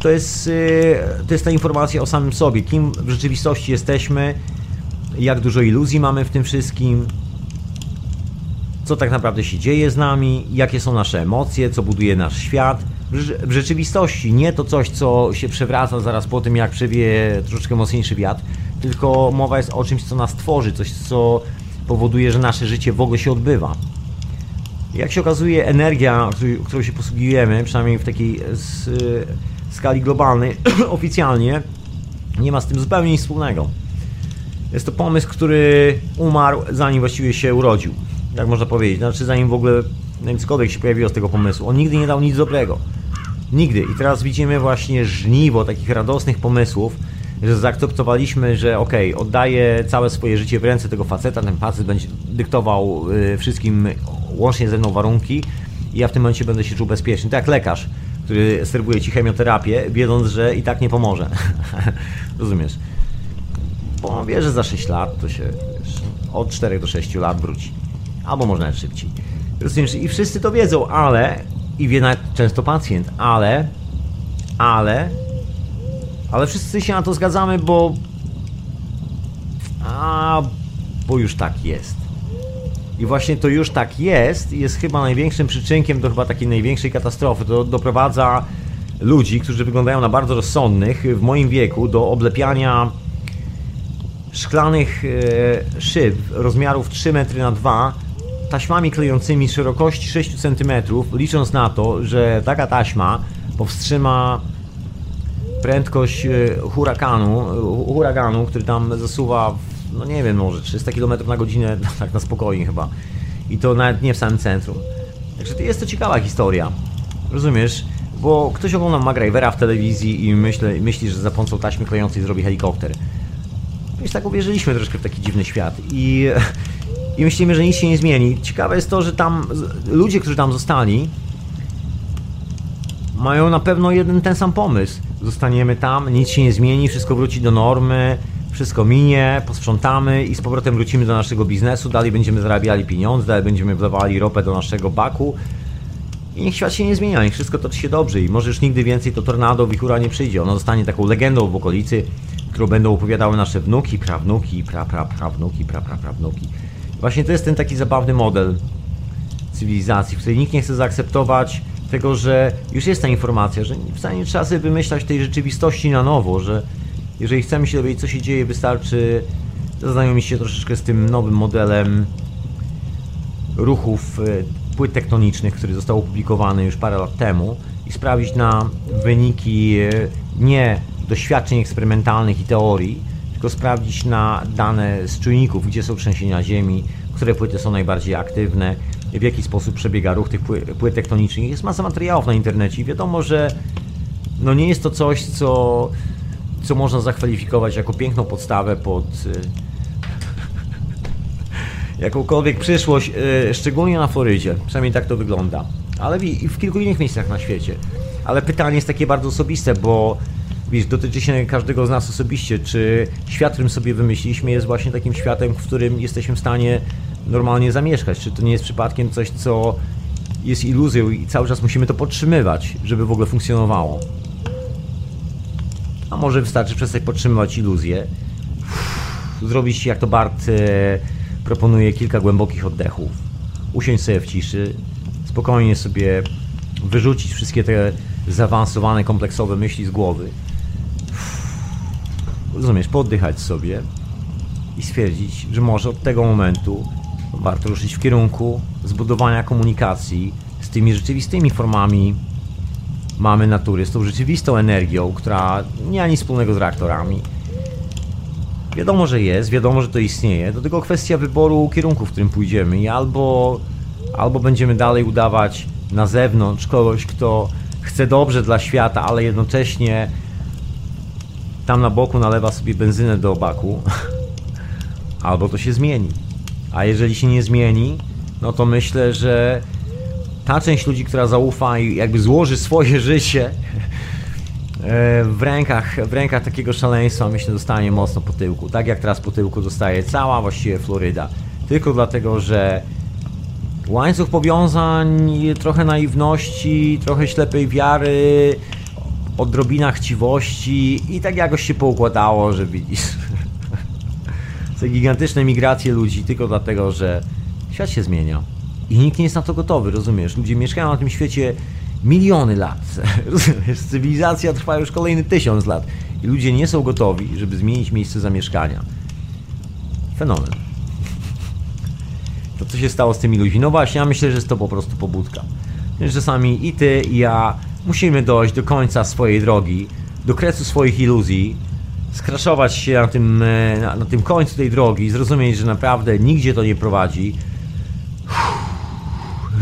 to jest, y, to jest ta informacja o samym sobie, kim w rzeczywistości jesteśmy, jak dużo iluzji mamy w tym wszystkim, co tak naprawdę się dzieje z nami, jakie są nasze emocje, co buduje nasz świat. W rzeczywistości nie to coś, co się przewraca zaraz po tym, jak przewie troszeczkę mocniejszy wiatr, tylko mowa jest o czymś, co nas tworzy, coś, co powoduje, że nasze życie w ogóle się odbywa. Jak się okazuje, energia, którą się posługujemy, przynajmniej w takiej skali globalnej, oficjalnie, nie ma z tym zupełnie nic wspólnego. Jest to pomysł, który umarł zanim właściwie się urodził. Jak można powiedzieć. Znaczy zanim w ogóle cokolwiek się pojawiło z tego pomysłu. On nigdy nie dał nic dobrego. Nigdy. I teraz widzimy właśnie żniwo takich radosnych pomysłów, że zaakceptowaliśmy, że okej, okay, oddaję całe swoje życie w ręce tego faceta, ten facet będzie dyktował y, wszystkim łącznie ze mną warunki i ja w tym momencie będę się czuł bezpieczny. Tak jak lekarz, który serwuje ci chemioterapię, wiedząc, że i tak nie pomoże. Rozumiesz? Bo wie, że za 6 lat to się wiesz, od 4 do 6 lat wróci. Albo może nawet szybciej. Rozumiesz? I wszyscy to wiedzą, ale i wie często pacjent, ale ale ale wszyscy się na to zgadzamy, bo... A, bo już tak jest. I właśnie to już tak jest, jest chyba największym przyczynkiem do chyba takiej największej katastrofy. To doprowadza ludzi, którzy wyglądają na bardzo rozsądnych w moim wieku do oblepiania szklanych e, szyb rozmiarów 3 metry na 2 taśmami klejącymi szerokości 6 cm, licząc na to, że taka taśma powstrzyma prędkość e, hurakanu, huraganu, który tam zasuwa, no nie wiem, może 300 km na godzinę, tak na spokojnie chyba. I to nawet nie w samym centrum. Także to jest to ciekawa historia. Rozumiesz? Bo ktoś ogląda MacGyvera w telewizji i myśli, myśli że za pomocą taśmy klejącej zrobi helikopter. Więc tak uwierzyliśmy troszkę w taki dziwny świat i, i myślimy, że nic się nie zmieni. Ciekawe jest to, że tam ludzie, którzy tam zostali, mają na pewno jeden ten sam pomysł. Zostaniemy tam, nic się nie zmieni, wszystko wróci do normy, wszystko minie, posprzątamy i z powrotem wrócimy do naszego biznesu, dalej będziemy zarabiali pieniądze, dalej będziemy wlewali ropę do naszego baku i niech świat się nie zmienia, niech wszystko toczy się dobrze i może już nigdy więcej to tornado, wichura nie przyjdzie. Ono zostanie taką legendą w okolicy, którą będą opowiadały nasze wnuki, prawnuki, pra, pra, prawnuki, pra, pra, prawnuki. Właśnie to jest ten taki zabawny model cywilizacji, w której nikt nie chce zaakceptować tego, że już jest ta informacja, że wcale nie trzeba sobie wymyślać tej rzeczywistości na nowo, że jeżeli chcemy się dowiedzieć, co się dzieje, wystarczy zaznajomić się troszeczkę z tym nowym modelem ruchów e, płyt tektonicznych, który został opublikowany już parę lat temu i sprawdzić na wyniki e, nie doświadczeń eksperymentalnych i teorii, tylko sprawdzić na dane z czujników, gdzie są trzęsienia ziemi, które płyty są najbardziej aktywne, w jaki sposób przebiega ruch tych płyt tektonicznych. Jest masa materiałów na internecie i wiadomo, że no nie jest to coś, co, co można zakwalifikować jako piękną podstawę pod y, jakąkolwiek przyszłość, y, szczególnie na Florydzie. Przynajmniej tak to wygląda. Ale i w kilku innych miejscach na świecie. Ale pytanie jest takie bardzo osobiste, bo wiesz, dotyczy się każdego z nas osobiście, czy świat, którym sobie wymyśliliśmy jest właśnie takim światem, w którym jesteśmy w stanie normalnie zamieszkać, czy to nie jest przypadkiem coś, co jest iluzją i cały czas musimy to podtrzymywać, żeby w ogóle funkcjonowało. A może wystarczy przestać podtrzymywać iluzję, zrobić jak to Bart e, proponuje kilka głębokich oddechów, usiąść sobie w ciszy, spokojnie sobie wyrzucić wszystkie te zaawansowane, kompleksowe myśli z głowy. Rozumiesz, poddychać sobie i stwierdzić, że może od tego momentu warto ruszyć w kierunku zbudowania komunikacji z tymi rzeczywistymi formami mamy natury, z tą rzeczywistą energią, która nie ma nic wspólnego z reaktorami. Wiadomo, że jest, wiadomo, że to istnieje, do tego kwestia wyboru kierunku, w którym pójdziemy i albo, albo będziemy dalej udawać na zewnątrz kogoś, kto chce dobrze dla świata, ale jednocześnie tam na boku nalewa sobie benzynę do baku, albo to się zmieni. A jeżeli się nie zmieni, no to myślę, że ta część ludzi, która zaufa i jakby złoży swoje życie e, w rękach, w rękach takiego szaleństwa, myślę, dostanie mocno po tyłku. Tak jak teraz po tyłku dostaje cała właściwie Floryda. Tylko dlatego, że łańcuch powiązań, trochę naiwności, trochę ślepej wiary, odrobina chciwości i tak jakoś się poukładało, że widzisz. Te gigantyczne migracje ludzi tylko dlatego, że świat się zmienia. I nikt nie jest na to gotowy, rozumiesz? Ludzie mieszkają na tym świecie miliony lat. Rozumiesz? Cywilizacja trwa już kolejny tysiąc lat. I ludzie nie są gotowi, żeby zmienić miejsce zamieszkania. Fenomen. To co się stało z tymi ludźmi? No właśnie, ja myślę, że jest to po prostu pobudka. Że czasami i ty, i ja musimy dojść do końca swojej drogi, do kresu swoich iluzji, skraszować się na tym, e, na, na tym końcu tej drogi, zrozumieć, że naprawdę nigdzie to nie prowadzi,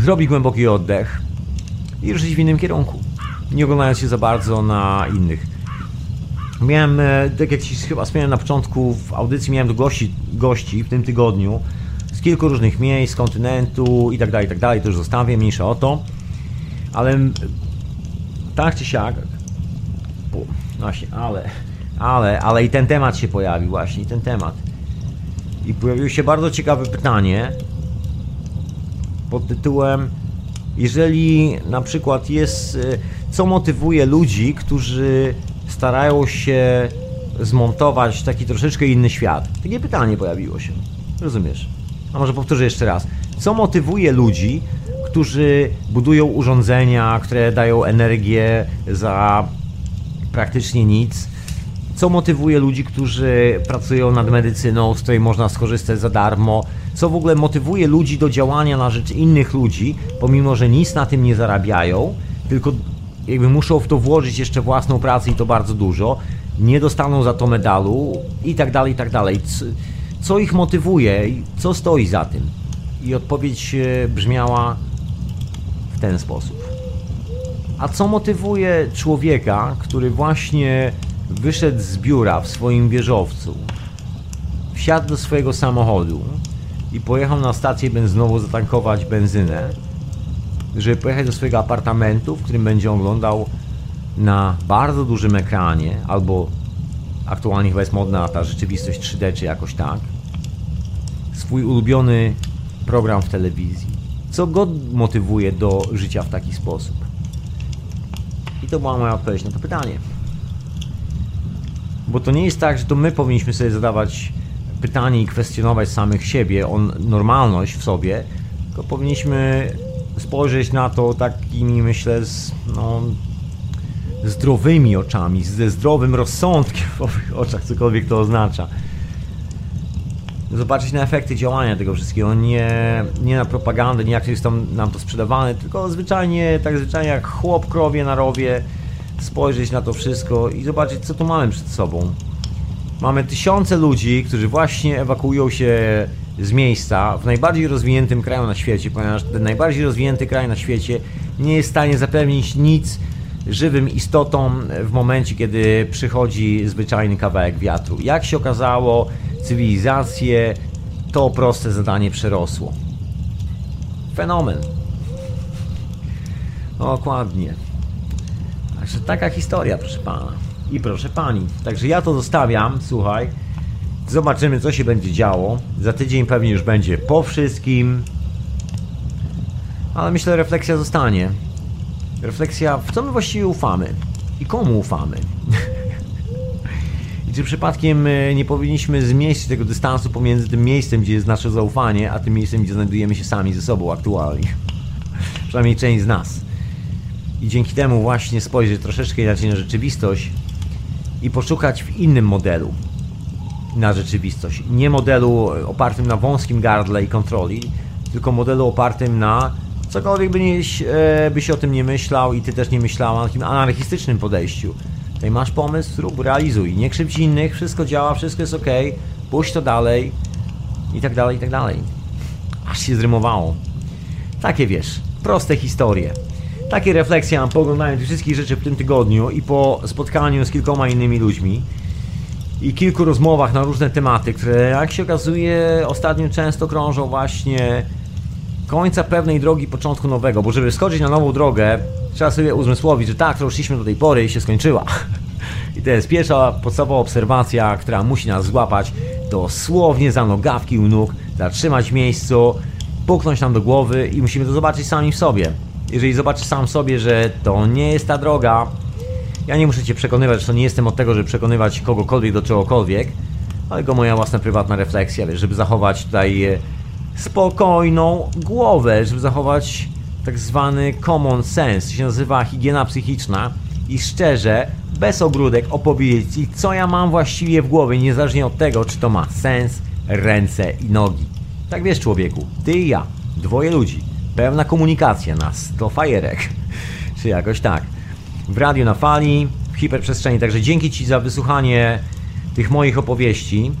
zrobić głęboki oddech i ruszyć w innym kierunku, nie oglądając się za bardzo na innych. Miałem, e, tak jak Ci chyba wspomniałem na początku w audycji, miałem do gości, gości w tym tygodniu z kilku różnych miejsc, kontynentu i tak dalej, i tak dalej, to już zostawię, mniejsza o to, ale tak czy siak, właśnie, ale, ale, ale i ten temat się pojawił właśnie, i ten temat. I pojawiło się bardzo ciekawe pytanie pod tytułem jeżeli na przykład jest, y, co motywuje ludzi, którzy starają się zmontować taki troszeczkę inny świat? Takie pytanie pojawiło się. Rozumiesz? A może powtórzę jeszcze raz. Co motywuje ludzi, którzy budują urządzenia, które dają energię za praktycznie nic. Co motywuje ludzi, którzy pracują nad medycyną, z której można skorzystać za darmo? Co w ogóle motywuje ludzi do działania na rzecz innych ludzi, pomimo że nic na tym nie zarabiają, tylko jakby muszą w to włożyć jeszcze własną pracę i to bardzo dużo, nie dostaną za to medalu i tak dalej, i tak dalej. Co ich motywuje? Co stoi za tym? I odpowiedź e, brzmiała w ten sposób. A co motywuje człowieka, który właśnie wyszedł z biura w swoim wieżowcu, wsiadł do swojego samochodu i pojechał na stację benzynową zatankować benzynę, żeby pojechać do swojego apartamentu, w którym będzie oglądał na bardzo dużym ekranie, albo aktualnie chyba jest modna ta rzeczywistość 3D, czy jakoś tak, swój ulubiony program w telewizji. Co go motywuje do życia w taki sposób? I to była moja odpowiedź na to pytanie. Bo to nie jest tak, że to my powinniśmy sobie zadawać pytanie i kwestionować samych siebie o normalność w sobie, powinniśmy spojrzeć na to takimi, myślę, z, no, zdrowymi oczami, ze zdrowym rozsądkiem w owych oczach, cokolwiek to oznacza. Zobaczyć na efekty działania tego wszystkiego, nie, nie na propagandę, nie jak jest tam nam to sprzedawane, tylko zwyczajnie, tak zwyczajnie jak chłop krowie na rowie, spojrzeć na to wszystko i zobaczyć, co tu mamy przed sobą. Mamy tysiące ludzi, którzy właśnie ewakuują się z miejsca w najbardziej rozwiniętym kraju na świecie, ponieważ ten najbardziej rozwinięty kraj na świecie nie jest w stanie zapewnić nic żywym istotom w momencie, kiedy przychodzi zwyczajny kawałek wiatru. Jak się okazało, cywilizację to proste zadanie przerosło. Fenomen. Dokładnie. Także taka historia, proszę pana. I proszę pani. Także ja to zostawiam, słuchaj. Zobaczymy, co się będzie działo. Za tydzień pewnie już będzie po wszystkim. Ale myślę, refleksja zostanie. Refleksja, w co my właściwie ufamy i komu ufamy. I czy przypadkiem e, nie powinniśmy zmieścić tego dystansu pomiędzy tym miejscem, gdzie jest nasze zaufanie, a tym miejscem, gdzie znajdujemy się sami ze sobą aktualnie. Przynajmniej część z nas. I dzięki temu właśnie spojrzeć troszeczkę inaczej na rzeczywistość i poszukać w innym modelu na rzeczywistość. Nie modelu opartym na wąskim gardle i kontroli, tylko modelu opartym na cokolwiek by, nie, e, by się o tym nie myślał i ty też nie myślała, takim anarchistycznym podejściu. Tutaj masz pomysł, rób, realizuj, nie krzywdź innych, wszystko działa, wszystko jest ok, puść to dalej i tak dalej, i tak dalej. Aż się zrymowało. Takie wiesz, proste historie. Takie refleksje mam po oglądaniu tych wszystkich rzeczy w tym tygodniu i po spotkaniu z kilkoma innymi ludźmi i kilku rozmowach na różne tematy, które jak się okazuje ostatnio często krążą właśnie końca pewnej drogi, początku nowego, bo żeby skoczyć na nową drogę, trzeba sobie uzmysłowić, że tak, to szliśmy do tej pory i się skończyła. I to jest pierwsza podstawowa obserwacja, która musi nas złapać dosłownie za nogawki u nóg, zatrzymać miejscu, puknąć nam do głowy i musimy to zobaczyć sami w sobie. Jeżeli zobaczysz sam sobie, że to nie jest ta droga, ja nie muszę Cię przekonywać, to nie jestem od tego, żeby przekonywać kogokolwiek do czegokolwiek, ale go moja własna prywatna refleksja, żeby zachować tutaj e, spokojną głowę, żeby zachować tak zwany common sense, się nazywa higiena psychiczna i szczerze, bez ogródek opowiedzieć Ci, co ja mam właściwie w głowie, niezależnie od tego, czy to ma sens, ręce i nogi. Tak wiesz, człowieku, ty i ja, dwoje ludzi, pełna komunikacja na 100 fajerek, czy jakoś tak. W radiu na fali, w hiperprzestrzeni, także dzięki Ci za wysłuchanie tych moich opowieści.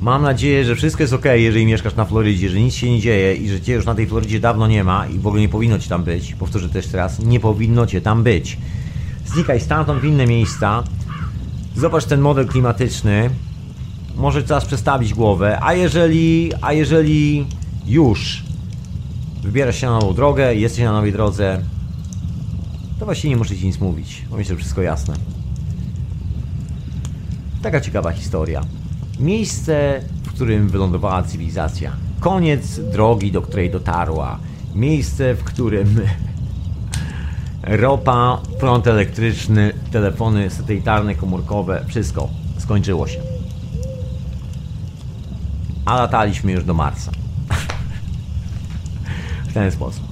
Mam nadzieję, że wszystko jest ok, jeżeli mieszkasz na Florydzie, że nic się nie dzieje i że cię już na tej Florydzie dawno nie ma i w ogóle nie powinno cię tam być. Powtórzę też teraz, nie powinno cię tam być. Znikaj stamtąd w inne miejsca. Zobacz ten model klimatyczny. Może czas przestawić głowę, a jeżeli, a jeżeli już wybierasz się na nową drogę, jesteś na nowej drodze, to właściwie nie muszę ci nic mówić, bo myślę, że wszystko jasne. Taka ciekawa historia. Miejsce, w którym wylądowała cywilizacja. Koniec drogi, do której dotarła. Miejsce, w którym ropa, prąd elektryczny, telefony satelitarne, komórkowe, wszystko skończyło się. A lataliśmy już do Marsa. Ten sposób.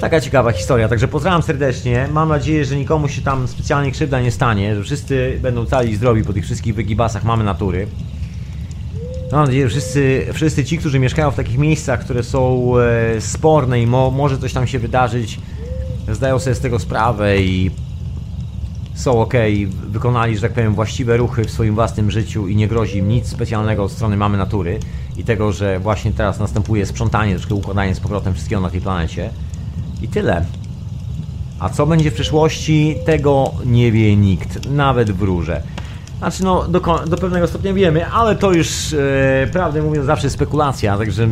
Taka ciekawa historia, także pozdrawiam serdecznie. Mam nadzieję, że nikomu się tam specjalnie krzywda nie stanie, że wszyscy będą cali i zdrowi po tych wszystkich wygibasach mamy natury. Mam nadzieję, że wszyscy, wszyscy ci, którzy mieszkają w takich miejscach, które są e, sporne i mo, może coś tam się wydarzyć, zdają sobie z tego sprawę i są ok, wykonali, że tak powiem, właściwe ruchy w swoim własnym życiu i nie grozi im nic specjalnego od strony mamy natury i tego, że właśnie teraz następuje sprzątanie, troszkę układanie z powrotem wszystkiego na tej planecie. I tyle. A co będzie w przyszłości, tego nie wie nikt, nawet wróże. Znaczy, no, do, do pewnego stopnia wiemy, ale to już, e, prawdę mówiąc, zawsze spekulacja, także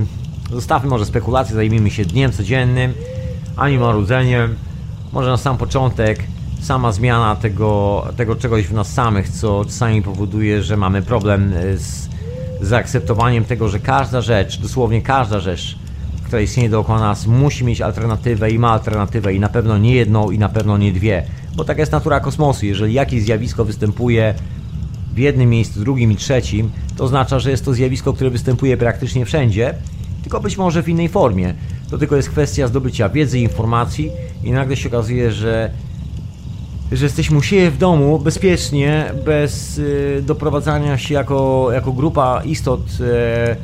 zostawmy może spekulacje, zajmijmy się dniem codziennym, ani marudzeniem. Może na sam początek sama zmiana tego, tego czegoś w nas samych, co czasami powoduje, że mamy problem e, z zaakceptowaniem tego, że każda rzecz, dosłownie każda rzecz, która istnieje dookoła nas, musi mieć alternatywę i ma alternatywę i na pewno nie jedną i na pewno nie dwie. Bo taka jest natura kosmosu. Jeżeli jakieś zjawisko występuje w jednym miejscu, drugim i trzecim, to oznacza, że jest to zjawisko, które występuje praktycznie wszędzie, tylko być może w innej formie. To tylko jest kwestia zdobycia wiedzy, informacji i nagle się okazuje, że że jesteśmy u siebie w domu bezpiecznie, bez y, doprowadzania się jako, jako grupa istot e,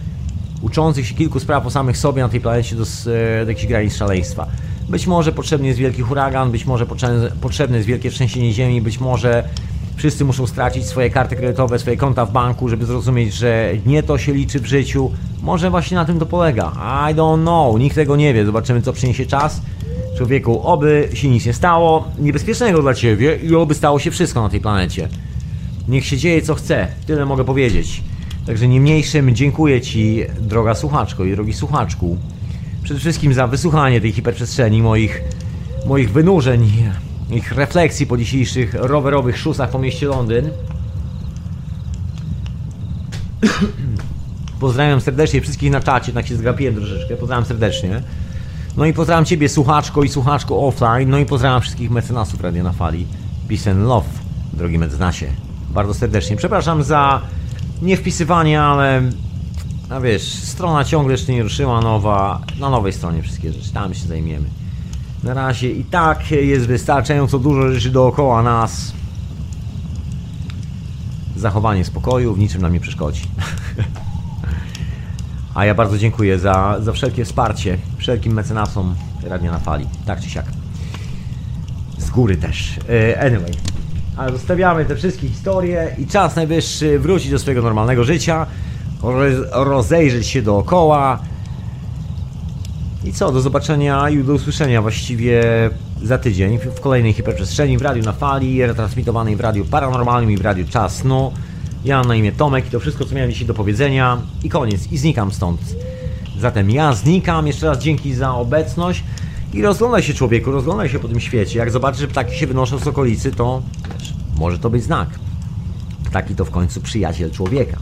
uczących się kilku spraw o samych sobie na tej planecie do, e, do jakichś granic szaleństwa. Być może potrzebny jest wielki huragan, być może potrzebne jest wielkie trzęsienie ziemi, być może wszyscy muszą stracić swoje karty kredytowe, swoje konta w banku, żeby zrozumieć, że nie to się liczy w życiu. Może właśnie na tym to polega. I don't know, nikt tego nie wie. Zobaczymy, co przyniesie czas. Człowieku, oby się nic nie stało niebezpiecznego dla ciebie i oby stało się wszystko na tej planecie. Niech się dzieje co chce, tyle mogę powiedzieć. Także niemniejszym dziękuję Ci, droga słuchaczko i drogi słuchaczku, przede wszystkim za wysłuchanie tej hiperprzestrzeni, moich, moich wynurzeń, ich refleksji po dzisiejszych rowerowych szusach po mieście Londyn. Pozdrawiam serdecznie wszystkich na czacie, tak się zgapiłem troszeczkę, pozdrawiam serdecznie. No i pozdrawiam Ciebie słuchaczko i słuchaczko offline, no i pozdrawiam wszystkich mecenasów Radia na Fali. Peace and love, drogi mecenasie. Bardzo serdecznie. Przepraszam za nie wpisywanie, ale a wiesz, strona ciągle jeszcze nie ruszyła, nowa, na nowej stronie wszystkie rzeczy, tam się zajmiemy. Na razie i tak jest wystarczająco dużo rzeczy dookoła nas. Zachowanie spokoju w niczym nam nie przeszkodzi. A ja bardzo dziękuję za, za wszelkie wsparcie, wszelkim mecenasom Radia na Fali, tak czy siak. Z góry też. E, Anyway, ale zostawiamy te wszystkie historie i czas najwyższy wrócić do swojego normalnego życia, roz- rozejrzeć się dookoła. I co, do zobaczenia i do usłyszenia właściwie za tydzień w- kolejnej hiperprzestrzeni w Radiu na Fali, retransmitowanej w Radiu Paranormalnym i w Radiu Czas Snu. Ja na imię Tomek i to wszystko, co miałem dzisiaj do powiedzenia. I koniec, i znikam stąd. Zatem ja znikam, jeszcze raz dzięki za obecność i rozglądaj się człowieku, rozglądaj się po tym świecie. Jak zobaczysz, że ptaki się wynoszą z okolicy, to wiesz, może to być znak. Ptaki to w końcu przyjaciel człowieka.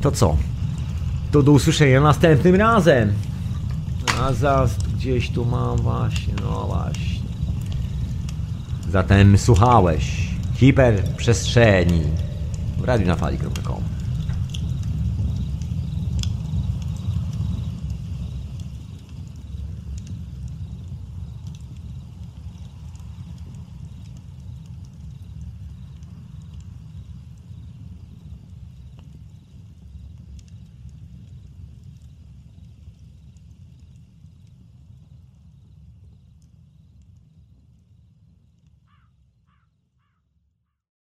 To co? To do usłyszenia następnym razem. A zaraz gdzieś tu mam właśnie, no właśnie. Zatem słuchałeś hiperprzestrzeni w radionafali.com